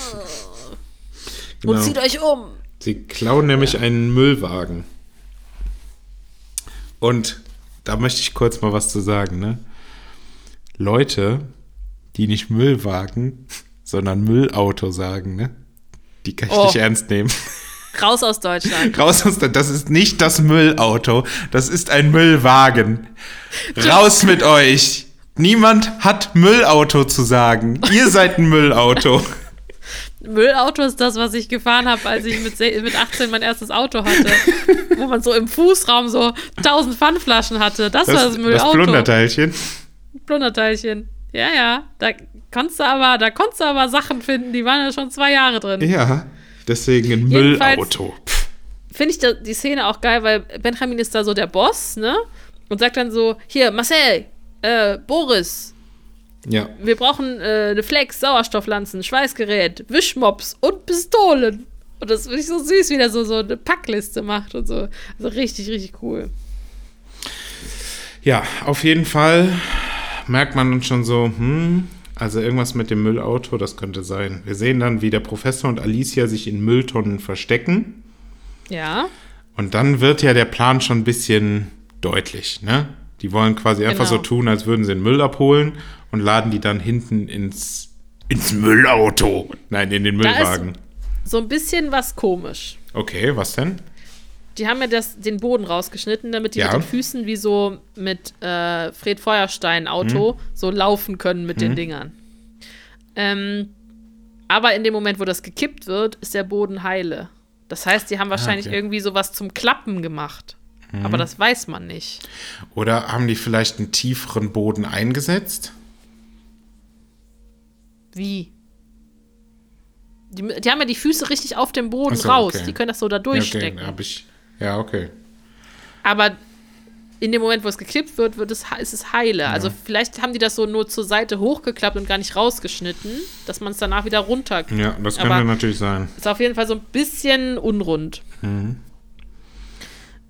S1: Genau.
S2: zieht euch um.
S1: Sie klauen nämlich einen Müllwagen. Und da möchte ich kurz mal was zu sagen, ne? Leute, die nicht Müllwagen, sondern Müllauto sagen, ne? Die kann ich
S2: Oh.
S1: nicht ernst nehmen.
S2: Raus aus Deutschland.
S1: Raus aus der, das ist nicht das Müllauto, das ist ein Müllwagen. Raus mit euch. Niemand hat Müllauto zu sagen. Ihr seid ein Müllauto.
S2: Müllauto ist das, was ich gefahren habe, als ich mit, mit 18 mein erstes Auto hatte. wo man so im Fußraum so 1000 Pfandflaschen hatte. Das, war das
S1: Das, das
S2: Müllauto.
S1: Plunderteilchen.
S2: Plunderteilchen. Ja, ja. Da konntest du aber, da konntest du aber Sachen finden, die waren ja schon zwei Jahre drin.
S1: Ja, deswegen ein
S2: Jedenfalls-
S1: Müllauto.
S2: Finde ich da, die Szene auch geil, weil Benjamin ist da so der Boss, ne? Und sagt dann so: Hier, Marcel, äh, Boris,
S1: Ja,
S2: wir brauchen äh, eine Flex, Sauerstofflanzen, Schweißgerät, Wischmops und Pistolen. Und das finde ich so süß, wie der so, so eine Packliste macht und so. Also richtig, richtig cool.
S1: ja, auf jeden Fall merkt man dann schon so, hm, also irgendwas mit dem Müllauto, das könnte sein. Wir sehen dann, wie der Professor und Alicia sich in Mülltonnen verstecken.
S2: Ja.
S1: Und dann wird ja der Plan schon ein bisschen deutlich, ne? Die wollen quasi einfach
S2: Genau.
S1: so tun, als würden sie den Müll abholen und laden die dann hinten ins, ins Müllauto. Nein, in den Müllwagen.
S2: So ein bisschen was komisch.
S1: Okay, was denn?
S2: Die haben ja das, den Boden rausgeschnitten, damit die
S1: Ja.
S2: mit den Füßen wie so mit äh, Fred Feuerstein Auto
S1: Mhm.
S2: so laufen können mit den Dingern. Ähm, aber in dem Moment, wo das gekippt wird, ist der Boden heile. Das heißt, die haben wahrscheinlich
S1: Ah, okay. Mhm.
S2: irgendwie sowas zum Klappen gemacht. Aber das weiß man nicht.
S1: Oder haben die vielleicht einen tieferen Boden eingesetzt?
S2: Wie? Die, die haben ja die Füße richtig auf dem Boden
S1: so,
S2: raus.
S1: okay.
S2: Die können das so da
S1: Ja, okay,
S2: durchstecken.
S1: hab ich. Ja, okay.
S2: Aber in dem Moment, wo es gekippt wird, wird es, ist es heile. Also vielleicht haben die das so nur zur Seite hochgeklappt und gar nicht rausgeschnitten, dass man es danach wieder runter.
S1: Ja, das könnte
S2: Aber-
S1: natürlich sein.
S2: Ist auf jeden Fall so ein bisschen unrund.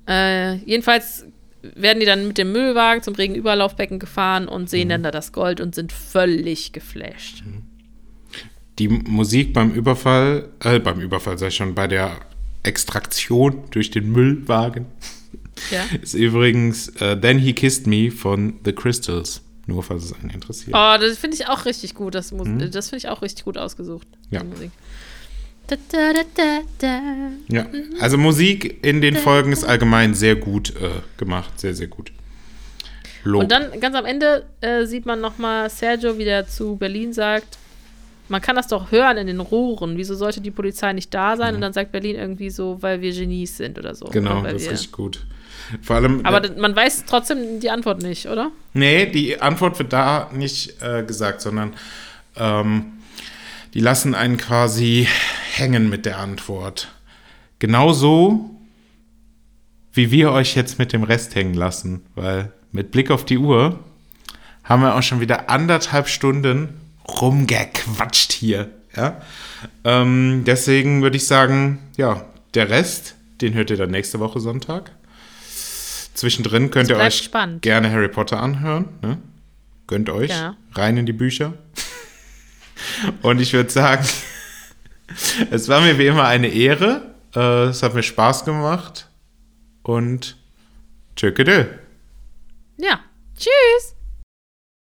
S2: Äh, jedenfalls werden die dann mit dem Müllwagen zum Regenüberlaufbecken gefahren und sehen dann da das Gold und sind völlig geflasht.
S1: Die Musik beim Überfall, äh, beim Überfall ich schon, bei der Extraktion durch den Müllwagen
S2: Ja.
S1: ist übrigens äh, Then He Kissed Me von The Crystals. Nur falls es einen interessiert.
S2: Oh, das finde ich auch richtig gut. Das, Mus- das finde ich auch richtig gut ausgesucht.
S1: Ja.
S2: Da, da, da, da, da.
S1: Ja, also Musik in den Folgen ist allgemein sehr gut äh, gemacht. Sehr, sehr gut. Lob.
S2: Und dann ganz am Ende äh, sieht man nochmal Sergio, wie der zu Berlin sagt, man kann das doch hören in den Rohren. Wieso sollte die Polizei nicht da sein? Und dann sagt Berlin irgendwie so, weil wir Genies sind oder so.
S1: genau,
S2: oder
S1: das ist
S2: wir-
S1: richtig gut. Vor allem.
S2: Aber
S1: äh,
S2: man weiß trotzdem die Antwort nicht, oder?
S1: Nee, die Antwort wird da nicht äh, gesagt, sondern ähm, die lassen einen quasi hängen mit der Antwort. Genauso wie wir euch jetzt mit dem Rest hängen lassen, weil mit Blick auf die Uhr haben wir auch schon wieder anderthalb Stunden rumgequatscht hier. Ja. Ähm, deswegen würde ich sagen, ja, der Rest, den hört ihr dann nächste Woche Sonntag. Zwischendrin könnt ihr euch
S2: spannend.
S1: gerne Harry Potter anhören. Ne? Gönnt euch
S2: Ja.
S1: rein in die Bücher. Und ich würde sagen, es war mir wie immer eine Ehre. Äh, es hat mir Spaß gemacht. Und tschöckedö.
S2: Ja. Tschüss.